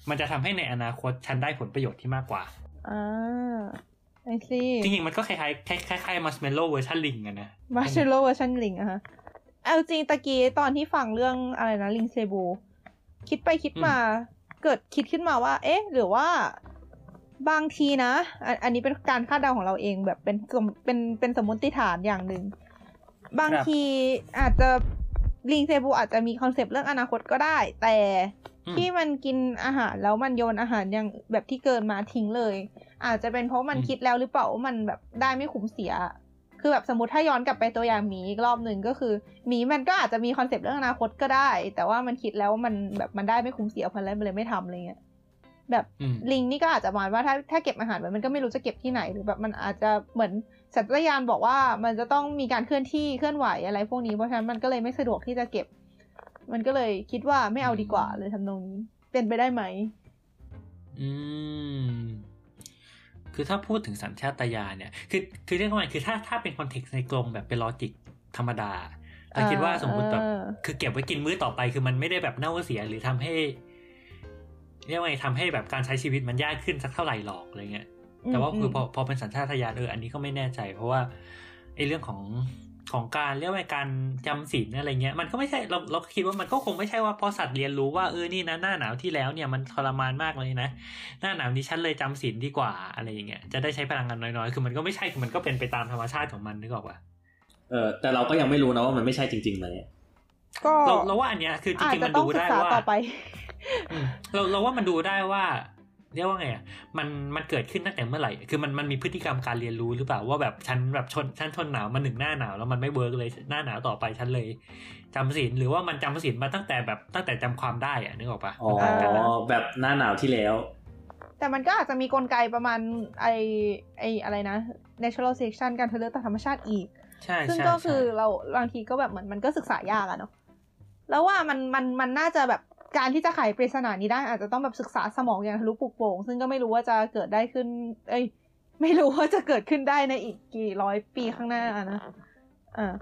มันจะทำให้ในอนาคตฉันได้ผลประโยชน์ที่มากกว่าอ่า I see จริงๆมันก็คล้ายๆคล้ายๆคล้ายๆมัสเมลโล่เวอร์ชันลิงอะนะมาเชโลเวอร์ชันลิงอะฮะเอาจริงตะกี้ตอนที่ฟังเรื่องอะไรนะลิง Cebus คิดไปคิดมา เกิดคิดขึ้นมาว่า เอ๊ะ หรือว่าบางทีนะ อันอันนี้เป็นการคาดเดาของเราเองแบบเป็นสมเป็นเป็นสมมติฐานอย่างหนึ่ง บางทีอาจจะลิง Cebus อาจจะมีคอนเซปต์เรื่องอนาคตก็ได้ แต่อืมที่มันกินอาหารแล้วมันโยนอาหารอย่างแบบที่เกินมาทิ้งเลย อาจจะเป็นเพราะมันอืมคิดแล้วหรือเปล่าว่ามันแบบได้ไม่คุ้มเสีย คือแบบสมมติถ้าย้อนกลับไปตัวอย่างหมีอีกรอบหนึ่งก็คือหมีมันก็อาจจะมีคอนเซปต์เรื่องอนาคตก็ได้ แต่ว่ามันคิดแล้วว่ามันแบบมันได้ไม่คุ้มเสียเพราะอะไรมันเลยไม่ทำอะไรเงี้ยแบบอืมลิงนี่ก็อาจจะหมายว่าถ้าถ้าเก็บอาหารไว้มันก็ไม่รู้จะเก็บที่ไหนหรือแบบมันอาจจะเหมือนสัตว์ยานบอกว่ามันจะต้องมีการเคลื่อนที่เคลื่อนไหวอะไรพวกนี้เพราะฉะนั้นมันก็เลยไม่สะดวกที่จะเก็บ มันก็เลยคิดว่าไม่เอาดีกว่าเลยทำนองนี้ เป็นไปได้ไหม อืม คือถ้าพูดถึงสัญชาตญาณเนี่ยคือคือเรียกว่าไงคือถ้าถ้าเป็น context ในกรงแบบเป็น logic ธรรมดาเราคิดว่าสมมติแบบเออคือเก็บไว้กินมื้อต่อไป คือมันไม่ได้แบบเน่าเสียหรือทำให้เรียกว่าไงทำให้แบบการใช้ชีวิตมันยากขึ้นสักเท่าไหร่หรอกอะไรเงี้ยแต่ว่าคือพอพอเป็นสัญชาตญาณเอออันนี้ก็ไม่แน่ใจ เพราะว่าไอ้เรื่องของ ของการเรียกว่าการจำศีลอะไรเงี้ยมันก็ไม่ใช่เราเราคิดว่ามันก็คงไม่ใช่ว่าพอสัตว์เรียนรู้ว่าเออนี่นะหน้าหนาวที่แล้วเนี่ยมันทรมานมากเลยนะ หน้าหนาวนี้ฉันเลยจำศีลดีกว่าอะไรอย่างเงี้ยจะได้ใช้พลังงานน้อยๆ คือมันก็ไม่ใช่คือมันก็เป็นไปตามธรรมชาติของมันนึกออกปะเออแต่เราก็ยังไม่รู้นะว่ามันไม่ใช่จริงๆไหมก็เราเราว่าอันเนี้ยคือจอาจริงๆจะมันต้องดูศึกได้ษาว่าต่อไปอืมเราเราว่ามันดูได้ว่า เรียกว่าไงอะมันมันเกิดขึ้นตั้งแต่เมื่อไหร่ คือมันมันมีพฤติกรรมการเรียนรู้หรือเปล่าว่าแบบฉันแบบชนฉันทนหนาวมาหนึ่งหน้าหนาวแล้วมันไม่ work เลยหน้าหนาวต่อไปฉันเลยจำศีลหรือว่ามันจำศีลมาตั้งแต่แบบตั้งแต่จำความได้อะนึกออกปะอ๋อมันต่างกันนะแบบหน้าหนาวที่แล้ว แต่มันก็อาจจะมีกลไกประมาณไอไออะไรนะ natural selection การทดลองตามธรรมชาติอีกใช่ซึ่งใช่ก็คือใช่เราบางทีก็แบบเหมือนมันก็ศึกษายากอะเนาะแล้วว่ามันมันมันน่าจะแบบ การที่จะไขปริศนานี้ได้อาจจะต้องแบบศึกษาสมองอย่างทะลุปลุกโปร่งซึ่งก็ไม่รู้ว่าจะเกิดได้ขึ้น เอ้ย ไม่รู้ว่าจะเกิดขึ้นได้ในอีกกี่ร้อยปีข้างหน้านะอ่า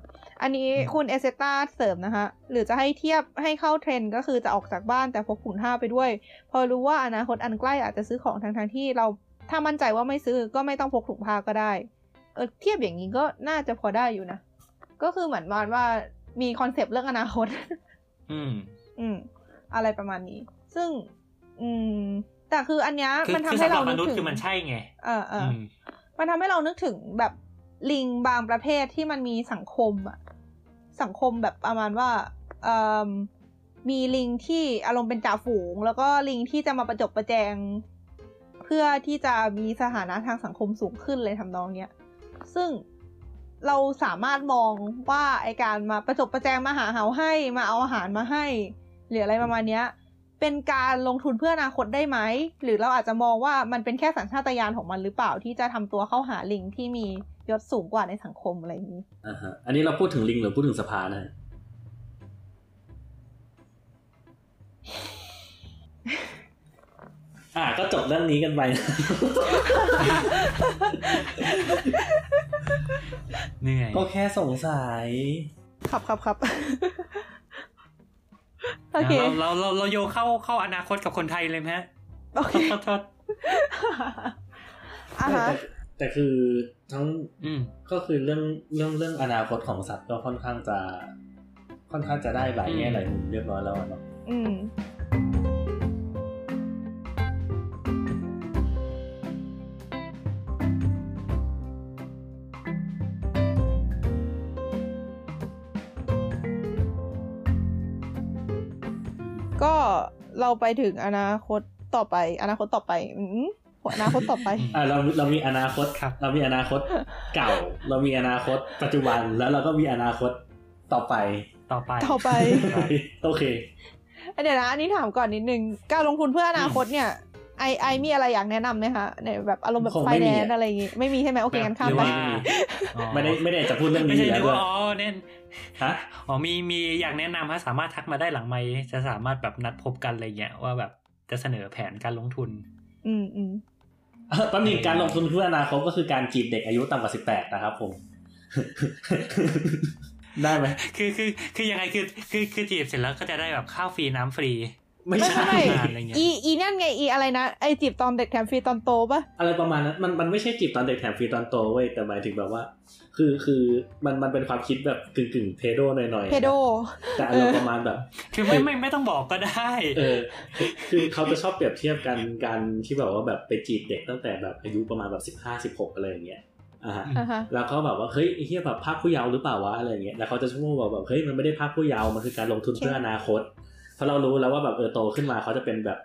อันนี้คุณเอเซตาเสริมนะคะ หรือจะให้เทียบให้เข้าเทรนด์ก็คือจะออกจากบ้านแต่พกถุงผ้าไปด้วย พอรู้ว่าอนาคตอันใกล้อาจจะซื้อของทางทางๆที่เราถ้ามั่นใจว่าไม่ซื้อก็ไม่ต้องพกถุงผ้าก็ได้ เออเทียบอย่างนี้ก็น่าจะพอได้อยู่นะ ก็คือเหมือนประมาณว่ามี concept เรื่องอนาคต อืม อืม อะไรประมาณนี้ ซึ่ง อืม แต่คืออันเนี้ยคือมันทำคือให้เรานึกถึงสำหรับมนุษย์คือมันใช่ไง เออเอออือมมันทำให้เรานึกถึงแบบลิงบางประเภทที่มันมีสังคมอะสังคมแบบประมาณว่าเอ่มมีลิงที่อารมณ์เป็นจ่าฝูง แล้วก็ลิงที่จะมาประจบประแจง เพื่อที่จะมีสถานะทางสังคมสูงขึ้นเลยทำนองเนี้ยซึ่งเราสามารถมองว่าไอการมาประจบประแจงมาหาเหาให้มาเอาอาหารมาให้ หรืออะไรประมาณเนี้ย เป็นการลงทุนเพื่ออนาคตได้ไหม หรือเราอาจจะมองว่ามันเป็นแค่สัญชาตญาณของมันหรือเปล่าที่จะทำตัวเข้าหาลิงที่มียศสูงกว่าในสังคมอะไรอย่างนี้อ่าฮะอันนี้เราพูดถึงลิงหรือพูดถึงสภานะอ่าก็จบเรื่องนี้กันไปนะเหนื่อย ก็แค่สงสัย ครับครับครับ โอเคเราเราเราเราโยเข้าเข้าอนาคตกับคนไทยเลยไหมฮะโอเคโทษโทษอะฮะแต่แต่คือทั้งอืมก็คือเรื่องเรื่องเรื่องอนาคตของสัตว์ก็ค่อนข้างจะ ค่อนข้างจะได้หลายแง่อืมหลายมุมเรียบร้อยแล้วอะเนาะอืม เราไปถึงอนาคตต่อไป อนาคตต่อไปอืมโหอนาคตต่อไปอ่าเราเรามีอนาคตครับ เรามีอนาคตเก่า เรามีอนาคตปัจจุบันแล้วเราก็มีอนาคตต่อไปต่อไปต่อไปโอเคเดี๋ยวนะอันนี้ถามก่อนนิดนึงการลงทุนเพื่ออนาคตเนี่ยไอไอมีอะไรอยากแนะนำไหมคะในแบบอารมณ์แบบคงไฟไม่แนมีนอะซ์อะไรอย่างงี้ไม่มีใช่ไหมโอเคงั้นข้ามหรือไปว่าอ๋อไม่ได้ไม่ได้จะพูดเรื่องไม่นี้ใช่อยู่แล้นึวกด้วยว่าอ๋อเน้น ฮะอ๋อมีมีอยากแนะนำฮะสามารถทักมาได้หลังไมค์จะสามารถแบบนัดพบกันอะไรเงี้ยว่าแบบจะเสนอแผนการลงทุน อืมอืมเอ่อแป๊บนึงการลงทุนเพื่ออนาคตก็คือการจีบเด็กอายุต่ำกว่าสิบแปดนะครับผมได้ไหมคือคือคือยังไงคือคือคือจีบเสร็จแล้วก็จะได้แบบข้าวฟรีน้ำฟรี ไม่ไม่ใช่ไม่งานอะไรเงี้ยอีอีนั่นไงอีอะไรนะไอจีบตอนเด็กแถมฟรีตอนโตปะอะไรประมาณนั้นมันมันไม่ใช่จีบตอนเด็กแถมฟรีตอนโตเว้ยแต่หมายถึงแบบว่า คือคือมันมันเป็นความคิดแบบกึ่งกึ่งเพโดหน่อยๆเพโดแต่อารมณ์ประมาณแบบ คือไม่ไม่ไม่ต้องบอกก็ได้เออคือคือเขาจะชอบเปรียบเทียบกันการที่แบบว่าแบบไปจีบเด็กตั้งแต่แบบอายุประมาณแบบสิบห้าสิบหกอะไรอย่างเงี้ยอ่าฮะอ่าฮะแล้วก็แบบว่าเฮ้ยไอ้เฮียแบบภาคผู้เยาว์หรือเปล่าวะอะไรอย่างเงี้ยแล้วเขาจะชอบบอกแบบเฮ้ยมันไม่ได้ภาคผู้เยาว์มันคือการลงทุนเพื่ออนาคต เพราะเรารู้แล้วว่าแบบเออโตขึ้นมาเขาจะเป็นแบบ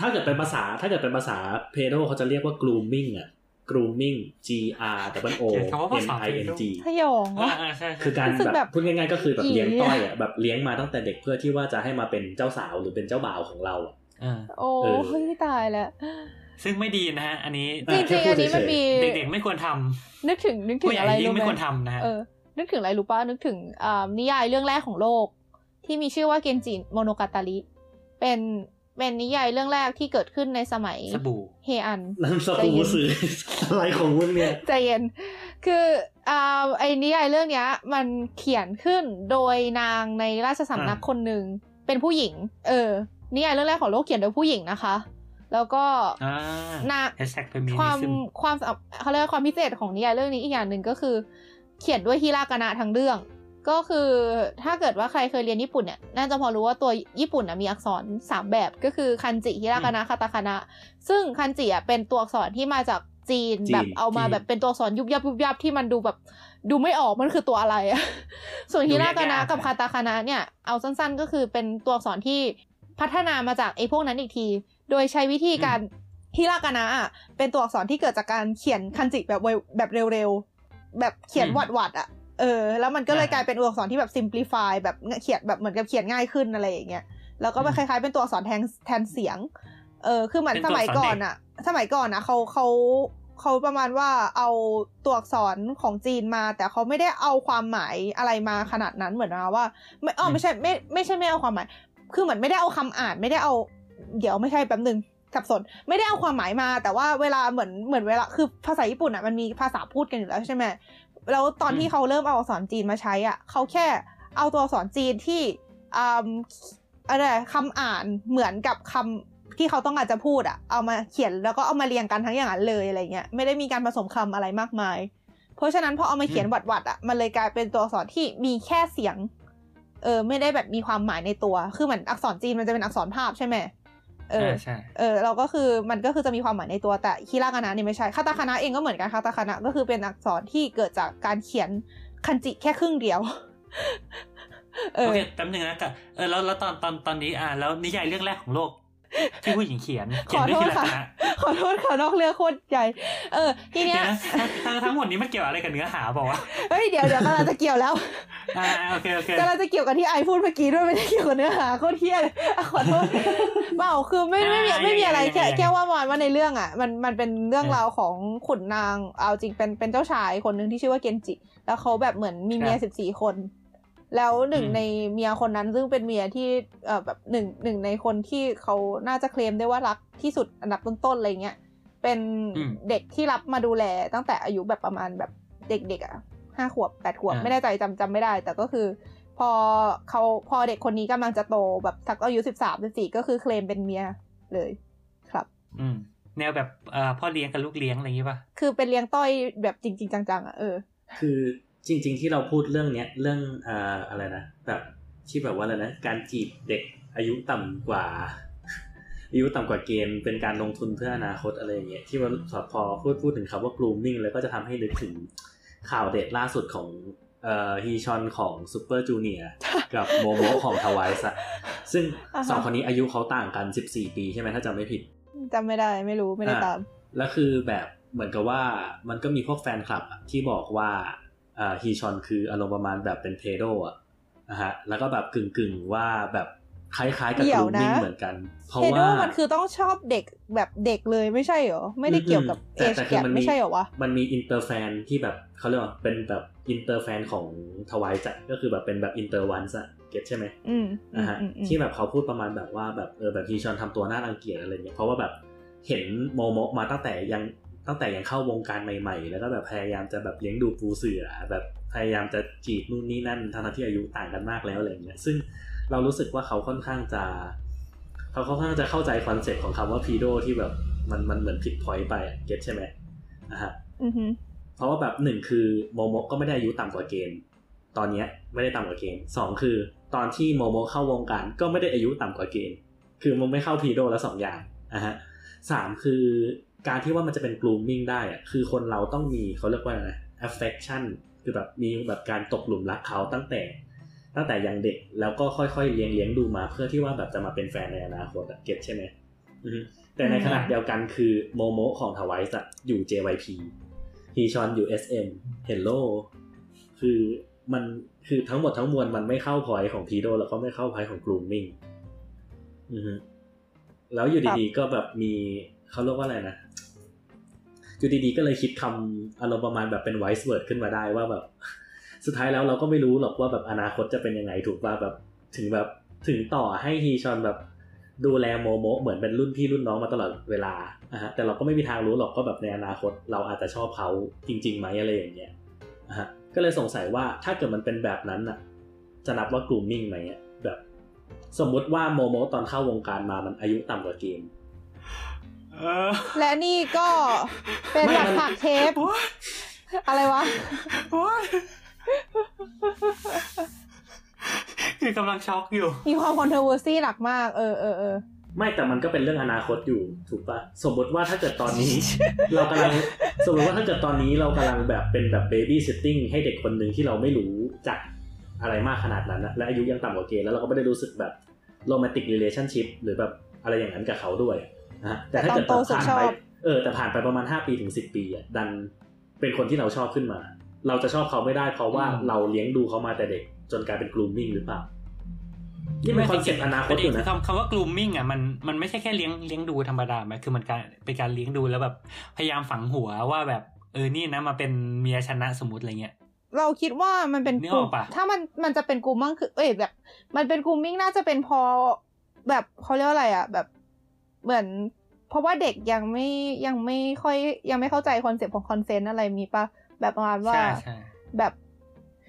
ถ้าเกิดเป็นภาษา ถ้าเกิดเป็นภาษาเพโดเขาจะเรียกว่า grooming อะ grooming G R W O เขียนคำว่าภา N ษา I N G พยองวะอ่าใช่ใช่คือการรู้สึกแบแบบบพูดง่ายๆก็คือแบบอีเลี้ยงต้อยอะแบบเลี้ยงมาตั้งแต่เด็กเพื่อที่ว่าจะให้มาเป็นเจ้าสาวหรือเป็นเจ้าบ่าวของเราอะอ่าโอ้เออเฮ้ยตายแล้วซึ่งไม่ดีนะฮะอันนี้จริงๆอันนี้มันมีเด็กๆไม่ควรทำนึกถึงนึกถึผู้งใหญ่อะไรยิ่งรู้ไม่ไหควรมทำนะฮะเออนึกถึงอะไรรู้ป่ะนึกถึงอ่านิยายเรื่องแรกของโลก ที่มีชื่อว่าเกนจิโมโนกาตาริเป็นเป็นนิยายเรื่องแรกที่เกิดขึ้นในสมัยสบู่เฮอันนั่นสกูสื่ออะไรของมึงเนี่ยใจเย็น คืออ่าไอ้นิยายเรื่องเนี้ย มันเขียนขึ้นโดยนางในราชสำนักอ่าคนหนึ่งเป็นผู้หญิง เออ นิยายเรื่องแรกของโลกเขียนโดยผู้หญิงนะคะ แล้วก็อ่านา hashtag feminismความเขาเรียกว่าความพิเศษของนิยายเรื่องนี้อีกอย่างหนึ่งก็คือ เขียนด้วยฮิรากานะทั้งเรื่อง ก็คือถ้าเกิดว่าใครเคยเรียนญี่ปุ่นเนี่ยน่าจะพอรู้ว่าตัวญี่ปุ่นน่ะมีอักษรสามแบบก็คือคันจิฮิรากานะคาตาคานะ ซึ่งคันจิอะเป็นตัวอักษรที่มาจากจีนจีนแบบเอามาจีนแบบเป็นตัวอักษรยุบยับยุบยับที่มันดูแบบดูไม่ออกมันคือตัวอะไรอะส่วนฮิรากานะกับคาตาคานะเนี่ยเอาสั้นๆ ก็คือเป็นตัวอักษรที่พัฒนามาจากไอ้พวกนั้นอีกที โดยใช้วิธีการฮิรากานะอะเป็นตัวอักษรที่เกิดจากการเขียนคันจิแบบไวแบบเร็วๆแบบเขียนอืมวัดวัดๆอะ เออ แล้วมันก็เลยอ่ากลายเป็นตัวอักษรที่แบบ simplify แบบเขียนแบบเหมือนกับเขียนง่ายขึ้นอะไรอย่างเงี้ยแล้วก็ไปอืมคล้ายๆเป็นตัวอักษรแทนแทนเสียง เออคือเหมือนเป็นสตัวมัยอักษรก่อนเด็กอะสมัยก่อนอะเขาเขาเขาประมาณว่าเอาตัวอักษรของจีนมา แต่เขาไม่ได้เอาความหมายอะไรมาขนาดนั้นเหมือนนะว่าไม่อ๋อไม่ใช่ไม่ไม่ใช่ไม่เอาความหมาย คือเหมือนไม่ได้เอาคำอ่านไม่ได้เอา เดี๋ยวไม่ใช่แป๊บหนึ่งสับสนไม่ได้เอาความหมายมา แต่ว่าเวลาเหมือนเหมือนเวลาคือภาษาญี่ปุ่นอะมันมีภาษาพูดกันอยู่แล้วใช่ไหม แล้วตอนที่เขาเริ่มเอาอักษรจีนมาใช้อะเขาแค่เอาตัวอักษรจีนที่อ่าอะไรคำอ่านเหมือนกับคำที่เขาต้องการจะพูดอะ เอามาเขียนแล้วก็เอามาเรียงกันทั้งอย่างนั้นเลยอะไรเงี้ยไม่ได้มีการผสมคำอะไรมากมาย เพราะฉะนั้นพอเอามาเขียนวัดๆอะมันเลยกลายเป็นตัวอักษรที่มีแค่เสียงเออไม่ได้แบบมีความหมายในตัว คือเหมือนอักษรจีนมันจะเป็นอักษรภาพใช่ไหม เอออ่าใช่เออเราก็คือมันก็คือจะมีความหมายในตัวแต่ฮิรากานะนี่ไม่ใช่คาตาคานะเองก็เหมือนกันคาตาคานะก็คือเป็นอักษรที่เกิดจากการเขียนคันจิแค่ครึ่งเดียวเอโออเคแป๊บนึงนะกับเออแล้วแล้วตอนตอนตอนนี้อ่าแล้วนิยายเรื่องแรกของโลก ที่ผู้หญิงเขียนขเขียอนด้วยโทษทีละค่ะคณะขอโทษค่ะนอกเรื่องโคตรใหญ่ เออ ทีเนี้เดี๋ยยวนะทั้งทั้งหมดนี้มันเกี่ยวอะไรกับเนื้อหาบอกว่าวเฮ้ยเดี๋ยวเดี๋ยวกำลังจะเกี่ยวแล้วะอ่าโอเคโอเคกำลังจะเกี่ยวกับที่ไอพูดเมื่อกี้ด้วยไม่ได้เกี่ยวกับเนื้อหาโคตรเที่ยเลยอะขอโทษเปล่าคือไม่ไม่มีไม่มีอะไรแค่แค่ว่ามันว่าในเรื่องอะ มันมันเป็นเรื่องราวของขุนนางเอาจริงเป็นเป็นเจ้าชายคนหนึ่งที่ชื่อว่าเกนจิ แล้วเขาแบบเหมือนมีเมียสิบสี่คน แล้วหนึ่งในเมียคนนั้นซึ่งเป็นเมียที่เอ่อแบบหนึ่งหนึ่งในคนที่เขาน่าจะเคลมได้ว่ารักที่สุดอันดับต้นๆอะไรเงี้ยเป็นเด็กที่รับมาดูแลตั้งแต่อายุแบบประมาณแบบเด็กๆอะห้าขวบแปดขวบไม่แน่ใจจำจำไม่ได้ แต่ก็คือ พอเขาพอเด็กคนนี้กำลังจะโตแบบสักอายุสิบสามสิบสี่ก็คือเคลมเป็นเมียเลยครับ อืมแนวแบบเอ่อพ่อเลี้ยงกับลูกเลี้ยงอะไรอย่างงี้ป่ะ คือเป็นเลี้ยงต้อยแบบจริง ๆ จังๆอะเออ คือ จริง ๆ ที่เราพูดเรื่องเนี้ยเรื่องอ่าอะไรนะแบบที่แบบว่าอะไรนะการจีบเด็กอายุต่ำกว่า อายุต่ำกว่าเกณฑ์เป็นการลงทุนเพื่ออนาคตอะไรอย่างเงี้ยที่ว่าพอพูดพูดถึงคำว่า grooming แล้วก็จะทำให้นึกถึงข่าวเด็ดล่าสุดของเอ่อฮีชอนของซูเปอร์จูเนียกับโมโมของทวายส์ซึ่งอ่าฮะสองคนนี้อายุเขาต่างกัน 14 ปีใช่ไหมถ้าจำไม่ผิดจำไม่ได้ไม่รู้ไม่ได้อ่าตาม แล้วคือแบบเหมือนกับว่ามันก็มีพวกแฟนคลับอะที่บอกว่า อ่าฮีชอนคืออารมณ์ประมาณแบบเป็นเพโดอะนะฮะแล้วก็แบบกึ่งกึ่งๆว่าแบบคล้ายๆกับเดี๋กยวลูนะมิ่งเหมือนกันเพราะเฮโดว่ามันคือต้องชอบเด็กแบบเด็กเลยไม่ใช่เหรอ ไม่ได้เกี่ยวกับอืเอมจแต่แกคือไม่ใช่เหรอวะ มันมีอินเตอร์แฟนที่แบบเขาเรียกว่าเป็นแบบอินเตอร์แฟนของทวายจัดก็คือแบบเป็นแบบอินเตอร์วันส์อะเก็ตใช่ไหมอืมอืนะมฮะอืมอืมที่แบบเขาพูดประมาณแบบว่าแบบเออแบบฮีชอนทำตัวน่ารังเกียจอะไรเงี้ยเพราะว่าแบบเห็นโมโมะมาตั้งแต่ยัง ตั้งแต่ยังเข้าวงการใหม่ ๆ แล้วก็แบบพยายามจะแบบเลี้ยงดูปูเสือแบบพยายามจะจีบนู่นนี่นั่นทั้งๆที่อายุต่างกันมากแล้วอะไรเงี้ยซึ่งเรารู้สึกว่าเขาค่อนข้างจะเขาค่อนข้างจะเข้าใจ concept ของคำว่า pedo ที่แบบมันมันเหมือนผิด point ไป get ใช่ไหมนะฮะอือหือเพราะว่าแบบหนึ่งคือโมโมะก็ไม่ได้อายุต่ำกว่าเกณฑ์ ตอนเนี้ยไม่ได้ต่ำกว่าเกณฑ์สองคือตอนที่โมโมะเข้าวงการก็ไม่ได้อายุต่ำกว่าเกณฑ์ คือมันไม่เข้าพีโดแล้วสองอย่างนะฮะสามคือ การที่ว่ามันจะเป็น grooming ได้อะคือคนเราต้องมีเขาเรียกว่าอะไร affection คือแบบมีแบบการตกหลุมรักเขาตั้งแต่ ตั้งแต่ยังเด็กแล้วก็ค่อยๆเลี้ยงเลี้ยงดูมาเพื่อที่ว่าแบบจะมาเป็นแฟนในอนาคตเก็ตใช่ไหมแต่ในขณะเดียวกันคือโมโมของทวายส์อยู่ JYP ฮีชอนอยู่ SM Hello คือมันคือทั้งหมดทั้งมวลมันไม่เข้าพอยของพีโดแล้วก็ไม่เข้าพอยของ grooming อือฮึแล้วอยู่ดีๆก็แบบมีเขาเรียกว่าอะไรนะ อยู่ดีๆก็เลยคิดคำอารมณ์ประมาณแบบเป็น wise word ขึ้นมาได้ว่าแบบ สุดท้ายแล้วเราก็ไม่รู้หรอกว่าแบบอนาคตจะเป็นยังไงถูกป่ะแบบถึงแบบถึงต่อให้ฮีชอนแบบดูแลโมโมเหมือนเป็นรุ่นพี่รุ่นน้องมาตลอดเวลาอะฮะแต่เราก็ไม่มีทางรู้หรอกก็แบบในอนาคต เราอาจจะชอบเขาจริงๆไหมอะไรอย่างเงี้ยอะฮะก็เลยสงสัยว่าถ้าเกิดมันเป็นแบบนั้นอะจะนับว่าก r ูมมิ่งไหมอะแบบ สมมุติว่าโมโมตอนเข้าวงการมามันอายุต่ำกว่าเกม และนี่ก็เป็นไม่หลักมันฐานเทป อะไรวะโอ๊ยคือกำลังช็อกอยู่ มีความ controversy หนักมาก เออเออเออไม่แต่มันก็เป็นเรื่องอนาคตอยู่ถูกปะสมมติว่าถ้าเกิดตอนนี้ เรากำลังสมมติว่าถ้าเกิดตอนนี้เรากำลังแบบเป็นแบบเบบี้ i ิ t ติ้งให้เด็กคนหนึ่งที่เราไม่รู้จักอะไรมากขนาดนั้นนะและอายุยังต่ำกว่าเกณฑ์แล้วเราก็ไม่ได้รู้สึกแบบโรแมนติก r ีเลชั่นชิพหรือแบบอะไรอย่างนั้นกับเขาด้วย นะฮะแต่ถ้าเกิดแต่ตอนโตสุดผ่านชอไปบเออแต่ผ่านไปประมาณห้าปีถึงสิบปีอะดันเป็นคนที่เราชอบขึ้นมา เราจะชอบเขาไม่ได้เพราะว่าอืมเราเลี้ยงดูเขามาแต่เด็กจนกลายเป็น grooming หรือเปล่านี่เป็น concept อนาคตอยู่นะคำคำว่า grooming อะมันมันไม่ใช่แค่เลี้ยงเลี้ยงดูธรรมดาไหมคือมันการเป็นการเลี้ยงดูแล้วแบบพยายามฝังหัวว่าแบบเออนี่นะมาเป็นเมียฉันนะสมมติอะไรเงี้ยเราคิดว่ามันเป็น groom นึกกออมกปะถ้ามันมันจะเป็น grooming คือ เอ้ยแบบ มันเป็น grooming น่าจะเป็นพอ แบบเขาเรียกว่าอะไรอะ แบบ เหมือน เพราะว่าเด็กยังไม่ยังไม่ค่อยยังไม่เข้าใจ concept ของ consent อะไรมีปะแบบประมาณว่าใช่ใช่แบบ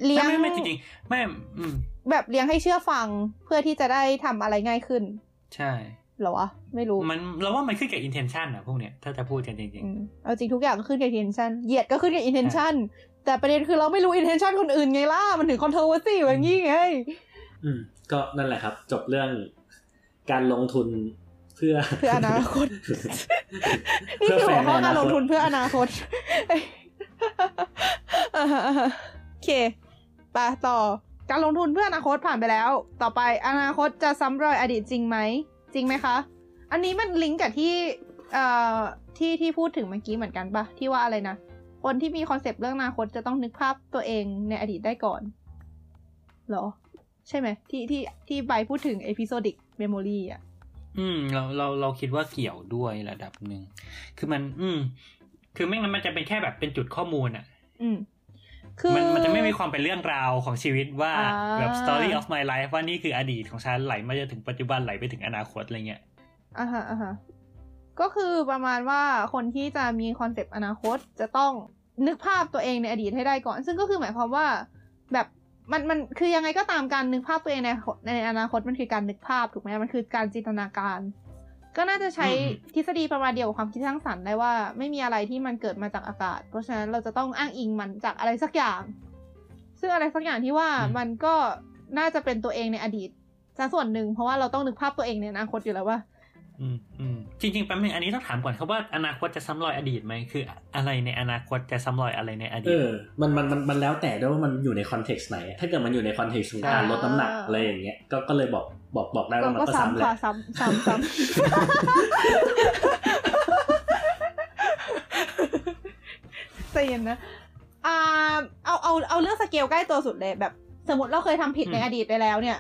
เลี้ยงไม่ไม่ไม่จริงๆไม่อืมแบบเลี้ยงให้เชื่อฟังเพื่อที่จะได้ทำอะไรง่ายขึ้น ใช่เหรอวะไม่รู้มันเราว่ามันขึ้นกับ intention อะพวกเนี้ยถ้าจะพูดกันจริงอืมเอาจริงทุกอย่างก็ขึ้นกับ intention เหยียดก็ขึ้นกับ intention แต่ประเด็นคือเราไม่รู้ intention คนอื่นไงล่ะ มันถึง controversy อย่างนี้ไง อืม ก็นั่นแหละครับ จบเรื่องการลงทุน เพื่อเพื่ออนาคตนี่คือหัวข้อการลงทุนเพื่ออนาคตอ่าฮะอ่าฮะโอเคไปต่อการลงทุนเพื่ออนาคตผ่านไปแล้ว ต่อไปอนาคตจะซ้ำรอยอดีตจริงไหม จริงไหมคะ อันนี้มันลิงก์กับที่เอ่อที่ที่พูดถึงเมื่อกี้เหมือนกันปะที่ว่าอะไรนะคนที่มี concept เรื่องอนาคตจะต้องนึกภาพตัวเองในอดีตได้ก่อนเหรอ ใช่ไหมที่ที่ที่ใบพูดถึง episodic memory อะๆ อืม เราเราเราคิดว่าเกี่ยวด้วยระดับหนึ่งคือมัน อืม คือไม่งั้นมันจะเป็นแค่แบบเป็นจุดข้อมูลอะอืมคือมันมันจะไม่มีความเป็นเรื่องราวของชีวิตว่าอ่าแบบ story of my life ว่านี่คืออดีตของฉันไหลมาจนถึงปัจจุบันไหลไปถึงอนาคตอะไรเงี้ยอ่าฮะอ่าฮะก็คือประมาณว่าคนที่จะมี concept อนาคตจะต้องนึกภาพตัวเองในอดีตให้ได้ก่อน ซึ่งก็คือหมายความว่าแบบ มันมันคือยังไงก็ตามการนึกภาพตัวเองในในอนาคตมันคือการนึกภาพถูกไหมมันคือการจินตนาการ ก็น่าจะใช้อืมทฤษฎีประมาณเดียวกับความคิดสร้างสรรค์ได้ว่าไม่มีอะไรที่มันเกิดมาจากอากาศ เพราะฉะนั้นเราจะต้องอ้างอิงมันจากอะไรสักอย่าง ซึ่งอะไรสักอย่างที่ว่ามันก็น่าจะเป็นตัวเองในอดีตซะส่วนหนึ่งเพราะว่าเราต้องนึกภาพตัวเองในอนาคตอยู่แล้วว่า อืมอืมจริงๆแป๊บนึงอันนี้ต้องถามก่อนครับว่าอนาคตจะซ้ำรอยอดีตไหมคือ อะไรในอนาคตจะซ้ำรอยอะไรในอดีตเออมันมันมันมันแล้วแต่ด้วยว่ามันอยู่ใน context ไหน ถ้าเกิดมันอยู่ใน context ของการอ่าลดน้ำหนักอะไรอย่างเงี้ยก็ก็เลยบอกบอกบอกได้ว่ามันก็ก็ซ้ำแหซ้ำค่ะละซ้ำซ้ำซ้ำเย็นนะอ่าเอาเอาเอาเรื่องสเกลใกล้ตัวสุดเลยแบบ สมมติเราเคยทำผิดในอดีตไปแล้วเนี่ย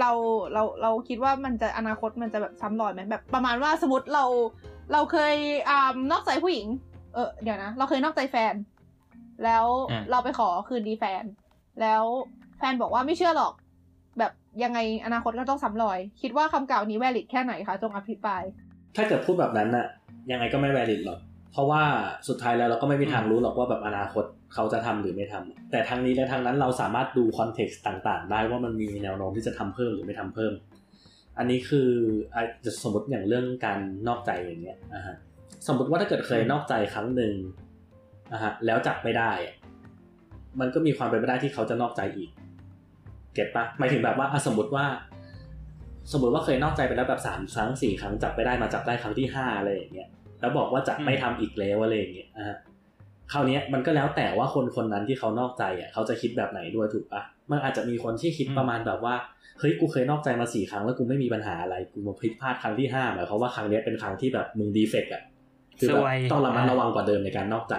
เราเราเราคิดว่ามันจะอนาคตมันจะแบบซ้ำรอยไหมแบบประมาณว่าสมมติเราเราเคยอ่านอกใจผู้หญิง เออเดี๋ยวนะ เราเคยนอกใจแฟน แล้วอ่าเราไปขอคืนดีแฟน แล้วแฟนบอกว่าไม่เชื่อหรอก แบบยังไงอนาคตก็ต้องซ้ำรอย คิดว่าคำกล่าวนี้แวลิดแค่ไหนคะจงอภิปราย ถ้าเกิดพูดแบบนั้นน่ะยังไงก็ไม่ valid หรอก เพราะว่าสุดท้ายแล้วเราก็ไม่มีทางรู้หรอกว่าแบบอนาคตเขาจะทำหรือไม่ทำแต่ทางนี้และทางนั้นเราสามารถดูคอนเท็กซ์ต่างๆ ได้ว่ามันมีแนวโน้มที่จะทำเพิ่มหรือไม่ทำเพิ่ม อันนี้คือจะสมมติอย่างเรื่องการนอกใจอย่างเงี้ยอะฮะสมมติว่าถ้าเกิดเคยนอกใจครั้งหนึ่งอะฮะแล้วจับไม่ได้ มันก็มีความเป็นไปได้ที่เขาจะนอกใจอีก เก็ตปะหมายถึงแบบว่าสมมติว่า สมมติว่าเคยนอกใจไปแล้วแบบสามครั้งสี่ครั้งจับไปได้มาจับได้ครั้งที่ห้าอะไรอย่างเงี้ย แล้วบอกว่าจะไม่ทำอีกแล้วอะไรอย่างเงี้ยอะฮะคราวเนี้ยมันก็แล้วแต่ว่าคนคนนั้นที่เขานอกใจอะเขาจะคิดแบบไหนด้วยถูกปะมันอาจจะมีคนที่คิดประมาณแบบว่าเฮ้ยกูเคยนอกใจมาสี่ครั้งแล้วกูไม่มีปัญหาอะไรกูมาผิดพลาดครั้งที่ห้าหมายความว่าครั้งเนี้ยเป็นครั้งที่แบบมึงดีเฟกต์อะคือแบบซวยต้องระมัดระวังกว่าเดิมในการนอกใจ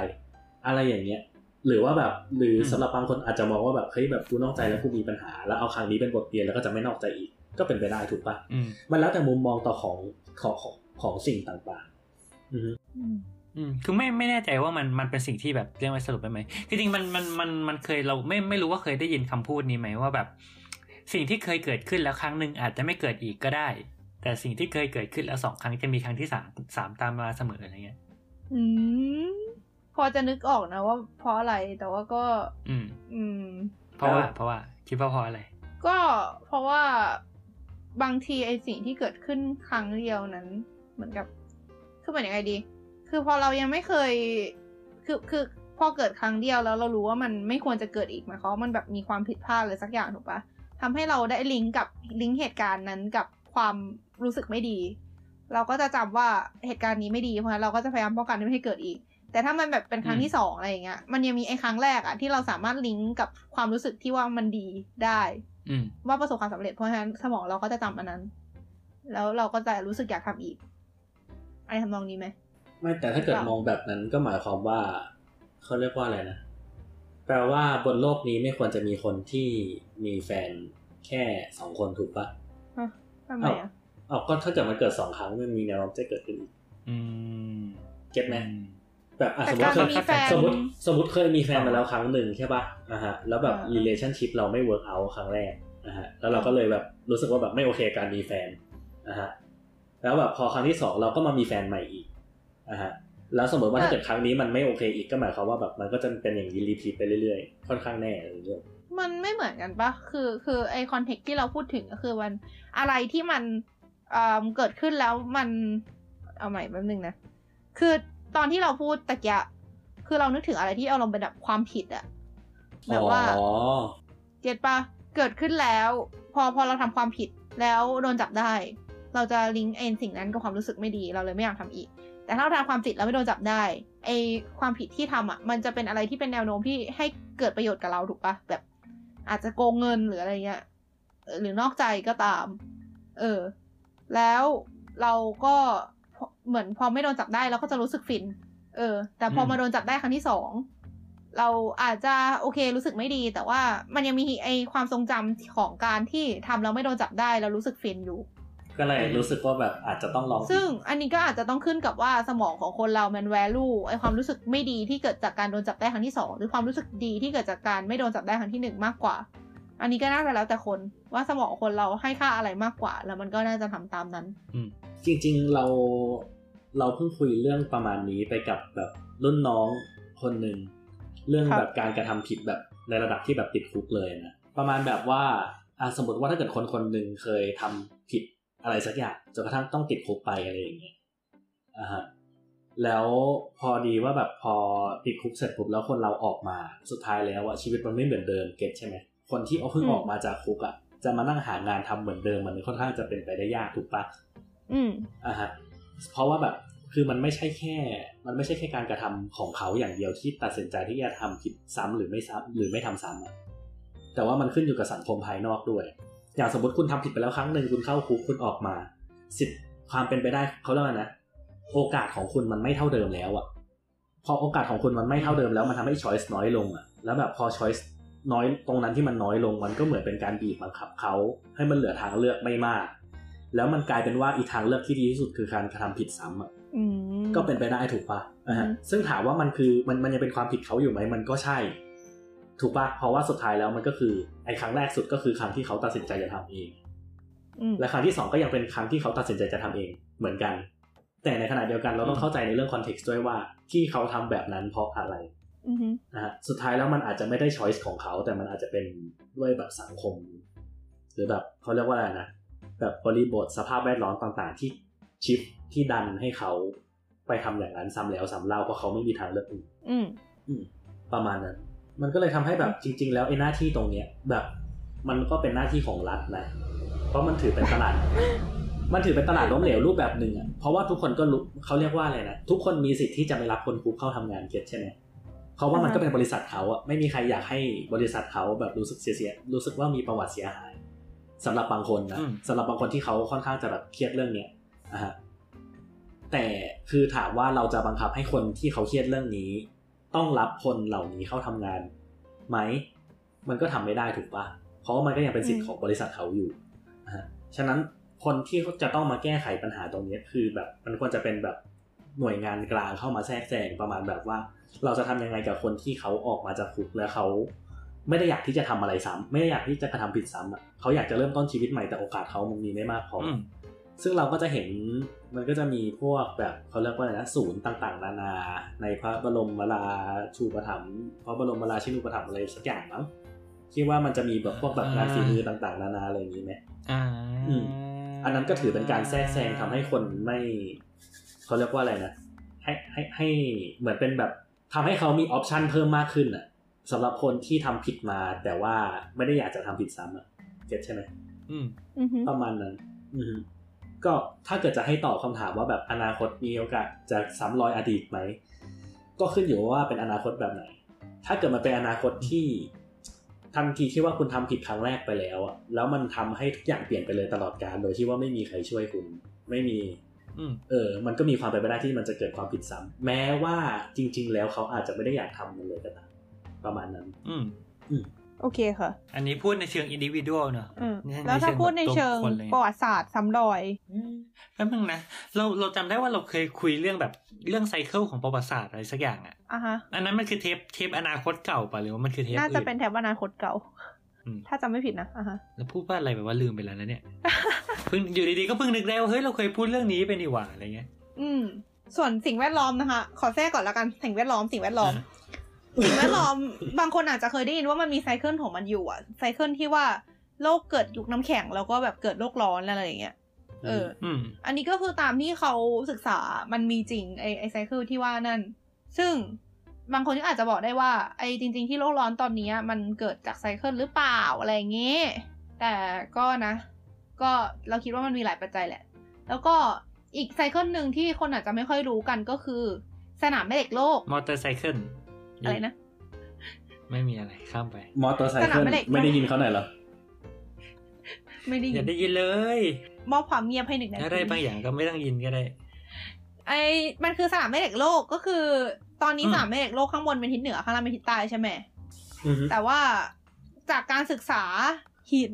อะไรอย่างเงี้ย หรือว่าแบบหรืออมสำหรับบางคนอาจจะมองว่าแบบเฮ้ยแบบกูนอกใจแล้วกูมีปัญหา แล้วเอาครั้งนี้เป็นบทเรียนแล้วก็จะไม่นอกใจอีก ก็เป็นไปได้ถูกปะอืมมันแล้วแต่มุมมองต่อของของของของสิ่งต่างๆ อือฮึอืมอืมคือไม่ไม่แน่ใจว่ามันมันเป็นสิ่งที่แบบเรียกว่าสรุปได้ไหมคือจริงๆมันมันมันมันเคยเราไม่ไม่รู้ว่าเคยได้ยินคำพูดนี้ไหมว่าแบบ สิ่งที่เคยเกิดขึ้นแล้วครั้งหนึ่งอาจจะไม่เกิดอีกก็ได้ แต่สิ่งที่เคยเกิดขึ้นแล้วสองครั้งจะมีครั้งที่สามสามตามมาเสมออะไรเงี้ย อืมพอจะนึกออกนะว่าเพราะอะไรแต่ว่าก็ อืม อืม เพราะว่า เพราะว่า คิดว่าเพราะอะไร ก็เพราะว่าบางทีไอสิ่งที่เกิดขึ้นครั้งเดียวนั้น เหมือนกับ คือเหมือนยังไงดี คือพอเรายังไม่เคย คือ คือพอเกิดครั้งเดียวแล้วเรารู้ว่ามันไม่ควรจะเกิดอีกหมายความว่ามันแบบมีความผิดพลาดอะไรสักอย่างถูกปะทำให้เราได้ลิงก์กับลิงก์เหตุการณ์นั้นกับความรู้สึกไม่ดี เราก็จะจำว่าเหตุการณ์นี้ไม่ดีเพราะฉะนั้นเราก็จะพยายามป้องกันไม่ให้เกิดอีก แต่ถ้ามันแบบเป็นครั้งที่สองอะไรอย่างเงี้ยมันยังมีไอ้ครั้งแรกอะที่เราสามารถลิงก์กับความรู้สึกที่ว่ามันดีได้อืมว่าประสบความสำเร็จเพราะฉะนั้นสมองเราก็จะจำอันนั้น แล้วเราก็จะรู้สึกอยากทำอีก อะไรทำนองนี้ไหมไม่แต่ถ้าเกิดเปล่ามมองแบบนั้นก็หมายความว่าเขาเรียกว่าอะไรนะแปลว่าบนโลกนี้ไม่ควรจะมีคนที่มีแฟนแค่สองคนถูกปะฮะทำไมอะอ๋อก็ถ้าเกิดมันเกิดสองครั้งมันมีแนวโน้มจะเกิดขึ้นอีกอืมเก็ตไหมอืมแบบอะแต่สมมกาติรเคยมีแฟนสมมติสมมติเคยมีแฟนมาแล้วครั้งหนึ่งใช่ปะอะฮะ แล้วแบบอ่า relationship เราไม่ work out ครั้งแรกอะฮะ แล้วเราก็เลยแบบรู้สึกว่าแบบไม่โอเคกับการมีแฟนอะฮะ แล้วแบบพอครั้งที่สองเราก็มามีแฟนใหม่อีกอะฮะแล้วสมมติว่าถ้าเกิดครั้งนี้มันไม่โอเคอีกก็หมายความว่าแบบมันก็จะเป็นอย่างนี้ repeat ไปเรื่อยๆ ค่อนข้างแน่เลยเรื่องมันไม่เหมือนกันปะคือคือไอ context ที่เราพูดถึงก็คือมันอะไรที่มันเอ่อเกิดขึ้นแล้วมันเอาใหม่แป๊บนึงนะ คือตอนที่เราพูดตะกี้อะคือเรานึกถึงอะไรที่เอาลงเป็นแบบความผิดอะแบบว่าอ๋อเก็ตปะเกิดขึ้นแล้ว พอพอเราทำความผิดแล้วโดนจับได้ เราจะลิงก์เอนสิ่งนั้นกับความรู้สึกไม่ดีเราเลยไม่อยากทำอีก แต่ถ้าเราทำความผิดแล้วไม่โดนจับได้ไอความผิดที่ทำอะมันจะเป็นอะไรที่เป็นแนวโน้มที่ให้เกิดประโยชน์กับเราถูกปะแบบ อาจจะโกงเงินหรืออะไรเงี้ยหรือนอกใจก็ตาม เออ แล้วเราก็เหมือนพอไม่โดนจับได้เราก็จะรู้สึกฟิน เออ แต่พอมาโดนจับได้ครั้งที่สองเราอาจจะโอเครู้สึกไม่ดี แต่ว่ามันยังมีไอความทรงจำของการที่ทำแล้วไม่โดนจับได้แล้วรู้สึกฟินอยู่ ก็เลยรู้สึกว่าแบบอาจจะต้องลอง ซึ่งอันนี้ก็อาจจะต้องขึ้นกับว่าสมองของคนเรามัน value ไอความรู้สึกไม่ดีที่เกิดจากการโดนจับได้ครั้งที่สองหรือความรู้สึกดีที่เกิดจากการไม่โดนจับได้ครั้งที่หนึ่งมากกว่า อันนี้ก็น่าจะแล้วแต่คนว่าสมองคนเราให้ค่าอะไรมากกว่า แล้วมันก็น่าจะทำตามนั้น อืมจริง ๆเราเราเพิ่งคุยเรื่องประมาณนี้ไปกับแบบรุ่นน้องคนหนึ่งเรื่องครับแบบการกระทำผิดแบบในระดับที่แบบติดคุกเลยนะประมาณแบบว่าอะสมมติว่าถ้าเกิดคนคนหนึ่งเคยทำผิด อะไรสักอย่างจนกระทั่งต้องติดคุกไปอะไรอย่างเงี้ยอ่าฮะแล้วพอดีว่าแบบพอติดคุกเสร็จปุ๊บแล้วคนเราออกมาสุดท้ายแล้วอะชีวิตมันไม่เหมือนเดิมเก็ตใช่ไหมคนที่เอาเพิ่งอืมออกมาจากคุกอะจะมานั่งหางานทำเหมือนเดิมมันค่อนข้างจะเป็นไปได้ยากถูกปะอืมอ่าฮะเพราะว่าแบบคือมันไม่ใช่แค่ มันไม่ใช่แค่การกระทำของเขาอย่างเดียวที่ตัดสินใจที่จะทำผิดซ้ำหรือไม่ซ้ำหรือไม่ทำซ้ำอะแต่ว่ามันขึ้นอยู่กับสังคมภายนอกด้วย อย่างสมมติคุณทำผิดไปแล้วครั้งหนึ่งคุณเข้าคุกคุณออกมาสิทธิ์ความเป็นไปได้เขาเรียกว่านะ โอกาสของคุณมันไม่เท่าเดิมแล้วอะพอโอกาสของคุณมันไม่เท่าเดิมแล้วมันทำให้ช้อยส์น้อยลงอะแล้วแบบพอช้อยส์น้อยตรงนั้นที่มันน้อยลงมันก็เหมือนเป็นการบีบบังคับเขาให้มันเหลือทางเลือกไม่มาก แล้วมันกลายเป็นว่าอีกทางเลือกที่ดีที่สุดคือการกระทำผิดซ้ำอะอืมก็เป็นไปได้ถูกปะอ่าฮะอืมซึ่งถามว่ามันคือมันมันยังเป็นความผิดเขาอยู่ไหมมันก็ใช่ ถูกปะเพราะว่าสุดท้ายแล้วมันก็คือไอ้ครั้งแรกสุดก็คือครั้งที่เขาตัดสินใจจะทำเองอืมและครั้งที่สองก็ยังเป็นครั้งที่เขาตัดสินใจจะทำเองเหมือนกัน แต่ในขณะเดียวกันเราต้องเข้าใจในเรื่องคอนเท็กซ์ด้วยว่าที่เขาทำแบบนั้นเพราะอะไรอืมนะฮะสุดท้ายแล้วมันอาจจะไม่ได้ช้อยส์ของเขา แต่มันอาจจะเป็นด้วยแบบสังคม หรือแบบเขาเรียกว่าอะไรนะแบบบริบทสภาพแวดล้อมต่างๆ ที่ชิปที่ดันให้เขาไปทำอย่างนั้นซ้ำแล้วซ้ำเล่าเพราะเขาไม่มีทางเลือกอื่นอืมอืมประมาณนั้น มันก็เลยทำให้แบบจริง ๆ แล้วไอ้หน้าที่ตรงเนี้ยแบบ มันก็เป็นหน้าที่ของรัฐนะ เพราะมันถือเป็นตลาด มันถือเป็นตลาดล้มเหลวรูปแบบหนึ่งอะ เพราะว่าทุกคนก็รู้เขาเรียกว่าอะไรนะ ทุกคนมีสิทธิ์ที่จะไม่รับคนคุกเข้าทำงานเก็ตใช่ไหมเพราะว่ามันก็เป็นบริษัทเขาอะ ไม่มีใครอยากให้บริษัทเขาแบบรู้สึกเสียๆรู้สึกว่ามีประวัติเสียหายสำหรับบางคนนะอืมสำหรับบางคนที่เขาค่อนข้างจะแบบเครียดเรื่องเนี้ยนะฮะแต่คือถามว่าเราจะบังคับให้คนที่เขาเครียดเรื่องนี้ ต้องรับคนเหล่านี้เข้าทำงานไหม มันก็ทำไม่ได้ถูกปะเพราะว่ามันก็ยังเป็นสิทธิ์ของบริษัทเขาอยู่นะฮะฉะนั้นคนที่เขาจะต้องมาแก้ไขปัญหาตรงนี้คือแบบมันควรจะเป็นแบบหน่วยงานกลางเข้ามาแทรกแซงประมาณแบบว่า เราจะทำยังไงกับคนที่เขาออกมาจากคุกแล้วเขาไม่ได้อยากที่จะทำอะไรซ้ำไม่ได้อยากที่จะกระทำผิดซ้ำอะเขาอยากจะเริ่มต้นชีวิตใหม่แต่โอกาสเขามันมีไม่มากพอออืม ซึ่งเราก็จะเห็นมันก็จะมีพวกแบบเขาเรียกว่าอะไรนะศูนย์ต่างๆ นานา ในพระบรมราชูปถัมภ์พระบรมราชินูปถัมภ์อะไรสักอย่างมั้งคิดว่ามันจะมีแบบพวกแบบงานฝีมือต่าง ๆ นานาอะไรอย่างนี้ไหมอ่าอืมอันนั้นก็ถือเป็นการแทรกแซงทำให้คนไม่เขาเรียกว่าอะไรนะให้ให้ให้เหมือนเป็นแบบทำให้เขามีออปชันเพิ่มมากขึ้นอะสำหรับคนที่ทำผิดมา แต่ว่าไม่ได้อยากจะทำผิดซ้ำอะเก็ตใช่ไหมอืมอืมประมาณนั้น อือฮึ ก็ถ้าเกิดจะให้ตอบคำถามว่าแบบอนาคตมีโอกาสจะซ้ำรอยอดีตไหม ก็ขึ้นอยู่ว่าเป็นอนาคตแบบไหน ถ้าเกิดมันเป็นอนาคตที่ทันทีที่ว่าคุณทำผิดครั้งแรกไปแล้วอะแล้วมันทำให้ทุกอย่างเปลี่ยนไปเลยตลอดกาลโดยที่ว่าไม่มีใครช่วยคุณ ไม่มีอืมเออ มันก็มีความเป็นไปได้ที่มันจะเกิดความผิดซ้ำแม้ว่าจริง ๆ แล้วเขาอาจจะไม่ได้อยากทำมันเลยก็ตามประมาณนั้น อืม โอเคค่ะ อันนี้พูดในเชิงอินดิวิ u a l เนอะอืมในแล้วถ้าเชิงพูดในเชิงตัวบุคคลอะไรเงี้ยประวัติศาสตร์ซ้ำรอยแป๊บนึงนะ เราเราจำได้ว่าเราเคยคุยเรื่องแบบเรื่อง cycle ของประวัติศาสตร์อะไรสักอย่างอะอะฮะ อันนั้นมันคือเทปเทปอนาคตเก่าป่ะหรือว่ามันคือเทปน่าจะอื่นเป็นเทปอนาคตเก่าอืมถ้าจำไม่ผิดนะอะฮะเราพูดว่าอะไรแบบว่าลืมไปแล้วนะเนี่ย เพิ่งอยู่ดีๆก็เพิ่งนึกได้ว่าเฮ้ยเราเคยพูดเรื่องนี้ไปนี่หว่าอะไรเงี้ย อืม ส่วนสิ่งแวดล้อมนะคะ ขอแทรกก่อนละกันสิ่งแวดล้อมสิ่งแวดล้อมอะ สิ่งแวดล้อมบางคนอาจจะเคยได้ยินว่ามันมี cycle ของมันอยู่อะ cycle ที่ว่าโลกเกิดยุคน้ำแข็งแล้วก็แบบเกิดโลกร้อนอะไรอย่างเงี้ยเอออืมอันนี้ก็คือตามที่เขาศึกษามันมีจริงไอไอไซเคิลที่ว่านั่น ซึ่งบางคนก็อาจจะบอกได้ว่า ไอจริง ๆ ที่โลกร้อนตอนนี้มันเกิดจากไซเคิลหรือเปล่าอะไรอย่างเงี้ยแต่ก็นะ ก็เราคิดว่ามันมีหลายปัจจัยแหละ แล้วก็อีกไซเคิลหนึ่งที่คนอาจจะไม่ค่อยรู้กันก็คือ สนามแม่เหล็กโลกมอเตอร์ไซเคิล อะไรนะ ไม่มีอะไรข้ามไป มอเตอร์ไซสเคินามลแม่เหล็กไม่ได้ยินเขาหน่อยเหรอ ไม่ได้อยิย่านได้ยินเลย มอบความเงียบให้หนึ่งนาถ้าทีได้บางอย่างก็ไม่ต้องยินก็ได้ ไอมันคือสนามแม่เหล็กโลกก็คือ ตอนนี้อืมสนามแม่เหล็กโลกข้างบนเป็นทิศเหนือข้างล่างเป็นทิศใต้ใช่ไหมอือฮึแต่ว่าจากการศึกษาหิน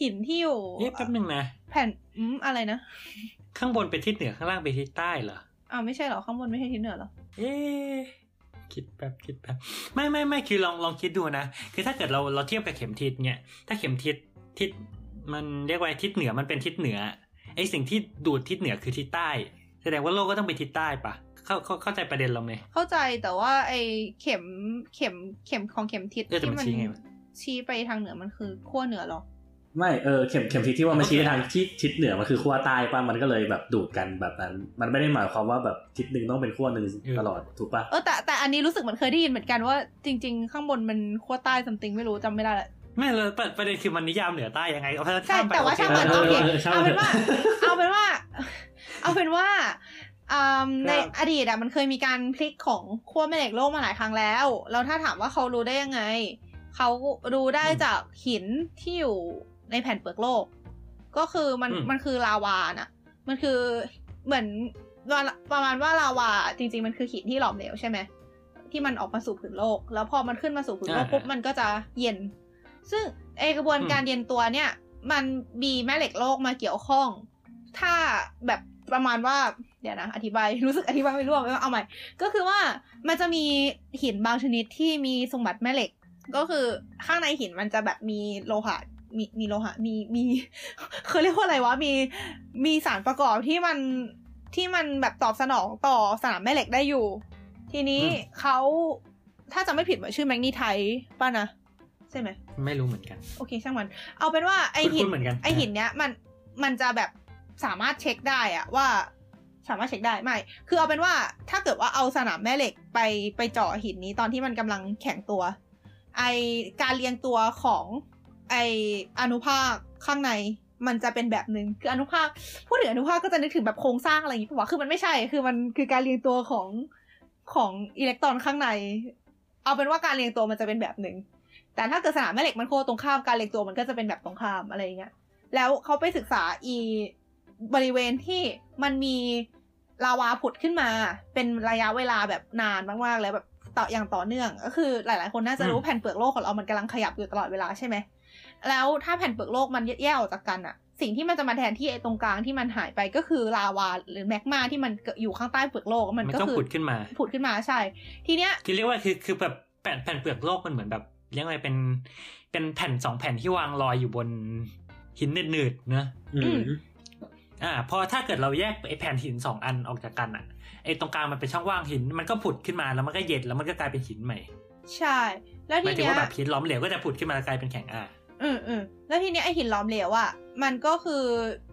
หินที่อยู่เอ๊ะแป๊บนึงนะแผ่นอืมอะไรนะข้างบนเป็นทิศเหนือข้างล่างเป็นทิศใต้เหรออ้าวไม่ใช่เหรอข้างบนไม่ใช่ทิศเหนือเหรอ เอ๊ะ คิดแบบคิดแบบไม่ไม่ไม่คือลองลองคิดดูนะ คือถ้าเกิดเราเราเทียบกับเข็มทิศเนี่ยถ้าเข็มทิศทิศมันเรียกว่าทิศเหนือมันเป็นทิศเหนือไอสิ่งที่ดูดทิศเหนือคือทิศใต้ แสดงว่าโลกก็ต้องเป็นทิศใต้ปะเข้าเข้าเข้าใจประเด็นเราไหมเข้าใจแต่ว่าไอเข็มเข็มเข็มของเข็มทิศเออแต่ที่มันมันชี้ไงวะชี้ไปทางเหนือมันคือขั้วเหนือเหรอ ไม่เออเข็มเข็มทิศที่ว่ามันชี้ไปทางที่ทิศเหนือมันคือขั้วใต้ป่ะมันก็เลยแบบดูดกันแบบนั้น มันไม่ได้หมายความว่าแบบทิศหนึ่งต้องเป็นขั้วหนึ่งตลอดถูกป่ะเออแต่แต่อันนี้รู้สึกเหมือนเคยได้ยินเหมือนกันว่าจริง ๆ ข้างบนมันขั้วใต้ซัมติงไม่รู้จำไม่ได้ละไม่เลยประประเด็นคือมันนิยามเหนือใต้ยังไงเอาใช่ข้ามไปแต่ว่าโอเคช่างมันเอโออเคเออช่างเอามันเป็นว่า เอาเป็นว่า เอาเป็นว่าอืมในครับอดีตอะมันเคยมีการพลิกของขั้วแม่เหล็กโลกมาหลายครั้งแล้วแล้วถ้าถามว่าเขารู้ได้ยังไงเขารู้ได้จากหินที่อยู่ ในแผ่นเปลือกโลก ก็คือมันมันคือลาวาน่ะ มันคือเหมือนประมาณว่าลาวาจริง ๆ มันคือหินที่หลอมเหลวใช่ไหมที่มันออกมาสู่ผืนโลก แล้วพอมันขึ้นมาสู่ผืนโลกอ่าปุ๊บมันก็จะเย็น ซึ่งไอกระบวนการเย็นตัวเนี่ย มันมีแม่เหล็กโลกมาเกี่ยวข้อง ถ้าแบบประมาณว่าเดี๋ยวนะอธิบายรู้สึกอธิบายไม่รู้อะเอาใหม่ ก็คือว่ามันจะมีหินบางชนิดที่มีสมบัติแม่เหล็ก ก็คือข้างในหินมันจะแบบมีโลหะ มีมีโลหะมีมีเขาเรียกว่าอะไรวะมีมีสารประกอบที่มันที่มันแบบตอบสนองต่อสนามแม่เหล็กได้อยู่ ทีนี้อืมเขาถ้าจะไม่ผิดว่าชื่อแมกนีไทป่ะนะใช่ไหมไม่รู้เหมือนกัน โอเคช่างมัน เอาเป็นว่าไอหิคุ้นนๆเหมือนกันไอหินเนี้ยมันมันจะแบบสามารถเช็คได้อะว่าสามารถเช็คได้ไม่ คือเอาเป็นว่าถ้าเกิดว่าเอาสนามแม่เหล็กไปไปเจาะหินนี้ตอนที่มันกำลังแข็งตัว ไอการเรียงตัวของ ไออนุภาคข้างในมันจะเป็นแบบหนึ่งคืออนุภาคพูดถึงอนุภาคก็จะนึกถึงแบบโครงสร้างอะไรอย่างงี้ปะวะคือมันไม่ใช่ คือมันคือการเรียงตัวของของอิเล็กตรอนข้างใน เอาเป็นว่าการเรียงตัวมันจะเป็นแบบหนึ่งแต่ถ้าเกิดสนามแม่เหล็กมันโคตรงข้ามการเรียงตัวมันก็จะเป็นแบบตรงข้ามอะไรอย่างเงี้ยแล้วเขาไปศึกษาอีบริเวณที่มันมีลาวาผุดขึ้นมา เป็นระยะเวลาแบบนานมากๆแล้วแบบต่ออย่างต่อเนื่อง ก็คือหลาย ๆ คนน่าจะรู้อืมแผ่นเปลือกโลกของเรามันกำลังขยับอยู่ตลอดเวลาใช่ไหม แล้วถ้าแผ่นเปลือกโลกมันแยกออกจากกันอะสิ่งที่มันจะมาแทนที่ไอ้ตรงกลางที่มันหายไปก็คือลาวาหรือแมกมาที่มันเกิดอยู่ข้างใต้เปลือกโลกมันมันก็ก็คือผุดขึ้นมาผุดขึ้นมาใช่ ทีเนี้ยคือเรียกว่าคือคือแบบแผ่นแผ่นเปลือกโลกมันเหมือนแบบเรียกว่าเป็นเป็นแผ่นสองแผ่นที่วางลอยอยู่บนหินหนืดๆเนอะอือืมมอ่าพอถ้าเกิดเราแยกไอ้แผ่นหินสองอันออกจากกันอะไอ้ตรงกลางมันเป็นช่องว่างหิน มันก็ผุดขึ้นมาแล้วมันก็เย็นแล้วมันก็กลายเป็นหินใหม่ ใช่ แล้วหทีมายถึงเนี้ยว่าแบบหินล้อมเหลวก็จะผุดขึ้นมาแล้วกลายเป็นแข็งอ่า อืมอืมแล้วทีเนี้ยไอหินล้อมเหลวอะมันก็คือ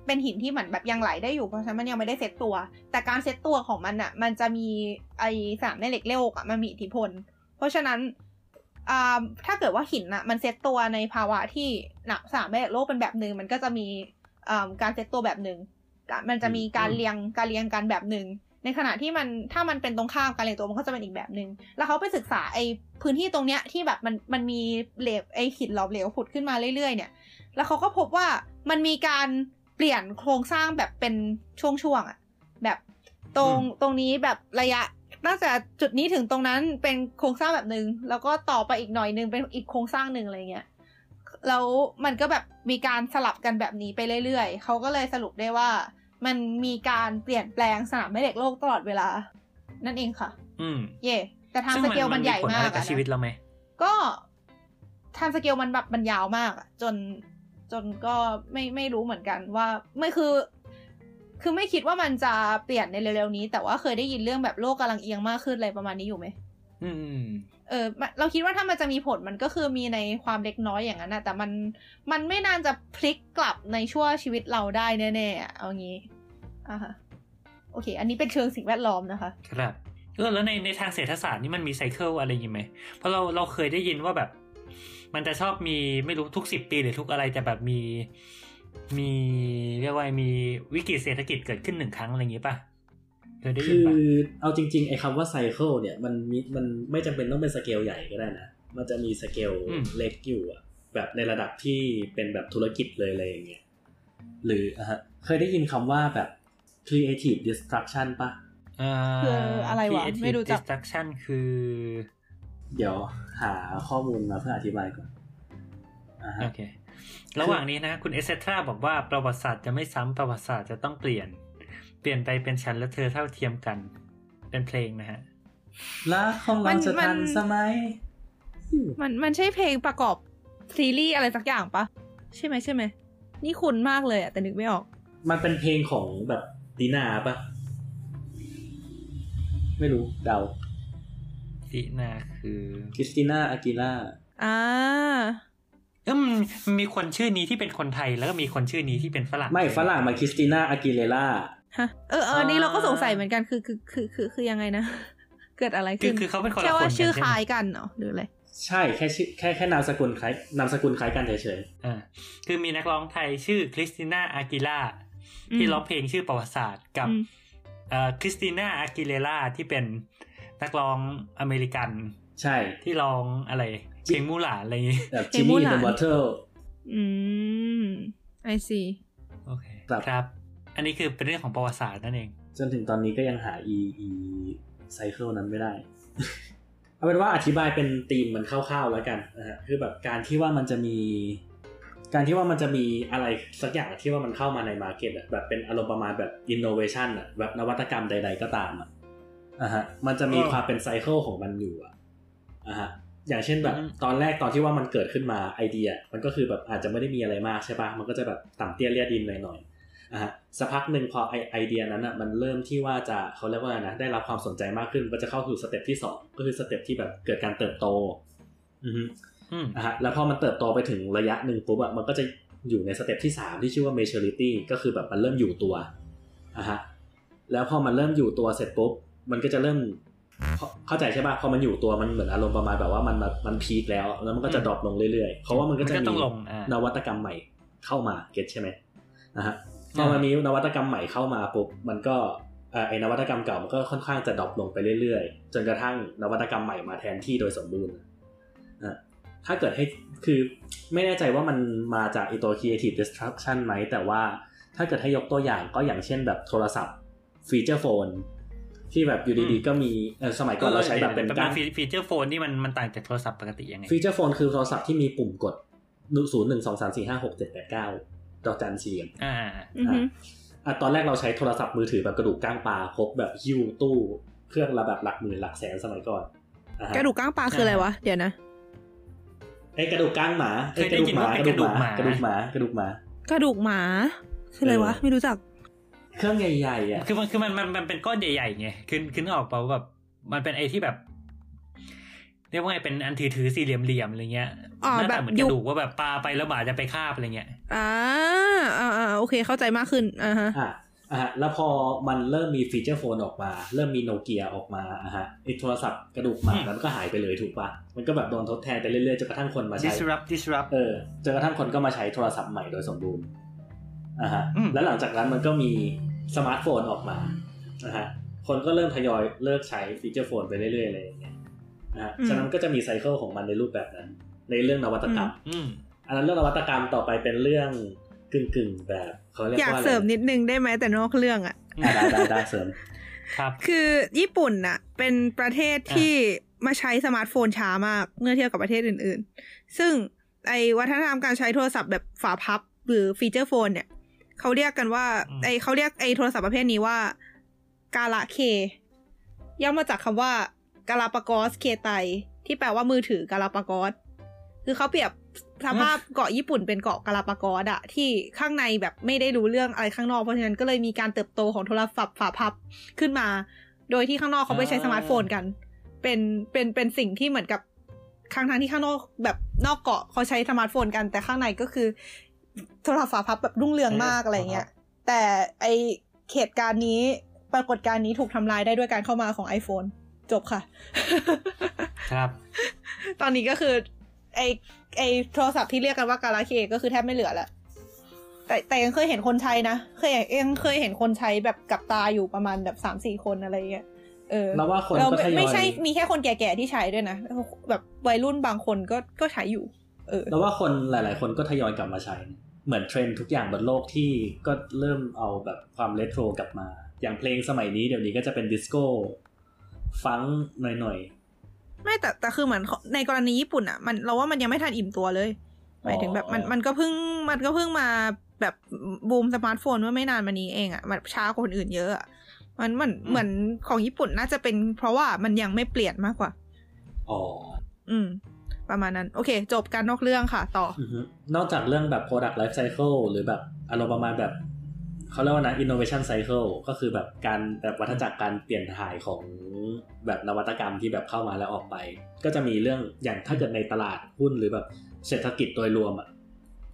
เป็นหินที่เหมือนแบบยังไหลได้อยู่เพราะฉะนั้นมันยังไม่ได้เซตตัว แต่การเซตตัวของมันอะมันจะมีไอสนามแม่เหล็กโลกอะมันมีอิทธิพล เพราะฉะนั้นอ่าถ้าเกิดว่าหินอะมันเซตตัวในภาวะที่หนักสนามแม่เหล็กโลกเป็นแบบหนึ่งมันก็จะมีอ่าการเซตตัวแบบหนึ่งมันจะมีการอืมเรียงการเรียงกันแบบหนึ่ง ในขณะที่มันถ้ามันเป็นตรงข้ามการเรียงตัวมันก็จะเป็นอีกแบบหนึ่งแล้วเขาไปศึกษาไอพื้นที่ตรงเนี้ยที่แบบมันมันมีเหลวไอหินหลอมเหลวผุดขึ้นมาเรื่อยๆ เนี่ย แล้วเขาก็พบว่ามันมีการเปลี่ยนโครงสร้างแบบเป็นช่วงๆอะแบบตรงอืมตรงนี้แบบระยะตั้งแต่จุดนี้ถึงตรงนั้นเป็นโครงสร้างแบบหนึ่งแล้วก็ต่อไปอีกหน่อยหนึงเป็นอีกโครงสร้างหนึ่งอะไรเงี้ยแล้วมันก็แบบมีการสลับกันแบบนี้ไปเรื่อยๆ เขาก็เลยสรุปได้ว่า มันมีการเปลี่ยนแปลงสนามแม่เหล็กโลกตลอดเวลา นั่นเองค่ะ อืม เย่แต่ทางซึ่งสมันเกลมัมันนมีใหญ่ผลมาอะไรกกับอะชีวิตนะเราไหมก็ทางสเกลมันแบบมันยาวมากอะจนจนก็ไม่ไม่รู้เหมือนกันว่าไม่คือ คือไม่คิดว่ามันจะเปลี่ยนในเร็วๆนี้ แต่ว่าเคยได้ยินเรื่องแบบโลกกำลังเอียงมากขึ้นอะไรประมาณนี้อยู่ไหมอืม เออเราคิดว่าถ้ามันจะมีผลมันก็คือมีในความเล็กน้อยอย่างนั้นนะแต่มันมันไม่น่าจะพลิกกลับในชั่วชีวิตเราได้แน่ๆเอางี้อะฮะโอเค อันนี้เป็นเชิงสิ่งแวดล้อมนะคะ ครับเออแล้วในในทางเศรษฐศาสตร์นี่มันมีไซเคิลอะไรอย่างไหมเพราะเราเราเคยได้ยินว่าแบบ มันจะชอบมีไม่รู้ทุกสิบปีหรือทุกอะไรจะแบบมีมีเรียกว่ามีวิกฤตเศรษฐกิจเกิดขึ้นหนึ่งครั้งอะไรอย่างงี้ป่ะ เคยได้ยินป่ะ คือเอาจริงๆไอ้คำว่า cycle เนี่ยมันมีมันไม่จำเป็นต้องเป็นสเกลใหญ่ก็ได้นะ มันจะมีสเกลเล็กอยู่อะแบบในระดับที่เป็นแบบธุรกิจเลยอะไรอย่างเงี้ยหรืออะฮะเคยได้ยินคำว่าแบบ creative destruction ปะาคืออะไรวะ creative ไม่รู้จัก destruction คือ เดี๋ยวหาข้อมูลมาเพื่ออธิบายก่อนอ่าฮะโอเค ระหว่างนี้นะ คุณเอเซตราบอกว่าประวัติศาสตร์จะไม่ซ้ำประวัติศาสตร์จะต้องเปลี่ยน เปลี่ยนไปเป็นฉันและเธอเท่าเทียมกัน เป็นเพลงนะฮะรักของเราจะมันทันสมัยมันมันใช่เพลงประกอบซีรีส์อะไรสักอย่างปะใช่ไหมใช่ไหมนี่คุ้นมากเลยอะแต่นึกไม่ออก มันเป็นเพลงของแบบตีนาปะไม่รู้เดาตินาคือคริสติน่าอากิล่าอ่าเออมันมันมีคนชื่อนี้ที่เป็นคนไทยแล้วก็มีคนชื่อนี้ที่เป็นฝรั่งไม่ฝรั่งมาคริสติน่าอากิเลล่า ฮะเออเออนี่เราก็สงสัยเหมือนกันคือคือคือคือคือยังไงนะ เกิดอะไรคืขึ้อนคือเขาเป็นคนละแค่คนว่ากันชื่อใช่คไหมล้ายกันเหรอหรืออะไรใช่แค่ชื่อแค่แค่นามสกุลคล้ายนามสกุลคล้ายกันเฉยอ่าคือมีนักร้องไทยชื่อคริสติน่าอากิล่าอืมที่ร้องเพลงชื่อประวัติศาสตร์กับอืมเอ่อคริสติน่าอากิเลล่าที่เป็นนักร้องอเมริกันๆใช่ที่ร้องอะไรเพลงมูหลานอะไรอย่างงี้แบบเพลจิงมมู่มี่หลานเดอะวอเตอร์อืม I see โอเคครับครับ อันนี้คือเป็นเรื่องของประวัติศาสตร์นั่นเอง จนถึงตอนนี้ก็ยังหา e e ไซเคิลนั้นไม่ได้ เอาเป็นว่าอธิบายเป็นธีมมันคร่าวๆแล้วกันนะฮะคือแบบการที่ว่ามันจะมี การที่ว่ามันจะมีอะไรสักอย่างที่ว่ามันเข้ามาใน market อะแบบเป็นอารมณ์ประมาณแบบอินโนเวชันอะแบบนวัตกรรมใด ๆ ก็ตามอะอะฮะมันจะมีความเป็น cycle ของมันอยู่อะอะฮะอย่างเช่นแบบอืมตอนแรกตอนที่ว่ามันเกิดขึ้นมาไอเดีย มันก็คือแบบอาจจะไม่ได้มีอะไรมากใช่ปะมันก็จะแบบต่ำเตี้ยเลียดินหน่อยๆ อะฮะสักพักหนึ่งพอไอไอเดียนั้นอะมันเริ่มที่ว่าจะเขาเรียกว่าอะไรนะได้รับความสนใจมากขึ้นก็จะเข้าสู่ step ที่สองก็คือ step ที่แบบเกิดการเติบโตอือฮึอืมอะฮะแล้วพอมันเติบโตไปถึงระยะหนึ่งปุ๊บอะมันก็จะอยู่ใน step ที่สามที่ชื่อว่า maturity ก็คือแบบมันเริ่มอยู่ตัวอะฮะแล้วพอมันเริ่มอยู่ตัวเสร็จปุ๊บมันก็จะเริ่มเข้าเข้าใจใช่ป่ะพอมันอยู่ตัวมันเหมือนอารมณ์ประมาณแบบว่ามันมันมัน peak แล้ว แล้วมันก็จะ drop ลงเรื่อยๆเพราะว่ามันก็จะมันก็มีต้องลงอ่านวัตกรรมใหม่เข้ามา get ใช่ไหมนะฮะ พอมันมีนวัตกรรมใหม่เข้ามาปุ๊บมันก็เอ่อไอ้นวัตกรรมเก่ามันก็ค่อนข้างจะ drop ลงไปเรื่อยๆ จนกระทั่งนวัตกรรมใหม่มาแทนที่โดยสมบูรณ์อะถ้าเกิดให้คือไม่แน่ใจว่ามันมาจากไอตัว creative destruction ไหม แต่ว่าถ้าเกิดให้ยกตัวอย่างก็อย่างเช่นแบบโทรศัพท์ feature phone ที่แบบอยู่ดีๆก็มีเอ่อสมัยก่อนเราใช้แบบเป็นกาการ feature phone นี่มันมันต่างจากโทรศัพท์ปกติยังไง feature phone คือโทรศัพท์ที่มีปุ่มกดศูนย์หนึ่งสองสามสี่ห้าหกเจ็ดแปดเก้า ดอกจันเสียงอ่าอือฮึอะตอนแรกเราใช้โทรศัพท์มือถือแบบกระดูกก้างปลาพกแบบหิ้วตู้เครื่องระแบบหลักหมื่นหลักแสนสมัยก่อนอ่ฮกระดูกก้างปลาคืออะไรวะ เดี๋ยวนะไอ้กระดูกก้างหมาไอ้เคยได้ยินว่าเป็นกระดูกหมากระดูกหมากระดูกหมากระดูกหมาคืออะไรวะเออไม่รู้จัก เครื่องใหญ่ๆอะคือมันคือมันมันมันเป็นก้อนใหญ่ๆไงคือคือนึกออกเปล่าว่าแบบมันเป็นไอ้ที่แบบ เรียกว่าไงเป็นอันถือถือสี่เหลี่ยมๆอะไรเงี้ยอ๋อหน้าแบตาบเหมือนยุกคระดูกว่าแบบปลาไปแล้วหมาจะไปคาบอะไรเงี้ยอ่าอ่าอ่าโอเคเข้าใจมากขึ้นอ่าฮะอะอะฮะแล้วพอมันเริ่มมี feature phone ออกมา เริ่มมีโนเกียออกมาอะฮะไอ้โทรศัพท์กระดูกหมาอืมนั้นก็หายไปเลยถูกปะมันก็แบบโดนทดแทนไปเรื่อยๆจนกระทั่งคนมาใช้ disrupt disrupt เออจนกระทั่งคนก็มาใช้โทรศัพท์ใหม่โดยสมบูรณ์อะฮะอืมแล้วหลังจากนั้นมันก็มีสมาร์ทโฟนออกมาอะฮะคนก็เริ่มทยอยเลิกใช้ feature phone ไปเรื่อยๆอะไรอย่างเงี้ย นะฮะอืมฉะนั้นก็จะมี cycle ของมันในรูปแบบนั้น ในเรื่องนวัตกรรมอืมอันนั้นเรื่องนวัตกรรมต่อไปเป็นเรื่องกึ่งกึ่งๆแบบเขาเรียกว่าอะไร อยากเสริมนิดนึงได้ไหมแต่นอกเรื่องอะอะได้ได้ได้เสริมครับคือญี่ปุ่นน่ะ เป็นประเทศที่มาใช้สมาร์ทโฟนช้ามากเมื่อเทียบกับประเทศอื่น ๆ ซึ่งไอวัฒนธรรมการใช้โทรศัพท์แบบฝาพับหรือ feature phone เนี่ยเขาเรียกกันว่าอืมไอเขาเรียกไอโทรศัพท์ประเภทนี้ว่าガラケー ย่อมาจากคำว่า ガラパゴスケータイ ที่แปลว่ามือถือกาลาปากอสคือเขาเปรียบสภาพเกาะญี่ปุ่นเป็นเกาะกาลาปากอสอะที่ข้างในแบบไม่ได้รู้เรื่องอะไรข้างนอกเพราะฉะนั้นก็เลยมีการเติบโตของโทรศัพท์ฝาพับขึ้นมา โดยที่ข้างนอกเขาไม่ใช้สมาร์ทโฟนกัน เป็นเป็นเป็นสิ่งที่เหมือนกับข้างทางที่ข้างนอกแบบนอกเกาะเขาใช้สมาร์ทโฟนกัน แต่ข้างในก็คือ โทรศัพท์ฝาพับแบบรุ่งเรืองมากอะไรเงี้ยแต่ไอเหตุการณ์นี้ปรากฏการณ์นี้ถูกทำลายได้ด้วยการเข้ามาของ iPhone จบค่ะ ครับ ตอนนี้ก็คือ ไอไอโทรศัพท์ที่เรียกกันว่ากาลาเคก็คือแทบไม่เหลือละแต่แต่ยังเคยเห็นคนใช้นะ เคยยังเคยเห็นคนใช้แบบกับตาอยู่ประมาณแบบสามสี่คนอะไรเงี้ยเออเราว่าคนเราก็ไม่ทยอยไม่ใช่มีแค่คนแก่ๆที่ใช้ด้วยนะ แบบวัยรุ่นบางคนก็ก็ใช้อยู่ เออเราว่าคนหลาย ๆ คนก็ทยอยกลับมาใช้ เหมือนเทรนด์ทุกอย่างบนโลกที่ก็เริ่มเอาแบบความเรโทรกลับมา อย่างเพลงสมัยนี้เดี๋ยวนี้ก็จะเป็นดิสโก้ ฟังก์หน่อยไม่แต่แต่คือเหมือนในกรณีญี่ปุ่นอะ มันเราว่ามันยังไม่ทันอิ่มตัวเลยหมายถึงแบบมันมันก็เพิ่งมันก็เพิ่งมาแบบบูมสมาร์ทโฟนเมื่อไม่นานมานี้เองอะมันช้ากว่าคนอื่นเยอะอะมันเหมือนเหมือนของญี่ปุ่นน่าจะเป็น เพราะว่ามันยังไม่เปลี่ยนมากกว่าๆอ๋ออืม ประมาณนั้น โอเค จบการนอกเรื่องค่ะ ต่ออือฮึนอกจากเรื่องแบบ product life cycle หรือแบบอารมณ์ประมาณแบบ เขาเรียกว่านะ innovation cycle ก็คือแบบการแบบวัฏจักรการเปลี่ยนถ่ายของแบบนวัตกรรมที่แบบเข้ามาแล้วออกไป ก็จะมีเรื่องอย่างถ้าเกิดในตลาดหุ้นหรือแบบเศรษฐกิจโดยรวมอะ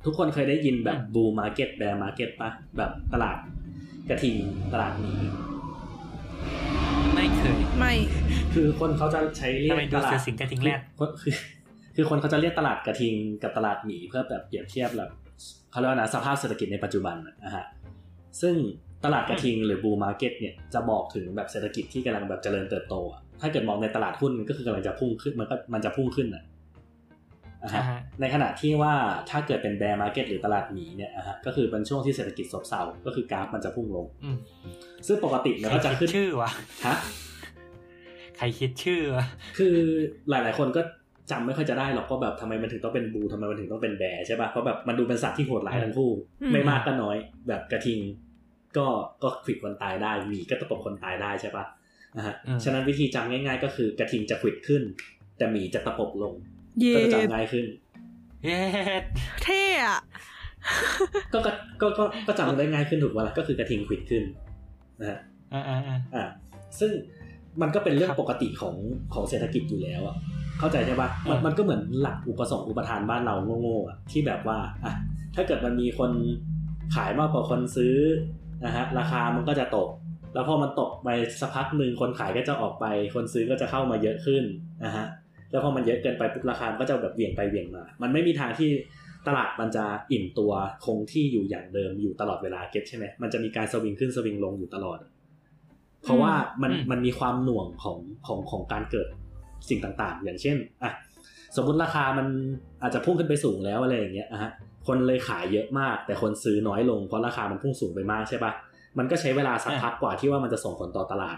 ทุกคนเคยได้ยินแบบ bull market bear market ปะแบบตลาดกระทิงตลาดหมีไม่เคยไม่ คือคนเขาจะใช้เรียทำกไมดูตลาเสืดอสิงกระทิงแรดคือคือ คือคนเขาจะเรียกตลาดกระทิงกับตลาดหมีเพื่อแบบเปรียบเทียบแบบเขาเรียกว่านะสภาพเศรษฐกิจในปัจจุบันนะฮะ ซึ่งตลาดกระทิงหรือ bull market เนี่ยจะบอกถึงแบบเศรษฐกิจที่กำลังแบบเจริญเติบโตอะถ้าเกิดมองในตลาดหุ้นก็คือกำลังจะพุ่งขึ้นมันก็มันจะพุ่งขึ้นอะอะอ่าฮะฮะในขณะที่ว่าถ้าเกิดเป็น bear market หรือตลาดหมีเนี่ยอะฮะก็คือเป็นช่วงที่เศรษฐกิจซบเซาก็คือกราฟมันจะพุ่งลงอืมซึ่งปกติมันก็จะใครคิดชื่อวะฮะใครคิดชื่อวะคือหลาย ๆ คนก็จำไม่ค่อยจะได้หรอกว่าแบบทำไมมันถึงต้องเป็นบูทำไมมันถึงต้องเป็นแบร์ใช่ป่ะเพราะแบบมันดูเป็นสัตว์ที่โหดร้ายทั้งคู่อืมไม่มากก็น้อย แบบกระทิง ก็ก็ขวิดคนตายได้หมีก็ตะปบคนตายได้ใช่ป่ะนะฮะฉะนั้นวิธีจำง่าย ๆ ก็คือกระทิงจะขวิดขึ้น แต่หมีจะตะปบลงเย็ก็จะดจำง่ายขึ้นเย็ดเท่อะก็ก็ก็ก็ก็จำได้ง่ายขึ้นถูกป่ะล่ะก็คือกระทิงขวิดขึ้นนะฮะอ่าอ่าอ่าอ่าซึ่งมันก็เป็นเรื่องครับปกติของของเศรษฐกิจอยู่แล้วอะเข้าใจใช่ปะมันอ่ามัมันก็เหมือนหลักอุปสงค์อุปทานบ้านเราโง่ๆอะที่แบบว่าอะถ้าเกิดมันมีคนขายมากกว่าคนซื้อ นะฮะราคามันก็จะตก แล้วพอมันตกไปสักพักหนึ่งคนขายก็จะออกไป คนซื้อก็จะเข้ามาเยอะขึ้นนะฮะแล้วพอมันเยอะเกินไปปุ๊บราคามันก็จะแบบเหวี่ยงไปเหวี่ยงมา มันไม่มีทางที่ตลาดมันจะอิ่มตัวคงที่อยู่อย่างเดิมอยู่ตลอดเวลาเก็ตใช่ไหมมันจะมีการสวิงขึ้นสวิงลงอยู่ตลอด เพราะว่ามันมันมีความหน่วงของของของการเกิดสิ่งต่างๆ อย่างเช่นอะสมมุติราคามันอาจจะพุ่งขึ้นไปสูงแล้วอะไรอย่างเงี้ยอะฮะ คนเลยขายเยอะมาก แต่คนซื้อน้อยลงเพราะราคามันพุ่งสูงไปมากใช่ปะมันก็ใช้เวลาสักพักกว่าที่ว่ามันจะส่งผลต่อตลาด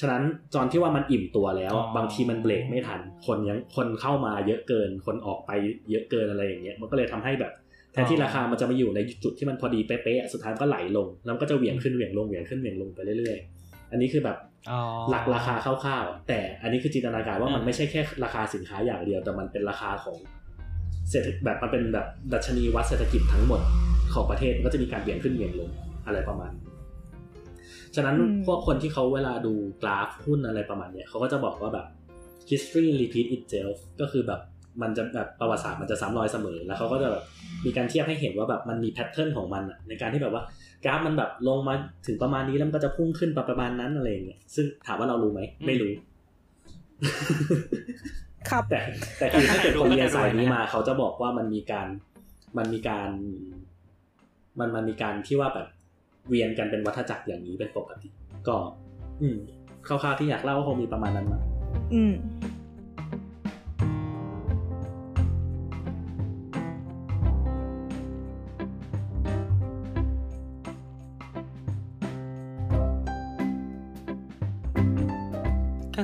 ฉะนั้นตอนที่ว่ามันอิ่มตัวแล้วอะบางทีมันเบรกไม่ทัน คนยังคนเข้ามาเยอะเกิน คนออกไปเยอะเกินอะไรอย่างเงี้ย มันก็เลยทำให้แบบแทนที่ราคามันจะมาอยู่ในจุดที่มันพอดีเป๊ะๆอะสุดท้ายมันก็ไหลลง แล้วมันก็จะเหวี่ยงขึ้นเหวี่ยงลงเหวี่ยงขึ้นเหวี่ยงลงไปเรื่อยๆ อันนี้คือแบบอ๋อหลักราคาคร่าวๆ แต่อันนี้คือจินตนาการว่ามันอ่าไม่ใช่แค่ราคาสินค้าอย่างเดียว แต่มันเป็นราคาของ เศรษฐแบบมันเป็นแบบดัชนีวัดเศรษฐกิจทั้งหมดของประเทศมันก็จะมีการเบี่ยงขึ้นเบี่ยงลงอะไรประมาณนี้ฉะนั้นอืมพวกคนที่เขาเวลาดูกราฟหุ้นอะไรประมาณเนี้ยเขาก็จะบอกว่าแบบ history repeat itself ก็คือแบบมันจะแบบประวัติศาสตร์มันจะซ้ำรอยเสมอ แล้วเขาก็จะแบบมีการเทียบให้เห็นว่าแบบมันมีแพทเทิร์นของมันอะในการที่แบบว่ากราฟมันแบบลงมาถึงประมาณนี้แล้วมันก็จะพุ่งขึ้นไปประมาณนั้นอะไรอย่างเงี้ยซึ่งถามว่าเรารู้ไหมไม่รู้ ครับแต่แต่คือถ้าเกิดคนเรียนสายนี้มา เขาจะบอกว่ามันมีการมันมีการ มันมันมีการที่ว่าแบบเวียนกันเป็นวัฏจักรอย่างนี้เป็นปกติ ก็ อืมคร่าวๆที่อยากเล่าก็คงมีประมาณนั้นมาอืม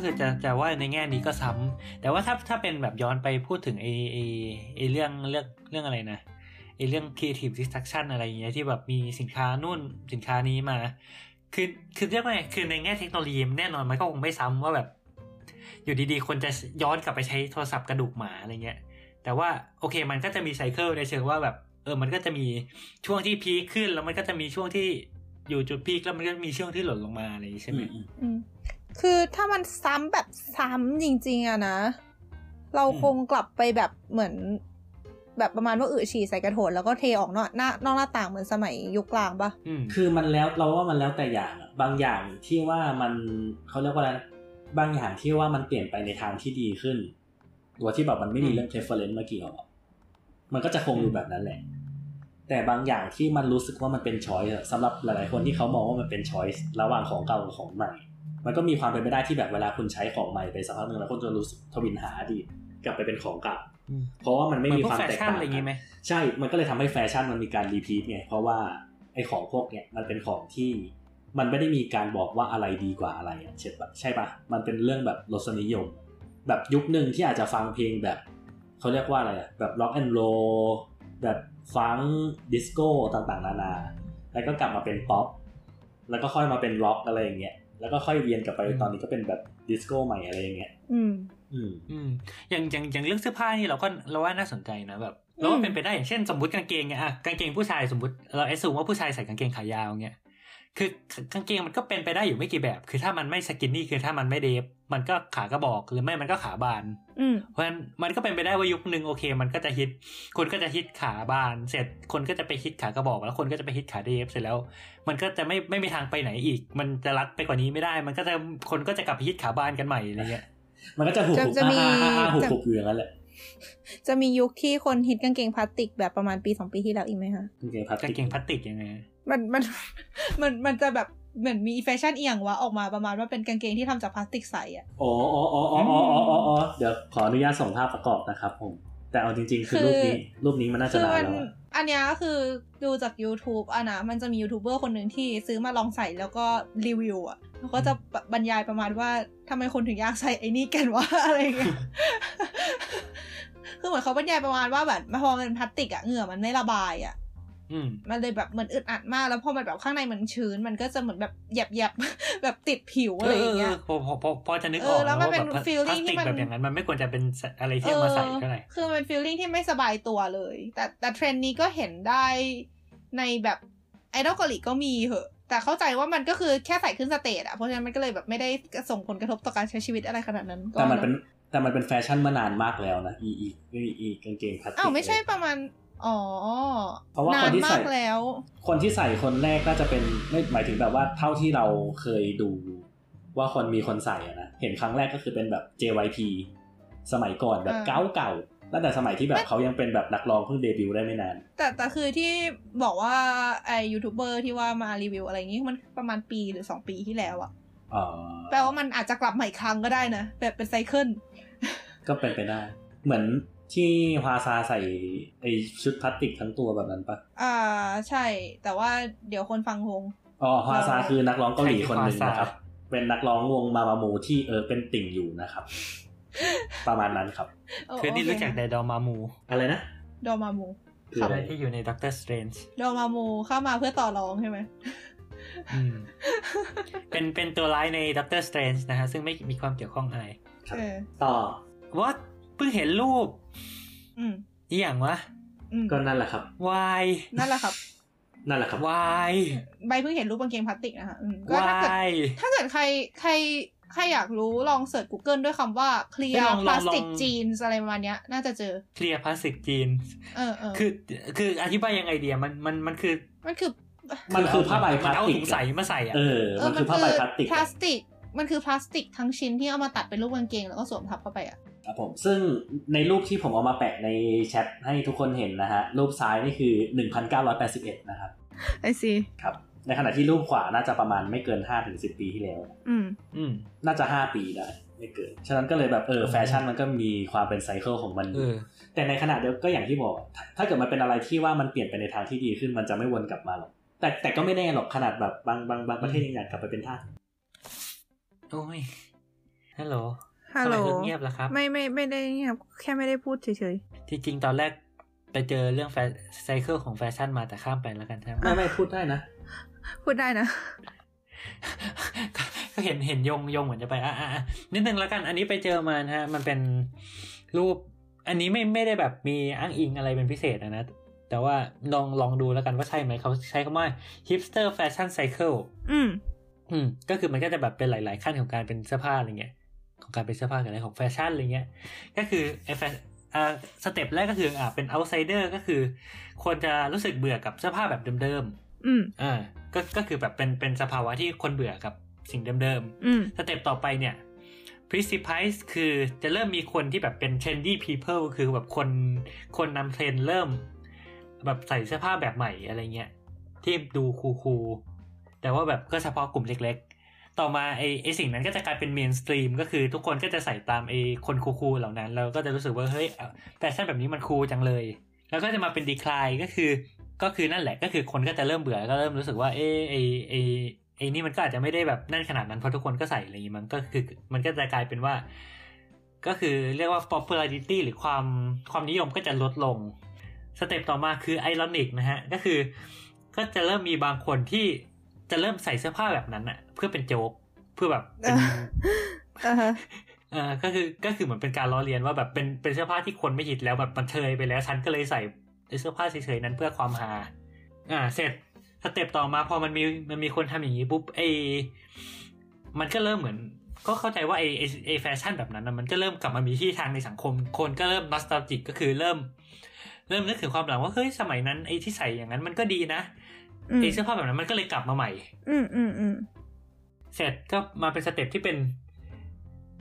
คือจะจะว่าในแง่นี้ก็ซ้ำแต่ว่าถ้าถ้าเป็นแบบย้อนไปพูดถึงไอไอไอเรื่องเรื่องเรื่องอะไรนะไอเรื่อง creative destruction อะไรอย่างเงี้ยที่แบบมีสินค้านู่นสินค้านี้มา คือคือเรียกว่าไงคือในแง่เทคโนโลยีแน่นอนมันก็คงไม่ซ้ำว่าแบบ อยู่ดีๆ คนจะย้อนกลับไปใช้โทรศัพท์กระดูกหมาอะไรเงี้ย แต่ว่าโอเคมันก็จะมีไซเคิลในเชิงว่าแบบเออ มันก็จะมีช่วงที่พีคขึ้น แล้วมันก็จะมีช่วงที่อยู่จุดพีคแล้วมันก็มีช่วงที่หล่นลงมาอะไรอย่างงี้ใช่ไหมอืม คือถ้ามันซ้ำแบบซ้ำจริง ๆอะนะ เราอืมคงกลับไปแบบเหมือน แบบประมาณว่าอึฉี่ใส่กระโถนแล้วก็เทออกนอกหน้านอกหน้าต่างเหมือนสมัยยุคกลางปะอืมคือมันแล้วเราว่ามันแล้วแต่อย่างอะบางอย่างที่ว่ามันเขาเรียกว่าอะไรนะบางอย่างที่ว่ามันเปลี่ยนไปในทางที่ดีขึ้นตัวที่แบบมันไม่มีอืมเรื่อง preference มาเกี่ยวอะมันก็จะคงอยู่อืมแบบนั้นแหละ แต่บางอย่างที่มันรู้สึกว่ามันเป็น choice อะสำหรับหลายๆคนที่เขามองว่ามันเป็น choice ระหว่างของเก่ากับของใหม่ มันก็มีความเป็นไปได้ที่แบบเวลาคุณใช้ของใหม่ไปสักพักหนึ่งแล้วคุณจะรู้สึกถวิลหาอดีตกลับไปเป็นของเก่าอืมเพราะว่ามันไม่เหมือนมีพวกความแฟชั่นต่างอะไรอย่างงี้ไหมใช่ มันก็เลยทำให้แฟชั่นมันมีการ repeat ไงเพราะว่าไอ้ของพวกเนี้ยมันเป็นของที่มันไม่ได้มีการบอกว่าอะไรดีกว่าอะไรอะใช่ปะใช่ปะมันเป็นเรื่องแบบรสนิยม แบบยุคหนึ่งที่อาจจะฟังเพลงแบบเขาเรียกว่าอะไรอะแบบร็อกแอนด์โรลแบบฟังดิสโก้ต่างๆ นานา แล้วก็กลับมาเป็นป๊อปแล้วก็ค่อยมาเป็นร็อกอะไรอย่างเงี้ย แล้วก็ค่อยเวียนกลับไปอืมตอนนี้ก็เป็นแบบดิสโก้ใหม่อะไรอย่างเงี้ย อืม อืม อืม อย่างอย่างอย่างเรื่องเสื้อผ้านี่เราก็เราว่าน่าสนใจนะแบบเราว่าเป็นไปได้อย่างเช่นสมมติกางเกงเนี่ยอะกางเกงผู้ชายสมมติเรา assume ว่าผู้ชายใส่กางเกงขายาวเงี้ย คือกางเกงมันก็เป็นไปได้อยู่ไม่กี่แบบ คือถ้ามันไม่ skinny คือถ้ามันไม่เดฟมันก็ขากระบอกหรือไม่มันก็ขาบานอืมเพราะฉะนั้นมันก็เป็นไปได้ว่ายุคหนึ่งโอเค มันก็จะฮิต คนก็จะฮิตขาบาน เสร็จคนก็จะไปฮิตขากระบอก แล้วคนก็จะไปฮิตขาเดฟเสร็จแล้ว มันก็จะไม่ไม่มีทางไปไหนอีก มันจะรัดไปกว่านี้ไม่ได้ มันก็จะคนก็จะกลับไปฮิตขาบานกันใหม่อะไรเงี้ยมันก็จะหุบจะหุบจะมีอ่าอ่าอ่าหุบจะหุบอยู่อย่างนั้นแหละ จะมียุคที่คนฮิตกางเกงพลาสติกแบบประมาณปีสองปีที่แล้วอีกไหมคะกางเกงพลาสกางติกเกงพลาสติกยังไงมันมันมันมันจะแบบเหมือนมีแฟชั่นเอียงวะออกมาประมาณว่าเป็นกางเกงที่ทำจากพลาสติกใสอะอ๋ออ๋ออ๋ออ๋ออ๋ออ๋ออ๋อเดี๋ยวขออนุญาตส่งภาพประกอบนะครับผม แต่เอาจริง ๆ คือคือรูปนี้รูปนี้มันน่าจะคือนานมันแล้วอะอันเนี้ยก็คือดูจาก YouTube อะนะมันจะมียูทูบเบอร์คนหนึ่งที่ซื้อมาลองใส่แล้วก็รีวิวอะ แล้วก็จะบรรยายประมาณว่าทำไมคนถึงอยากใส่ไอ้นี่กันวะอะไรอย่างเงี้ยคือเหมือนเขาบรรยายประมาณว่าแบบพอมันเป็นพลาสติกอะเหงื่อมันไม่ระบายอะอืมมันเลยแบบเหมือนอึดอัดมากแล้วพอมันแบบข้างในมันชื้น มันก็จะเหมือนแบบแยบแยบๆแบบติดผิวอะไรอย่างเงี้ยพอพอพอพอจะนึกอเอออกแล้วมันเป็นว่าแบบ feeling พลาสติกที่มันแบบอย่างนั้นมันไม่ควรจะเป็นอะไรที่เอามาใส่เท่าไหร่ออคือมันเป็น feeling ที่ไม่สบายตัวเลย แต่แต่เทรนด์นี้ก็เห็นได้ในแบบไอดอลเกาหลีก็มีเหอะ แต่เข้าใจว่ามันก็คือแค่ใส่ขึ้น stage อะเพราะฉะนั้นมันก็เลยแบบไม่ได้ส่งผลกระทบต่อการใช้ชีวิตอะไรขนาดนั้นก็แต่มันเป็นแต่มันเป็นแฟชั่นมานานมากแล้วนะอีอีอีอีกางเกงพลาสติกอ้าวไม่ใช่ประมาณอ๋อเพราะว่าคนที่นานใส่มากแล้ว คนที่ใส่คนแรกน่าจะเป็นไม่หมายถึงแบบว่าเท่าที่เราเคยดูว่าคนมีคนใส่อะนะเห็นครั้งแรกก็คือเป็นแบบ JYP สมัยก่อนแบบอ่าเก่าเก่าๆ ตั้งแต่สมัยที่แบบเขายังเป็นแบบนักร้องเพิ่งเดบิวต์ได้ไม่นาน แต่แต่คือที่บอกว่าไอยูทูบเบอร์ที่ว่ามารีวิวอะไรอย่างงี้มันประมาณปีหรือสองปีที่แล้วอะอ๋อแปลว่ามันอาจจะกลับมาอีกครั้งก็ได้นะ แบบเป็นไซเคิลก็เป็นไปได้ เหมือนที่ฮวาซาใส่ไอชุดพลาสติกทั้งตัวแบบนั้นปะอ่าใช่ แต่ว่าเดี๋ยวคนฟังงงอ๋อฮวาซาคือนักร้องเกาหลีคนหนึ่งใครคือฮวาซานะครับ เป็นนักร้องวงมามามูที่เออเป็นติ่งอยู่นะครับ ประมาณนั้นครับเออคือนี่โอเครู้จักแต่ดอมามู อะไรนะ ดอมามูคือครัอะบไรที่อยู่ในด็อกเตอร์สเตรนจ์ดอมามูเข้ามาเพื่อต่อรองใช่ไหมเป็นเป็นตัวร้ายในด็อกเตอร์สเตรนจ์นะฮะ ซึ่งไม่มีความเกี่ยวข้องอะไรครับเออต่อว่าเพิ่งเห็นรูปอืมอีหยังวะอืมก็นั่นแหละครับวายนั่นแหละครับนั่นแหละครับวายใบเพิ่งเห็นรูปกางเกงพลาสติกนะคะอืมก็วาถ้าเกิดยถ้าเกิดใครใคร ใครอยากรู้ลองเสิร์ช Google ด้วยคำว่าเฮ้ย clear ลองลอง plastic ลอง jeans อะไรประมาณเนี้ยน่าจะเจอเคลียร์พลาสติกจีนเออเออคือ คืออธิบายยังไงเดียมันมันมันคือ มันคือ มันคือผ้าใบพมันลาสเอาติกถุงใสมาใส่อะเออมันคือผ้าใบพลาสติกพลาสติก มันคือพลาสติกทั้งชิ้นที่เอามาตัดเป็นรูปกางเกงแล้วก็สวมทับเข้าไปอะครับผมซึ่งในรูปที่ผมเอามาแปะในแชทให้ทุกคนเห็นนะฮะ รูปซ้ายนี่คือ 1981 นะครับไอซีครับ ในขณะที่รูปขวาน่าจะประมาณไม่เกิน5-10ปีที่แล้ว อืม อืม น่าจะ5ปีได้ไม่เกิน ฉะนั้นก็เลยแบบเออแฟชั่นมันก็มีความเป็นไซเคิลของมันอเอยู่อแต่ในขณะเดียวก็อย่างที่บอกถ้าถ้าเกิดมันเป็นอะไรที่ว่ามันเปลี่ยนไปในทางที่ดีขึ้นมันจะไม่วนกลับมาหรอก แต่แต่ก็ไม่แน่หรอกขนาดแบบบางบางบางประเทศยังอยากกลับไปเป็นทาสโอ้ยฮัลโหลฮัลโหลทำไมถึงเงียบล่ะครับ ไม่ไม่ไม่ได้เงียบแค่ไม่ได้พูดเฉยที่จริงตอนแรกไปเจอเรื่องแฟไซเคิลของแฟชั่นมาแต่ข้ามไปแล้วกันใช่ไหมไม่ไม่พูดได้นะๆ พูดได้นะก็ก็เห็นเห็นยงยงเหมือนจะไปอะอะอะนิดนึงแล้วกัน อันนี้ไปเจอมานะฮะ มันเป็นรูป อันนี้ไม่ไม่ได้แบบมีอ้างอิงอะไรเป็นพิเศษนะนะ แต่ว่าลองลองดูแล้วกันว่าใช่ไหมเขาใช้คำว่า hipster fashion cycle อืม อืม ก็คือมันก็จะแบบเป็นหลาย ๆ ขั้นของการเป็นเสื้อผ้าอะไรเงี้ย ของการเป็นเสื้อผ้ากับอะไรของแฟชั่นอะไรเงี้ย ก็คือไอ้แฟอ่า step แรกก็คืออ่าเป็น outsider ก็คือคนจะรู้สึกเบื่อกับเสื้อผ้าแบบเดิมอืมๆอ่า ก็ก็คือแบบเป็นเป็นสภาวะที่คนเบื่อกับสิ่งเดิมอืมๆ step ต่อไปเนี่ย precipice คือจะเริ่มมีคนที่แบบเป็น trendy people คือแบบคนคนนำเทรนด์เริ่ม แบบใส่เสื้อผ้าแบบใหม่อะไรเงี้ย ที่ดู cool ๆแต่ว่าแบบก็เฉพาะกลุ่มเล็กๆ ต่อมาไอไอสิ่งนั้นก็จะกลายเป็น mainstream ก็คือทุกคนก็จะใส่ตามไอคน cool ๆเหล่านั้น เราก็จะรู้สึกว่า เฮ้ยแฟชั่นแบบนี้มัน cool จังเลย แล้วก็จะมาเป็น decline ก็คือ ก็คือนั่นแหละก็คือคนก็จะเริ่มเบื่อก็เริ่มรู้สึกว่าเออไอไอไอนี่มันก็อาจจะไม่ได้แบบนั่นขนาดนั้นเพราะทุกคนก็ใส่อะไรอย่างงี้มันก็คือมันก็จะกลายเป็นว่า ก็คือเรียกว่า popularity หรือความความนิยมก็จะลดลง step ต่อมาคือ ironic นะฮะก็คือ ก็จะเริ่มมีบางคนที่จะเริ่มใส่เสื้อผ้าแบบนั้นอะเพื่อเป็นโจ๊กเพื่อแบบเป็นอ่าฮะเออก็คือก็คือเหมือนเป็นการล้อเลียนว่าแบบเป็นเป็นเสื้อผ้าที่คนไม่ฮิตแล้วแบบมันเชยไปแล้วฉันก็เลยใส่ เสื้อผ้าเชยๆนั้นเพื่อความฮาอ่า เสร็จ step ต่อมาพอมันมีมันมีคนทำอย่างนี้ปุ๊บไอมันก็เริ่มเหมือน ก็เข้าใจว่าไอไอไอแฟชั่นแบบนั้นนะมันก็เริ่มกลับมามีที่ทางในสังคม คนก็เริ่ม nostalgic ก็คือเริ่ม เริ่มนึกถึงความหลังว่าเฮ้ยสมัยนั้นไอ้ที่ใส่อย่างนั้นมันก็ดีนะอืมไอ้เสื้อผ้าแบบนั้นมันก็เลยกลับมาใหม่ อืมอืมอืมเสร็จก็มาเป็น step ที่เป็น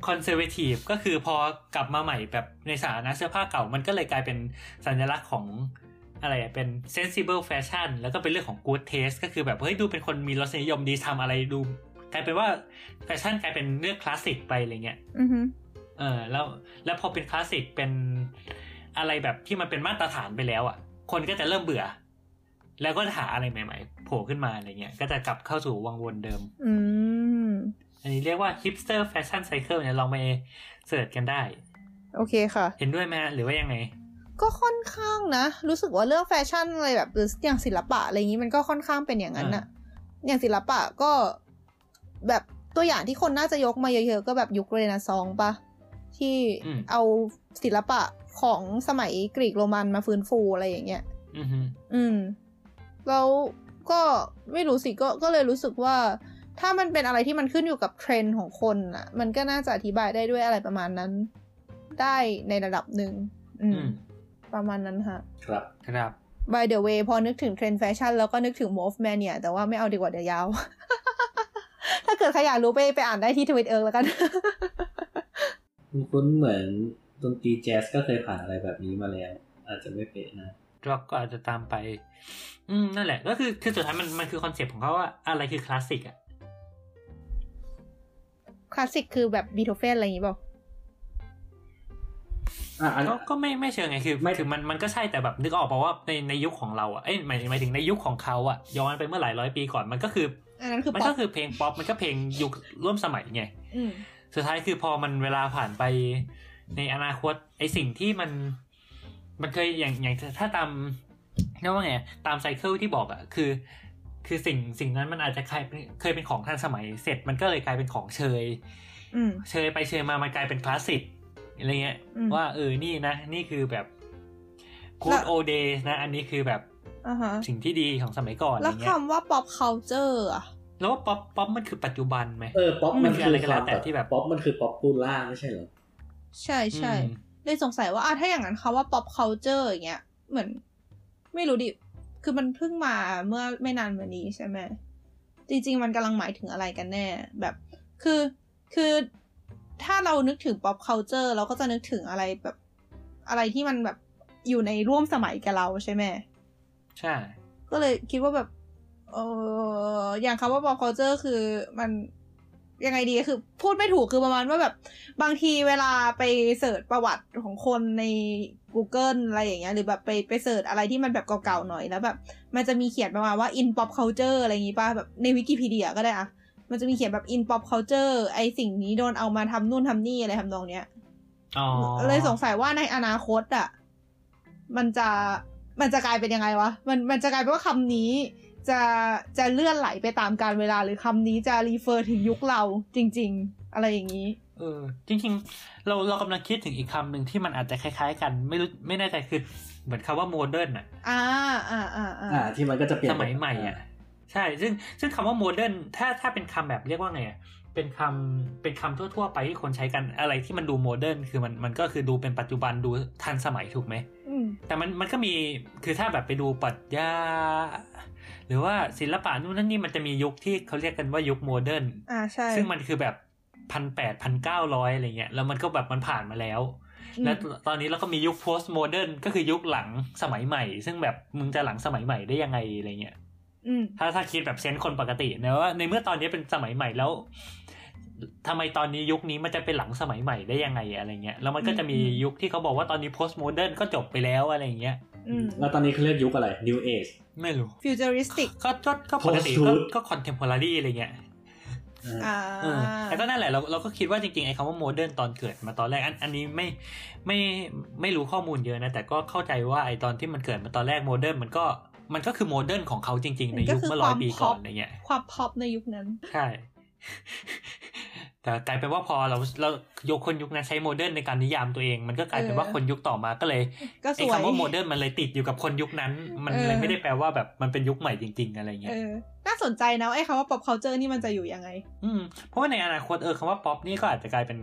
conservative ก็คือพอกลับมาใหม่แบบในสถานะเสื้อผ้าเก่ามันก็เลยกลายเป็นสัญลักษณ์ของอะไรอะเป็น sensible fashion แล้วก็เป็นเรื่องของ good taste ก็คือแบบเฮ้ยดูเป็นคนมีรสนิยมดีทำอะไรดูกลายเป็นว่าแฟชั่นกลายเป็นเรื่องคลาสสิกไปอะไรเงี้ยอืมเออแล้วแล้วพอเป็นคลาสสิกเป็นอะไรแบบที่มันเป็นมาตรฐานไปแล้วอะ คนก็จะเริ่มเบื่อ แล้วก็จะหาอะไรใหม่ ๆ โผล่ขึ้นมาอะไรเงี้ยก็จะกลับเข้าสู่วังวนเดิม อืม อันนี้เรียกว่า hipster fashion cycle เนี่ยลองไป search กันได้ โอเคค่ะ เห็นด้วยไหมหรือว่ายังไง ก็ค่อนข้างนะ รู้สึกว่าเรื่องแฟชั่นอะไรแบบหรืออย่างศิลปะอะไรอย่างนี้มันก็ค่อนข้างเป็นอย่างนั้นน่ะอย่างศิลปะก็แบบตัวอย่างที่คนน่าจะยกมาเยอะๆ ก็แบบยุคเรเนซองส์ปะที่อืมเอาศิลปะของสมัยกรีกโรมันมาฟื้นฟูอะไรอย่างเงี้ยอือฮึอืมแล้วก็ไม่รู้สิก็ก็เลยรู้สึกว่า ถ้ามันเป็นอะไรที่มันขึ้นอยู่กับเทรนด์ของคนอะมันก็น่าจะอธิบายได้ด้วยอะไรประมาณนั้น ได้ในระดับหนึ่งอือืมมประมาณนั้นฮะครับ ครับ by the way พอนึกถึงเทรนด์แฟชั่นแล้วก็นึกถึง Morph Mania แต่ว่าไม่เอาดีกว่าเดี๋ยวยาว ถ้าเกิดใครอยากรู้ไปไปอ่านได้ที่ทวิตเอิร์กแล้วกัน คุ้นๆเหมือนดนตรีแจ๊สก็เคยผ่านอะไรแบบนี้มาแล้ว อาจจะไม่เป๊ะนะร็อกก็อาจจะตามไป อืมนั่นแหละ ก็คือคือสุดท้ายมันมันคือคอนเซปต์ของเขาว่าอะไรคือคลาสสิกอะค ลาสสิกคือแบบบีโธเฟนอะไรอย่างงี้เปล่าอะอันก็ก็ไม่ไม่เชิงไงคือไม่คือมันมันก็ใช่แต่แบบนึกออกป่าว่าในในยุคของเราอะเอ้ยหมายหมายถึงในยุคของเขาอะย้อนไปเมื่อหลายร้อยปีก่อนมันก็คืออันนั้นคือมันป๊อก็ปคือเพลงป๊อปมันก็เพลงยุคร่วมสมัยไงอืมสุดท้ายคือพอมันเวลาผ่านไปในอนาคตไอสิ่งที่มัน มันเคยอย่างอย่างถ้าตามเรียกว่าไงตามไซเคิลที่บอกอะคือ คือสิ่งสิ่งนั้นมันอาจจะเคยเป็นเคยเป็นของทันสมัยเสร็จมันก็เลยกลายเป็นของเชยอืมเชยไปเชยมามันกลายเป็นคลาสสิกอะไรเงี้ยอืมว่าเออนี่นะ นี่คือแบบแล้ good ว old days นะ อันนี้คือแบบอ่าฮะสิ่งที่ดีของสมัยก่อนอะไรแล้วเงี้ยคำว่า pop culture อะแล้วว่าป๊อปป๊อปมันคือปัจจุบันไหมเออป๊อปมันคือคืออะไรก็คแล้ววามแต่แบบที่แบบป๊อปมันคือ popular ไม่ใช่เหรอใช่ใช่อืมเลยสงสัยว่าอะถ้าอย่างนั้นคำว่า pop culture อย่างเงี้ยเหมือน ไม่รู้ดิ คือมันเพิ่งมาเมื่อไม่นานมานี้ใช่ไหมจริง ๆ มันกำลังหมายถึงอะไรกันแน่ แบบ คือคือถ้าเรานึกถึง pop culture เราก็จะนึกถึงอะไรแบบ อะไรที่มันแบบอยู่ในร่วมสมัยกับเราใช่ไหมใช่ ก็เลยคิดว่าแบบเอออย่างคำว่า pop culture คือมัน ยังไงดีคือ พูดไม่ถูกคือประมาณว่าแบบ บางทีเวลาไป search ประวัติของคนใน Google อะไรอย่างเงี้ยหรือแบบไปไป search อะไรที่มันแบบเก่าๆหน่อยแล้วแบบ มันจะมีเขียนประมาณว่า in pop culture อะไรอย่างงี้ป่ะแบบในวิกิพีเดียก็ได้อะมันจะมีเขียนแบบ in pop culture ไอสิ่งนี้โดนเอามาทำนู่นทำนี่อะไรทำนองเนี้ยอ๋อเลยสงสัยว่าในอนาคตอะมันจะมันจะกลายเป็นยังไงวะมันมันจะกลายเป็นว่าคำนี้ จะจะเลื่อนไหลไปตามกาลเวลาหรือคำนี้จะรีเฟอร์ถึงยุคเราจริง ๆ อะไรอย่างนี้ เออ จริง ๆ เราเรากำลังคิดถึงอีกคำหนึ่งที่มันอาจจะคล้ายๆ กัน ไม่รู้ไม่แน่ใจคือเหมือนคำว่า modern อะอ่าอ่าอ่าอ่าอ่าที่มันก็จะเปลี่ยนสมัยใหม่อะใช่ ซึ่งซึ่งคำว่า modern ถ้าถ้าเป็นคำแบบเรียกว่าไงอะเป็นคำเป็นคำทั่ว ๆ ไปที่คนใช้กันอะไรที่มันดู modern คือมันมันก็คือดูเป็นปัจจุบันดูทันสมัยถูกไหมอืมแต่มันมันก็มีคือถ้าแบบไปดูปรัชญา หรือว่าศิลปะนู่นนั่นนี่มันจะมียุคที่เขาเรียกกันว่ายุค modernอ่าใช่ซึ่งมันคือแบบพันแปดพันเก้าร้อยอะไรเงี้ยแล้วมันก็แบบมันผ่านมาแล้วอืมแล้วตอนนี้เราก็มียุค post modern ก็คือยุคหลังสมัยใหม่ ซึ่งแบบมึงจะหลังสมัยใหม่ได้ยังไงอะไรเงี้ยอืมถ้าถ้าคิดแบบ sense คนปกตินะว่าในเมื่อตอนนี้เป็นสมัยใหม่แล้วทำไมตอนนี้ยุคนี้มันจะเป็นหลังสมัยใหม่ได้ยังไงอะไรเงี้ยแล้วมันก็จะมีอืมยุคที่เขาบอกว่าตอนนี้ post modern ก็จบไปแล้วอะไรเงี้ยอืม แล้วตอนนี้เขาเรียกยุคอะไร New Age ไม่รู้ futuristic ก็ก็ก็ปกติก็ Post-truth ก็ contemporary อะไรเงี้ยอ่าอ่าเออแต่ก็นั่นแหละเราเราก็คิดว่าจริงๆ ไอ้คำว่า modern ตอนเกิดมาตอนแรกอันอันนี้ไม่ไม่ไม่รู้ข้อมูลเยอะนะ แต่ก็เข้าใจว่าไอ้ตอนที่มันเกิดมาตอนแรก modern มันก็มันก็คือ modern ของเขาจริงๆ ในยุคเมื่อร้อยปีก่อนอะไรเงี้ยความ pop ในยุคนั้น ใช่ แต่กลายเป็นว่าพอเราเรายกคนยุคนั้นใช้ modern ในการนิยามตัวเอง มันก็กลายเป็นว่าเออคนยุคต่อมาก็เลยก็สไอ้วยคำว่าโมเ modern มันเลยติดอยู่กับคนยุคนั้น มันเออเลยไม่ได้แปลว่าแบบมันเป็นยุคใหม่จริง ๆ อะไรเงี้เอยเออน่าสนใจนะว่าไอ้คำว่า pop culture นี่มันจะอยู่ยังไง อืมเพราะว่าในอนาคตเออคำว่าป๊อปนี่ก็อาจจะกลายเป็น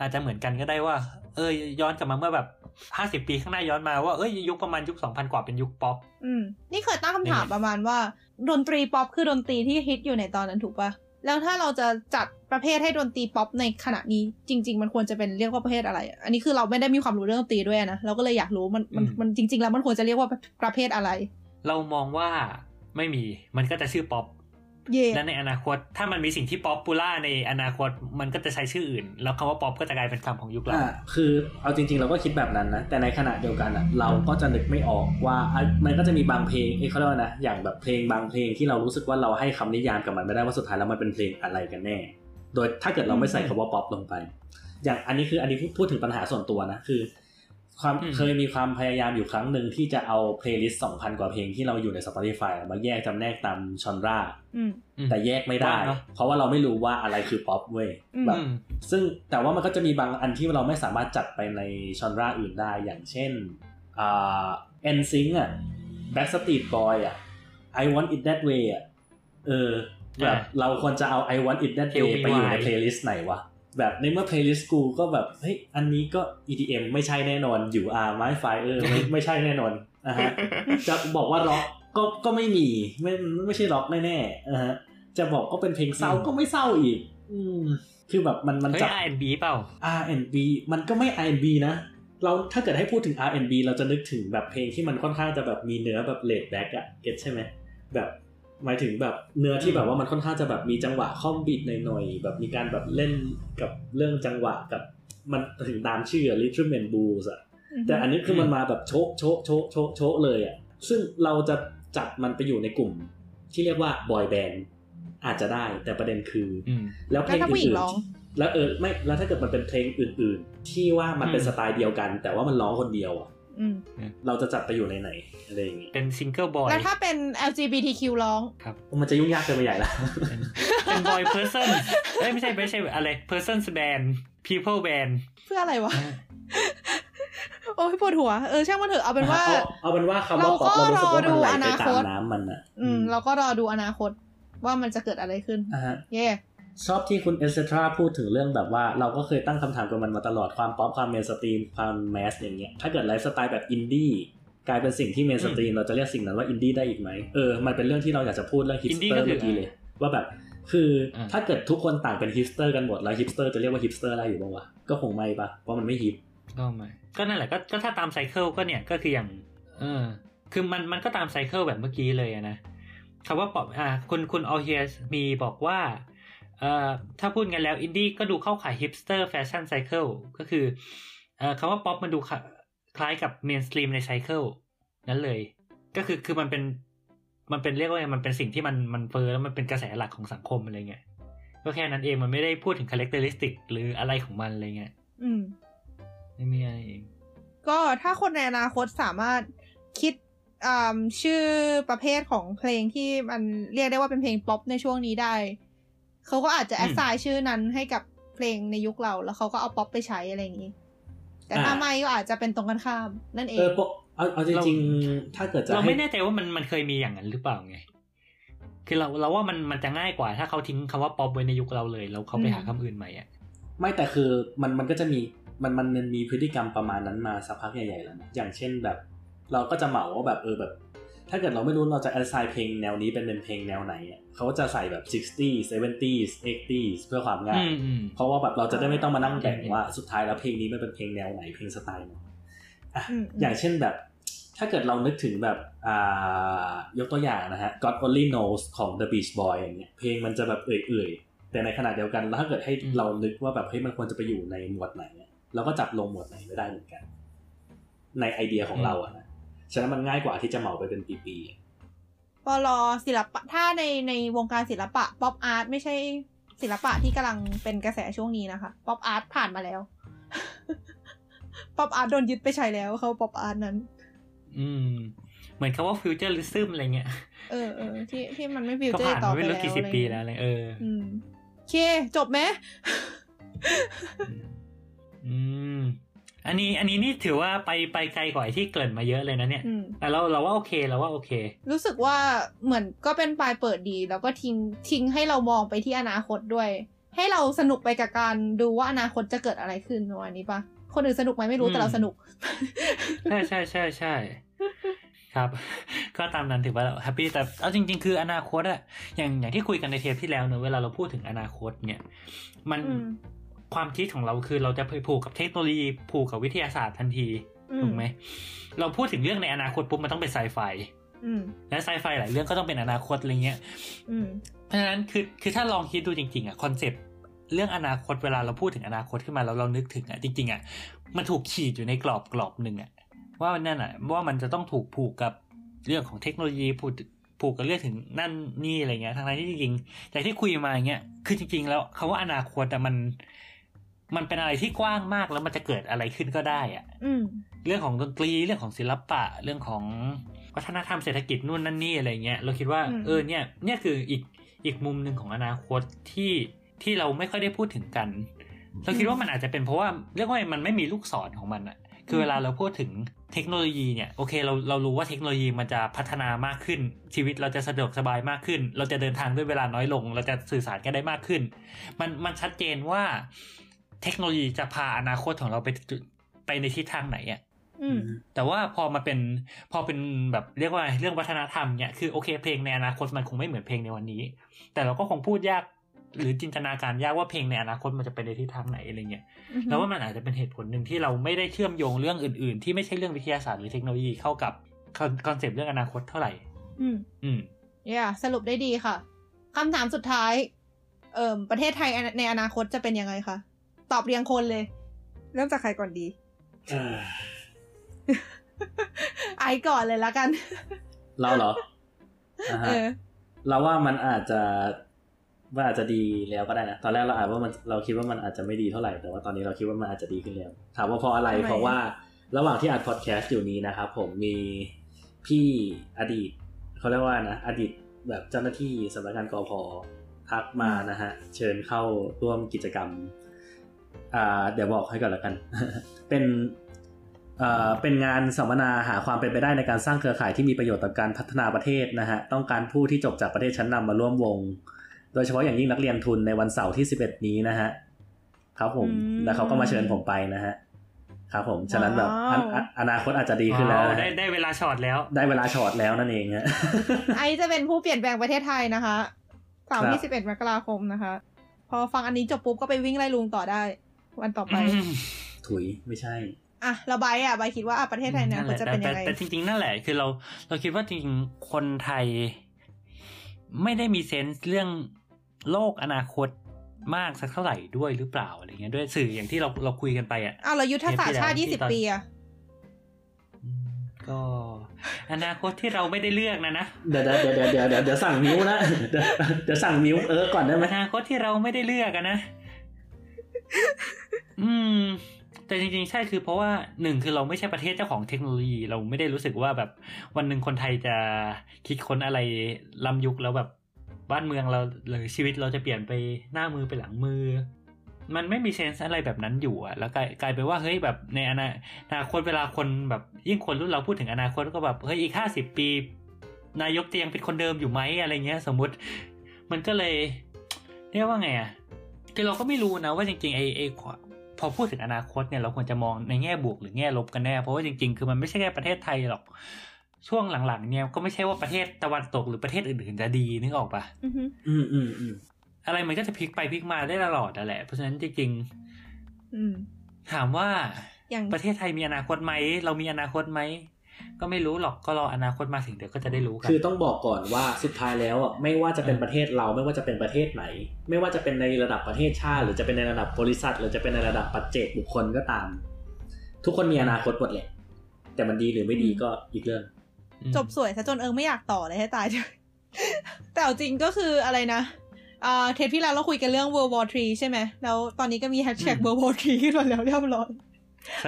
อาจจะเหมือนกันก็ได้ว่า เออย้อนกลับมาเมื่อแบบห้าสิบปีข้างหน้าย้อนมาว่าเอ้ยยุคประมาณยุคสองพันกว่าเป็นยุคป๊อปอืมนี่เคยตั้งคำถามนี่ไงประมาณว่า ดนตรีป๊อปคือดนตรีที่ฮิตอยู่ในตอนนั้นถูกปะ แล้วถ้าเราจะจัดประเภทให้ดนตรีป๊อปในขณะนี้จริง ๆ มันควรจะเป็นเรียกว่าประเภทอะไรอะอันนี้คือเราไม่ได้มีความรู้เรื่องดนตรีด้วยนะเราก็เลยอยากรู้มันมันมันจริง ๆ แล้วมันควรจะเรียกว่าประเภทอะไร เรามองว่าไม่มีมันก็จะชื่อป๊อป เย่และในอนาคตถ้ามันมีสิ่งที่ popular ในอนาคตมันก็จะใช้ชื่ออื่น แล้วคำว่าป๊อปก็จะกลายเป็นคำของยุคเราอ่าคือเอาจริง ๆ เราก็คิดแบบนั้นนะ แต่ในขณะเดียวกันอะเราก็จะนึกไม่ออกว่าอะมันก็จะมีบางเพลงเอ้ยเขาเรียกว่านะอย่างแบบเพลงบางเพลงที่เรารู้สึกว่าเราให้คำนิยามกับมันไม่ได้ว่าสุดท้ายแล้วมันเป็นเพลงอะไรกันแน่ โดยถ้าเกิดเราไม่ใส่คำว่าป๊อปลงไป อย่างอันนี้คืออันนี้พูดพูดถึงปัญหาส่วนตัวนะคือ ความอืมเคยมีความพยายามอยู่ครั้งหนึ่งที่จะเอาเพลย์ลิสต์สองพันกว่าเพลงที่เราอยู่ใน Spotify มาแยกจำแนกตาม genreอืมอืมแต่แยกไม่ได้ว่างเนอะเพราะว่าเราไม่รู้ว่าอะไรคือป๊อปเว้ยอืมแบบอืมซึ่งแต่ว่ามันก็จะมีบางอันที่เราไม่สามารถจัดไปใน genre อื่นได้ อย่างเช่นอ่า NSYNC อะ Backstreet Boy อะ I Want It That Way อะเออแบบอ่าเราควรจะเอา I Want It That Tell Way me ไปอยู่ใน why เพลย์ลิสต์ไหนวะ แบบในเมื่อเพลย์ลิสต์กูก็แบบเฮ้ยอันนี้ก็ EDM ไม่ใช่แน่นอนอยู่ R ไม้ Fire ไม่ไม่ใช่แน่นอนอะฮะจะบอกว่าร็อกก็ก็ไม่มีไม่ไม่ใช่ร็อกแน่ๆอะฮะจะบอกก็เป็นเพลงเศร้าอืมก็ไม่เศร้าอีก อืมคือแบบมันมันเฮ้ยจับ R&B เปล่า R&B มันก็ไม่ R&B นะ เราถ้าเกิดให้พูดถึง R&B เราจะนึกถึงแบบเพลงที่มันค่อนข้างจะแบบมีเนื้อแบบเลดแบ็กอะเก็ตใช่ไหมแบบ หมายถึงแบบเนื้อที่อืมแบบว่ามันค่อนข้างจะแบบมีจังหวะข้อมบีดหน่อยๆแบบมีการแบบเล่นกับเรื่องจังหวะกับมันถึงตามชื่อ Rhythm and Blues อะแต่อันนี้คือมันมาแบบโชะโชะโชะโชะโชะเลยอะซึ่งเราจะจัดมันไปอยู่ในกลุ่ม ที่เรียกว่าบอยแบนด์อาจจะได้แต่ประเด็นคือออืมแล้วเพลงแล้วถ้าผู้หญิงอื่นร้องๆแล้วเออไม่แล้วถ้าเกิดมันเป็นเพลงอื่น ๆ ที่ว่ามันเป็นอืมสไตล์เดียวกัน แต่ว่ามันร้องคนเดียวอะอืม เราจะจัดไปอยู่ในไหนอะไรอย่างงี้เป็นซิงเกิลบอยแล้วถ้าเป็น LGBTQ ร้องมันจะยุ่งยากเกินไปใหญ่ละเป็นบอยเพอร์เซนเอ้ยไม่ใช่ไม่ใช่อะไร persons band people band เพื่ออะไรวะโอ้ยปวดหัว เออช่างมันเถอะเอาเป็นว่า เอาเอาเป็นว่าคำว่าเราป๊อปก็เรารู้สึกว่ามันไหลรอดูอไปนาตาคมตน้ำมันอะอืมเราก็รอดูอนาคตว่ามันจะเกิดอะไรขึ้นอ่าฮะเย่ ชอบที่คุณเอสเตราพูดถึงเรื่องแบบว่า เราก็เคยตั้งคำถามกับมันมาตลอดความป๊อปความเมนสตรีมความแมสอย่างเงี้ยถ้าเกิดไลฟ์สไตล์แบบอินดี้กลายเป็นสิ่งที่เมนสตรีมเราจะเรียกสิ่งนั้นว่าอินดี้ได้อีกไหมเออมันเป็นเรื่องที่เราอยากจะพูดเรื่องฮิปส Indie เตอก็ร์คือเมื่อกี้เลยว่าแบบคืออาถ้าเกิดทุกคนต่างเป็นฮิปสเตอร์กันหมดแล้วฮิปสเตอร์จะเรียกว่าฮิปสเตอร์ได้อยู่บ้างวะก็คงไม่ปะเพราะมันไม่ฮิปก็ไม่ก็นั่นแหละก็ก็ถ้าตาม cycle ก็เนี่ยก็คืออย่างเออคือมันมันก็ตาม cycle แบบเมื่อกี้เลยอะนะคำว่าป๊อปอ่าคุณคุณออเฮียมีบอกว่าเอ่อ ถ้าพูดกันแล้วอินดี้ก็ดูเข้าข่ายฮิปสเตอร์แฟชั่น cycle ก็คือเอ่อคำว่าป๊อปมันดูคล้ายกับ mainstream ใน cycleนั้นเลย ก็คือคือมันเป็นมันเป็นเรียกว่าไงมันเป็นสิ่งที่มันมันเฟอร์แล้วมันเป็นกระแสหลักของสังคมอะไรเงี้ยก็แค่นั้นเองมันไม่ได้พูดถึง characteristic หรืออะไรของมันอะไรเงี้ยอืมไม่มีอะไรเองก็ถ้าคนในอนาคตสามารถคิดอ่าชื่อประเภทของเพลงที่มันเรียกได้ว่าเป็นเพลงป๊อปในช่วงนี้ได้ เขาก็อาจจะแอดไซน์ชื่อนั้นให้กับเพลงในยุคเรา แล้วเขาก็เอาป๊อปไปใช้อะไรอย่างนี้ แต่ถ้าอ่าไม่ก็อาจจะเป็นตรงกันข้าม นั่นเอเองอโปะเอาเอาจริงๆถ้าเกิดจะเราให้ไม่แน่ใจว่ามันมันเคยมีอย่างนั้นหรือเปล่าไง คือเราเราว่ามันมันจะง่ายกว่า ถ้าเขาทิ้งคำว่าป๊อปไว้ในยุคเราเลย แล้วเขาไปหาคำอื่นใหม่อะไม่แต่คือมันมันก็จะมีมันมันมันมีพฤติกรรมประมาณนั้นมาสักพักใหญ่ๆแล้วนะอย่างเช่นแบบ เราก็จะเหมาว่าแบบเออแบบ ถ้าเกิดเราไม่รู้เราจะ assign เพลงแนวนี้เป็นเป็นเพลงแนวไหนอะเขาก็จะใส่แบบ 60 70 80เพื่อความง่ายอืมอืมเพราะว่าแบบเราจะได้ไม่ต้องมานั่งแบ่งว่าสุดท้ายแล้วเพลงนี้มันเป็นเพลงแนวไหนเพลงสไตล์ไหนอะอืมอย่างเช่นแบบ ถ้าเกิดเรานึกถึงแบบอ่ายกตัวอย่างนะฮะ God Only Knows ของ The Beach Boy อย่างเงี้ยเพลงมันจะแบบเอื่อยๆ แต่ในขณะเดียวกันแล้วถ้าเกิดให้เรานึกว่าแบบเฮ้ยมันควรจะไปอยู่ในหมวดไหนอะเราก็จับลงหมวดไหนไม่ได้เหมือนกัน ในไอเดียของเราอะนะ ฉะนั้นมันง่ายกว่าที่จะเหมาไปเป็นปีๆอะปลอศิลปะถ้าในในวงการศิลปะป๊อปอาร์ตไม่ใช่ศิลปะที่กำลังเป็นกระแสช่วงนี้นะคะป๊อปอาร์ตผ่านมาแล้วป๊อปอาร์ตโดนยึดไปใช้แล้วเขาป๊อปอาร์ตนั้น อืม เหมือนคำว่าฟิวเจอร์ลิซึมอะไรเงี้ย เออเออที่ที่มันไม่ฟิวก็เจอผ่านร์ต่อมาไปไม่แล้วรู้กี่สิบอะไรปีเงี้ยแล้วเลยเออ อืมโอเค จบไหมอืม อันนี้อันนี้นี่ถือว่าไปไปไกลกว่าไอ้ที่เกริ่นมาเยอะเลยนะเนี่ยอืมแต่เราเราว่าโอเคเราว่าโอเค รู้สึกว่าเหมือนก็เป็นปลายเปิดดี แล้วก็ทิ้งทิ้งให้เรามองไปที่อนาคตด้วย ให้เราสนุกไปกับการดูว่าอนาคตจะเกิดอะไรขึ้นประมาณนี้ปะคนอื่นสนุกไหมไม่รู้อืมแต่เราสนุก ใช่ใช่ใช่ใช่ครับ ก็ตามนั้นถือว่าแฮปปี้แต่เอาจริง ๆ คืออนาคตอะอย่างอย่างที่คุยกันในเทปที่แล้วเนอะเวลาเราพูดถึงอนาคตเนี่ย มันอืม ความคิดของเราคือเราจะไปผูกกับเทคโนโลยีผูกกับวิทยาศาสตร์ทันทีอืถูกไหมเราพูดถึงเรื่องในอนาคตปุ๊บมันต้องเป็นไซไฟอืมและไซไฟหลายเรื่องก็ต้องเป็นอนาคตอะไรเงี้ยอืมเพราะฉะนั้นคือคือถ้าลองคิดดูจริง ๆอะคอนเซปต์เรื่องอนาคตเวลาเราพูดถึงอนาคตขึ้นมาแล้วเรานึกถึงอะจริงๆอะมันถูกขีดอยู่ในกรอบกรอบหนึ่งอะว่านั่นอะว่ามันจะต้องถูกผูกกับเรื่องของเทคโนโลยีผูกผูกกับเรื่องถึงนั่นนี่อะไรเงี้ยทางนั้นที่จริงๆจากที่คุยมาอย่างเงี้ยคือจริง ๆ แล้วคำว่าอนาคตอะมัน มันเป็นอะไรที่กว้างมากแล้วมันจะเกิดอะไรขึ้นก็ได้อะอืมเรื่องของดนตรีเรื่องของศิลปะเรื่องของวัฒนธรรมเศรษฐกิจนู่นนั่นนี่อะไรเงี้ยเราคิดว่าอืมเออเนี่ยเนี่ยคืออีกอีกมุมหนึ่งของอนาคตที่ที่เราไม่ค่อยได้พูดถึงกัน เราคิดว่ามันอาจจะเป็นเพราะว่าเรียกว่ามันไม่มีลูกศรของมันอะคือเวลาเราพูดถึงเทคโนโลยีเนี่ยโอเคเราเรารู้ว่าเทคโนโลยีมันจะพัฒนามากขึ้น ชีวิตเราจะสะดวกสบายมากขึ้น เราจะเดินทางด้วยเวลาน้อยลง เราจะสื่อสารกันได้มากขึ้น มันมันชัดเจนว่า เทคโนโลยีจะพาอนาคตของเราไปจุดไปในทิศทางไหนอะอืมแต่ว่าพอมาเป็นพอเป็นแบบเรียกว่าเรื่องวัฒนธรรมเนี่ยคือโอเคเพลงในอนาคตมันคงไม่เหมือนเพลงในวันนี้ แต่เราก็คงพูดยากหรือจินตนาการยากว่าเพลงในอนาคตมันจะไปในทิศทางไหนอะไรเงี้ยแล้วว่ามันอาจจะเป็นเหตุผลหนึ่งที่เราไม่ได้เชื่อมโยงเรื่องอื่น ๆ ที่ไม่ใช่เรื่องวิทยาศาสตร์หรือเทคโนโลยีเข้ากับคอนเซปต์เรื่องอนาคตเท่าไหร่ อืม อืมเนี่ยสรุปได้ดีค่ะคำถามสุดท้าย เอ่อประเทศไทยในอนาคตจะเป็นยังไงคะ ตอบเรียงคนเลย เริ่มจากใครก่อนดีเออไอก่อนเลยละกัน เราเหรออ่าฮะเออเราว่ามันอาจจะว่าอาจจะดีแล้วก็ได้นะ ตอนแรกเราอาจว่ามันเราคิดว่ามันอาจจะไม่ดีเท่าไหร่ แต่ว่าตอนนี้เราคิดว่ามันอาจจะดีขึ้นแล้ว ถามว่าเพราะอะไรทำไมเพราะว่าระหว่างที่อัดพอดแคสต์อยู่นี้นะครับผมมีพี่อดีตเขาเรียกว่านะ อดีตแบบเจ้าหน้าที่สำนักงานกพทักมานะฮะ เชิญเข้าร่วมกิจกรรมอ่า เดี๋ยวบอกให้ก่อนละกัน เป็นเอ่อเป็นงานสัมมนาหาความเป็นไปได้ในการสร้างเครือข่ายที่มีประโยชน์ต่อการพัฒนาประเทศนะฮะ ต้องการผู้ที่จบจากประเทศชั้นนำมาร่วมวง โดยเฉพาะอย่างยิ่งนักเรียนทุนในวันเสาร์ที่ 11 นี้นะฮะ ครับผมอืมแล้วเขาก็มาเชิญผมไปนะฮะ ครับผม ฉะนั้นแบบว้าวอนอนาคตอาจจะดีขึ้นแล้วว้าวนะได้ฮะได้เวลาช็อตแล้ว ได้เวลาช็อตแล้วนั่นเองฮะ ไอจะเป็นผู้เปลี่ยนแปลงประเทศไทยนะคะเสาร์ครับที่สิบเอ็ดมกราคมนะคะ พอฟังอันนี้จบปุ๊บก็ไปวิ่งไล่ลุงต่อได้ วันต่อไปถุยไม่ใช่ อะเราใบอะใบคิดว่าอะประเทศไทยเนี่ยควรจะเป็นยังไงแต่แต่จริงๆนั่นแหละ คือเราเราคิดว่าจริงๆคนไทย ไม่ได้มีเซนส์เรื่องโลกอนาคตมากสักเท่าไหร่ด้วยหรือเปล่าอะไรเงี้ยด้วยสื่ออย่างที่เราเราคุยกันไปอะอ้าวเรายุทธศาสตร์ชาติเทปที่ยี่สิบแล้วปีอะอืมก็อนาคตที่เราไม่ได้เลือกนะนะเดี๋ยวเดี๋ยวเดี๋ยวเดี๋ยวเดี๋ยวเดี๋ยวสั่งมิ้วนะเดี๋ยวเดี๋ยวสั่งมิ้วเออก่อนได้ไหมอนาคตที่เราไม่ได้เลือกอะนะ อืม แต่จริงๆ ใช่คือเพราะว่าหนึ่งคือเราไม่ใช่ประเทศเจ้าของเทคโนโลยีเราไม่ได้รู้สึกว่าแบบวันหนึ่งคนไทยจะคิดค้นอะไรล้ำยุคแล้วแบบบ้านเมืองเราหรือชีวิตเราจะเปลี่ยนไปหน้ามือไปหลังมือ มันไม่มีเซนส์อะไรแบบนั้นอยู่อะแล้วกลายกลายเป็นว่าเฮ้ยแบบในอนาอนาคตเวลาคนแบบยิ่งคนรุ่นเราพูดถึงอนาคตก็แบบเฮ้ยอีกห้าสิบปี นายกจะยังเป็นคนเดิมอยู่ไหมอะไรเงี้ย สมมุติ มันก็เลยเรียกว่าไงอะ คือเราก็ไม่รู้นะว่าจริงๆไอไอความพอพูดถึงอนาคตเนี่ยเราควรจะมองในแง่บวกหรือแง่ลบกันแน่ เพราะว่าจริงๆ คือมันไม่ใช่แค่ประเทศไทยหรอก ช่วงหลังๆ เนี่ยก็ไม่ใช่ว่าประเทศตะวันตกหรือประเทศอื่นๆจะดีนึกออกปะอือฮึอืมอืมอืมอะไรมันก็จะพลิกไปพลิกมาได้ตลอดนั่นแหละ เพราะฉะนั้นจริงอืมๆถามว่าอย่างประเทศไทยมีอนาคตไหมเรามีอนาคตไหม ก็ไม่รู้หรอกก็รออนาคตมาถึงเดี๋ยวก็จะได้รู้กันคือต้องบอกก่อนว่าสุดท้ายแล้วอะไม่ว่าจะเป็นประเทศเราไม่ว่าจะเป็นประเทศไหน ไม่ว่าจะเป็นในระดับประเทศชาติ หรือจะเป็นในระดับบริษัท หรือจะเป็นในระดับปัจเจกบุคคลก็ตาม ทุกคนมีอนาคตหมดแหละแต่มันดีหรือไม่ดีก็อีกเรื่องอืมจบสวยซะจนเอิงไม่อยากต่อเลยให้ตายเลยแต่เอาจริงก็คืออะไรนะอ่าเทปที่แล้วเราคุยกันเรื่อง World War 3 ใช่ไหม แล้วตอนนี้ก็มีแฮชแท็ก World War 3 ขึ้นมาแล้วเรียบร้อยส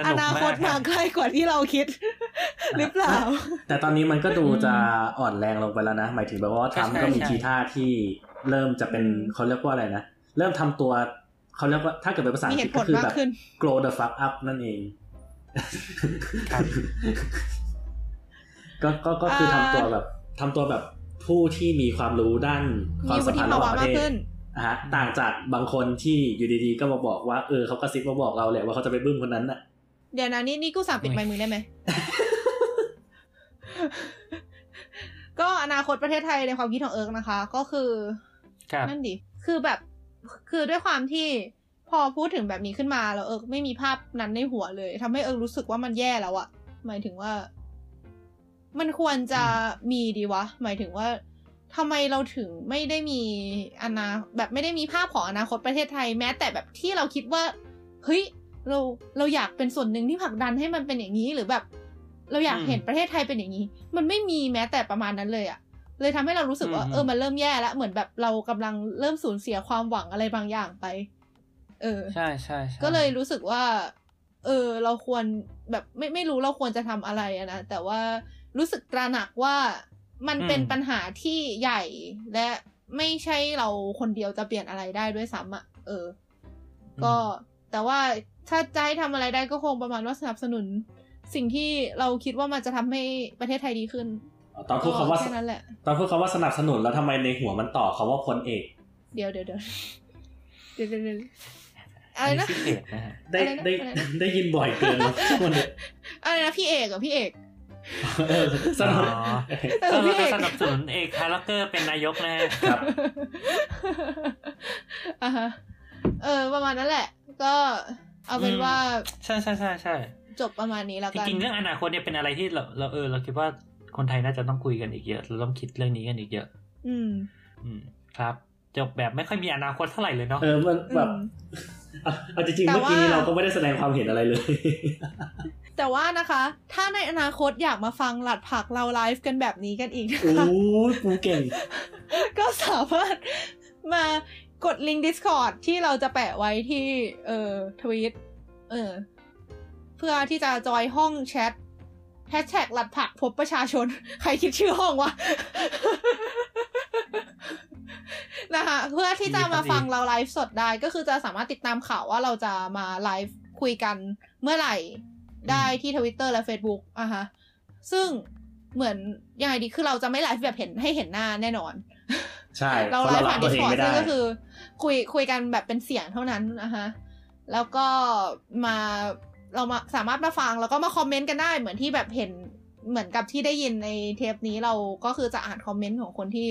อนุกนาคตมามากใกล้กว่าที่เราคิด หรือเปล่า แต่ตอนนี้มันก็ดูจะอ่อนแรงลงไปแล้วนะ หมายถึงแบบว่าทรัมป์ก็มีทีท่าที่เริ่มจะเป็นอืมเขาเรียกว่าอะไรนะ เริ่มทำตัวเขาเรียกว่าถ้าเกิดเป็นภาษาอัมีงเหกฤษตุผก็ลคือมาแบกบขึ้น grow the fuck up นั่นเองครับก็ก็ก็คือทำตัวแบบทำตัวแบบผู้ที่มีความรู้ด้านความสัมพันธ์ระหวะว่างประเทศ มีวุฒิภาวะมากเทศขึ้นนะฮะต่างจากบางคนที่อยู่ดีๆ ก็มาบอกว่าเออเขากระซิบมาบอกเราแหละว่าเขาจะไปบึ้มคนนั้นน่ะ เดี๋ยวนะนี่นี่กูสั่งปิดไมค์มึงได้ไหม ก็อนาคตประเทศไทยในความคิดของเอิร์กนะคะ ก็คือครับนั่นดิ คือแบบคือด้วยความที่พอพูดถึงแบบนี้ขึ้นมาแล้วเอิร์กไม่มีภาพนั้นในหัวเลยทำให้เอิร์กรู้สึกว่ามันแย่แล้วอะหมายถึงว่า มันควรจะมีดีวะ หมายถึงว่าทำไมเราถึงไม่ได้มีอนาแบบไม่ได้มีภาพของอนาคตประเทศไทยแม้แต่แบบที่เราคิดว่าเฮ้ย เราเราอยากเป็นส่วนหนึ่งที่ผลักดันให้มันเป็นอย่างนี้หรือแบบ เราอยากอืมเห็นประเทศไทยเป็นอย่างนี้ มันไม่มีแม้แต่ประมาณนั้นเลยอะเลยทำให้เรารู้สึกว่าอืมเออมันเริ่มแย่แล้วเหมือนแบบเรากำลังเริ่มสูญเสียความหวังอะไรบางอย่างไป เออใช่ใช่ใช่ก็เลยรู้สึกว่า เออ เราควรแบบไม่ไม่รู้เราควรจะทำอะไรอะนะแต่ว่ารู้สึกตระหนักว่ามันเป็นปัญหาที่ใหญ่และไม่ใช่เราคนเดียวจะเปลี่ยนอะไรได้ด้วยซ้ำอะเออ ก็แต่ว่า ถ้าจะให้ทำอะไรได้ก็คงประมาณว่าสนับสนุน สิ่งที่เราคิดว่ามันจะทำให้ประเทศไทยดีขึ้น ตอนพูดคำว่าแค่นั้นแหละตอนพูดคำว่าสนับสนุนแล้วทำไมในหัวมันต่อคำว่าพลเอก เดี๋ยวเดี๋ยวเดี๋ยวเดี๋ยวเดี๋ยวเดี๋ยวอะอัไรนนี้นะชื่อเพจนะฮะได้อะไรนะได้อะไรนะได้ยินบ่อยเกินแล้ววันนี้อะไรนะพี่เอกเหรอพี่เอกเออสนับอ๋อเอก็อเราพี่เอจะกสนับสนุนเอกคาแรคเตอร์เป็นนายกนะฮะครับอ่าฮะเออประมาณนั้นแหละ ก็ เอาเป็นอืมว่า ใช่ใช่ใช่ใช่จบประมาณนี้แล้วจกันริงๆเรื่องอนาคตเนี่ยเป็นอะไรที่เราเราเออเราคิดว่าคนไทยน่าจะต้องคุยกันอีกเยอะเราต้องคิดเรื่องนี้กันอีกเยอะ อืม อืม ครับ จบแบบไม่ค่อยมีอนาคตเท่าไหร่เลยเนาะเออมันแบบอืมอะเอาจริงๆแต่เมื่อกี้ว่านี้เราก็ไม่ได้แสดงความเห็นอะไรเลย แต่ว่านะคะ ถ้าในอนาคตอยากมาฟังหลัดผักเราไลฟ์กันแบบนี้กันอีกนะโอ้คะยปูเก่ง ก็สามารถมา กดลิงก์ Discord ที่เราจะแปะไว้ที่เอ่อทวีตเออเพื่อที่จะจอยห้องแชทแฮชแท็กหลัดผักพบประชาชน ใครคิดชื่อห้องวะ นะคะเพื่อที่จะมาฟังเราไลฟ์สดได้ ก็คือจะสามารถติดตามข่าวว่าเราจะมาไลฟ์คุยกันเมื่อไหร่ได้ที่ทวิตเตอร์และ Facebook อะฮะ ซึ่งเหมือนยังไงดีคือเราจะไม่ไลฟ์แบบเห็นให้เห็นหน้าแน่นอน ใช่ เราไลฟ์ผ่านตัวดิสเองไม่ได้ซึ่งก็คือ คุยคุยกันแบบเป็นเสียงเท่านั้นนะคะแล้วก็มาเรามาสามารถมาฟังแล้วก็มาคอมเมนต์กันได้เหมือนที่แบบเห็น เหมือนกับที่ได้ยินในเทปนี้เราก็คือจะอ่านคอมเมนต์ของคนที่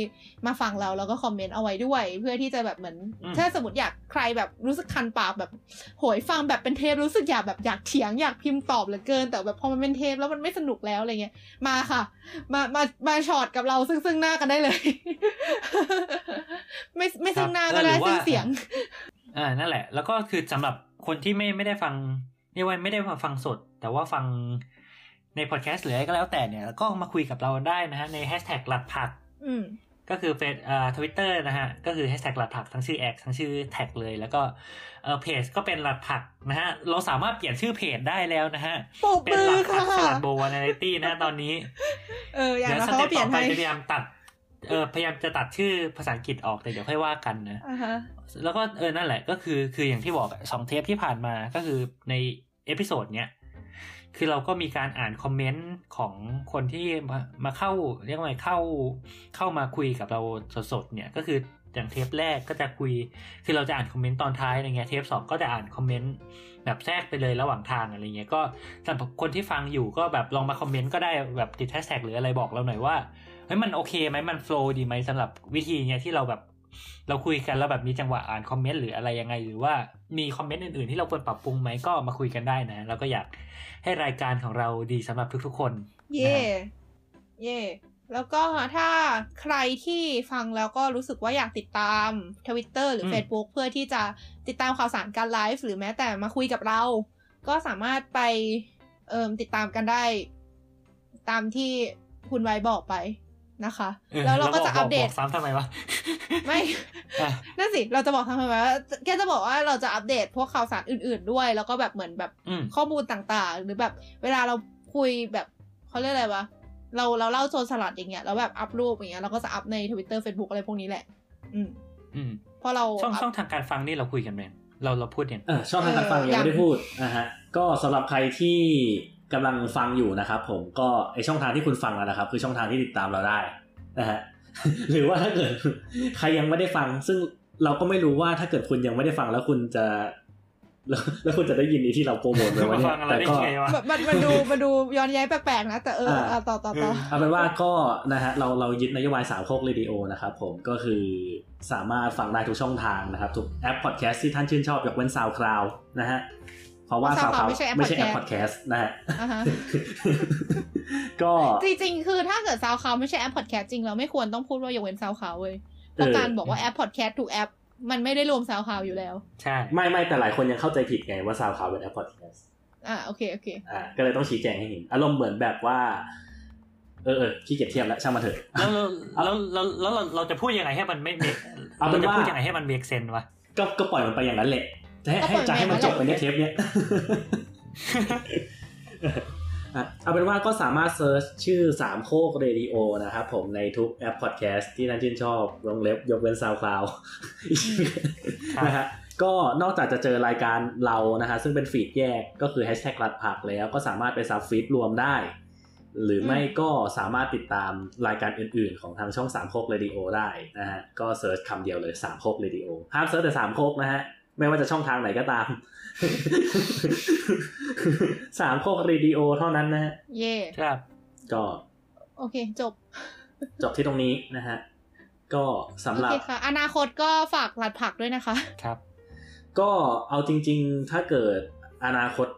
มาฟังเราแล้วก็คอมเมนต์เอาไว้ด้วย เพื่อที่จะแบบเหมือนอืมถ้าสมมติอยากใครแบบรู้สึกคันปากแบบโหยฟังแบบเป็นเทปรู้สึกอยากแบบอยากเถียงอยากพิมพ์ตอบเหลือเกิน แต่แบบพอมันเป็นเทปแล้วมันไม่สนุกแล้วอะไรเงี้ยมาค่ะ มามามาช็อตกับเราซึ่งซึ่งหน้ากันได้เลย ไม่ไม่ซึ่งหน้าก็ได้ครับเออหรือว่าซึ่งเสียงอ่านั่นแหละ แล้วก็คือสำหรับคนที่ไม่ไม่ได้ฟังเรียกว่าไม่ได้มาฟังสด แต่ว่าฟัง ในพอดแคสต์หรืออะไรก็แล้วแต่เนี่ย ก็มาคุยกับเราได้นะฮะในแฮชแท็กหลัดผักอืมก็คือเฟซอ่าทวิตเตอร์นะฮะ ก็คือแฮชแท็กหลัดผักทั้งชื่อแอคทั้งชื่อแท็กเลย แล้วก็เออเพจก็เป็นหลัดผักนะฮะ เราสามารถเปลี่ยนชื่อเพจได้แล้วนะฮะปรบมือค่ะ เป็นมืหอลัดผักสลัดโบวานาลิตี้นะฮะตอนนี้ เอออย่างเดี๋ยวนั้นสเขาเต็ก็ปเปลี่ยต่นอไปจะพยายามตัดเออพยายามจะตัดชื่อภาษาอังกฤษออกแต่เดี๋ยวค่อยว่ากันนะอ่าฮะแล้วก็เออนั่นแหละก็คือคืออย่างที่บอกอะสองเทปที่ผ่านมาก็คือใน episode เนี้ย คือเราก็มีการอ่านคอมเมนต์ของคนที่มามาเข้าเรียกว่าเข้าเข้ามาคุยกับเราสดๆเนี่ยก็คืออย่างเทปแรกก็จะคุย คือเราจะอ่านคอมเมนต์ตอนท้ายอะไรเงี้ย เทปสองก็จะอ่านคอมเมนต์แบบแทรกไปเลยระหว่างทางอะไรเงี้ย ก็สำหรับคนที่ฟังอยู่ก็แบบลองมาคอมเมนต์ก็ได้แบบติดแฮชแท็กหรืออะไรบอกเราหน่อยว่า เฮ้ยมันโอเคไหมมัน flow ดีไหมสำหรับวิธีเนี้ยที่เราแบบเราคุยกันแล้วแบบมีจังหวะอ่านคอมเมนต์หรืออะไรยังไง หรือว่ามีคอมเมนต์อื่นๆที่เราควรปรับปรุงไหมก็มาคุยกันได้นะ แล้วก็อยาก ให้รายการของเราดีสำหรับทุกๆ คน เย่เย่แล้วก็ถ้าใครที่ฟังแล้วก็รู้สึกว่าอยากติดตามทวิตเตอร์หรือ Facebook เพื่อที่จะติดตามข่าวสารการไลฟ์หรือแม้แต่มาคุยกับเรา ก็สามารถไปเอ่มติดตามกันได้ ตามที่คุณไว้บอกไป นะคะ เออแล้วเราก็จะอัปเดตบอกซ้ำทำไมวะไม่อะนั่นสิเราจะบอกทำไมว่าแกจะบอกว่าเราจะอัปเดตพวกข่าวสารอื่น ๆด้วย แล้วก็แบบเหมือนแบบอืมข้อมูลต่างๆ หรือแบบเวลาเราคุยแบบเขาเรียกอะไรวะเราเราเล่าโซนสลัดอย่างเงี้ยแล้วแบบอัพรูปอย่างเงี้ยเราก็จะอัพในทวิตเตอร์เฟซบุ๊กอะไรพวกนี้แหละ อืมอืมเพราะเราช่องอัพช่องทางการฟังนี่เราคุยกันไหมเราเราพูดยังเออช่องทางการฟังเออยังไม่ยังได้พูดนะฮะก็สำหรับใครที่ กำลังฟังอยู่นะครับ ผมก็ไอช่องทางที่คุณฟังแล้วนะครับ คือช่องทางที่ติดตามเราได้นะฮะหรือว่าถ้าเกิดใครยังไม่ได้ฟัง ซึ่งเราก็ไม่รู้ว่าถ้าเกิดคุณยังไม่ได้ฟังแล้วคุณจะแล้วแล้วคุณจะได้ยินนี้ที่เราโปรโมทไปมาวันนี้ฟังอะไรแต่ได้ก็ไงวะแบบมันมันดูมันดูย้อนแย้งแปลกๆนะ แต่เอออ่าอะต่อต่อต่อเอาเป็นว่าก็นะฮะเราเรายึดนโยบายสามโคกเรดิโอนะครับผมก็คือสามารถฟังได้ทุกช่องทางนะครับ ทุกแอปพอดแคสต์ที่ท่านชื่นชอบยกเว้น SoundCloud นะฮะ เพราะว่าเพราะ SoundCloud SoundCloud ไม่ใช่แอปไม่ใช่แอป podcast podcast นะฮะอ่าฮะก็จริงๆ คือถ้าเกิด SoundCloud ไม่ใช่แอปพอดแคสต์จริงเราไม่ควรต้องพูดว่ายกเว้น SoundCloud เว้ยเพราะการบอกว่าแอปพอดแคสต์ทุกแอปมันไม่ได้รวม SoundCloud อยู่แล้ว ใช่ ไม่ไม่แต่หลายคนยังเข้าใจผิดไงว่า SoundCloud เป็นแอป podcast อ่าโอเคโอเคอ่าก็เลยต้องชี้แจงให้เห็นอารมณ์เหมือนแบบว่าเออเออขี้เกียจเทียบแล้วช่างมันเถอะแล้วแล้วแล้วแล้วแล้วเราเราจะพูดยังไงให้มันไม่ make เอาเป็เรานจะพูดยังไงให้มัน make sense วะก็ก็ปล่อยมันไปอย่างนั้นแหละ จะให้ จะให้ก็ปล่อยมันไปอย่างนั้นแหละ จะให้จบไปในเทปเนี้ยอะเอาเป็นว่าก็สามารถ search ชื่อสามโคกเรดิโอนะครับผมในทุกแอปพอดแคสต์ที่ท่านชื่นชอบวงเล็บยกเว้น SoundCloudครับนะฮะก็นอกจากจะเจอรายการเรานะฮะซึ่งเป็น feed แยกก็คือแฮชแท็กหลัดผักแล้วก็สามารถไป sub feed รวมได้ หรือไม่ก็สามารถติดตามรายการอื่นๆ ของทางช่องสามโคกเรดิโอได้นะฮะก็ search คำเดียวเลยสามโคกเรดิโอห้าม search แต่สามโคกนะฮะ ไม่ว่าจะช่องทางไหนก็ตาม สามโคกเรดิโอเท่านั้นนะฮะ เย่ครับ ก็ โอเค จบ จบที่ตรงนี้นะฮะ ก็สำโอหรับเคค่ะอนาคตก็ฝากหลัดผักด้วยนะคะ ครับ ก็เอาจริง ๆ ถ้าเกิดอนาคต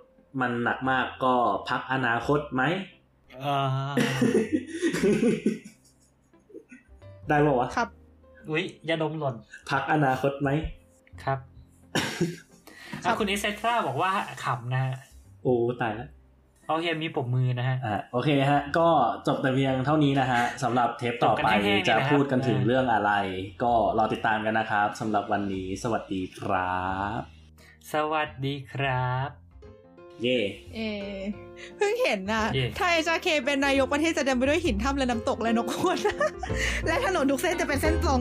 มันหนักมากก็พักอนาคตไหมเออได้ป่าวะ ครับ อุ้ยยาดมหล่น พักอนาคตไหม ครับ ครัอะบคุณอิเซตราบอกว่าขำนะฮะโอ้ตายแล้วโอเคมีปมมือนะฮะอ่าโอเคฮะ ก็จบแต่เพียงเท่านี้นะฮะสำหรับเทปต่อไปจบกันแห้งๆจะเลยนะครับพูดกันถึงเรื่องอะไร ก็รอติดตามกันนะครับสำหรับวันนี้ สวัสดีครับ สวัสดีครับ เย่เอเพิ่งเห็นนะเย่ถ้าเอชาเคเป็นนายกประเทศจะเดินไปด้วยหินถ้ำและน้ำตกและนกขวดและถนนทุกเส้นจะเป็นเส้นตรง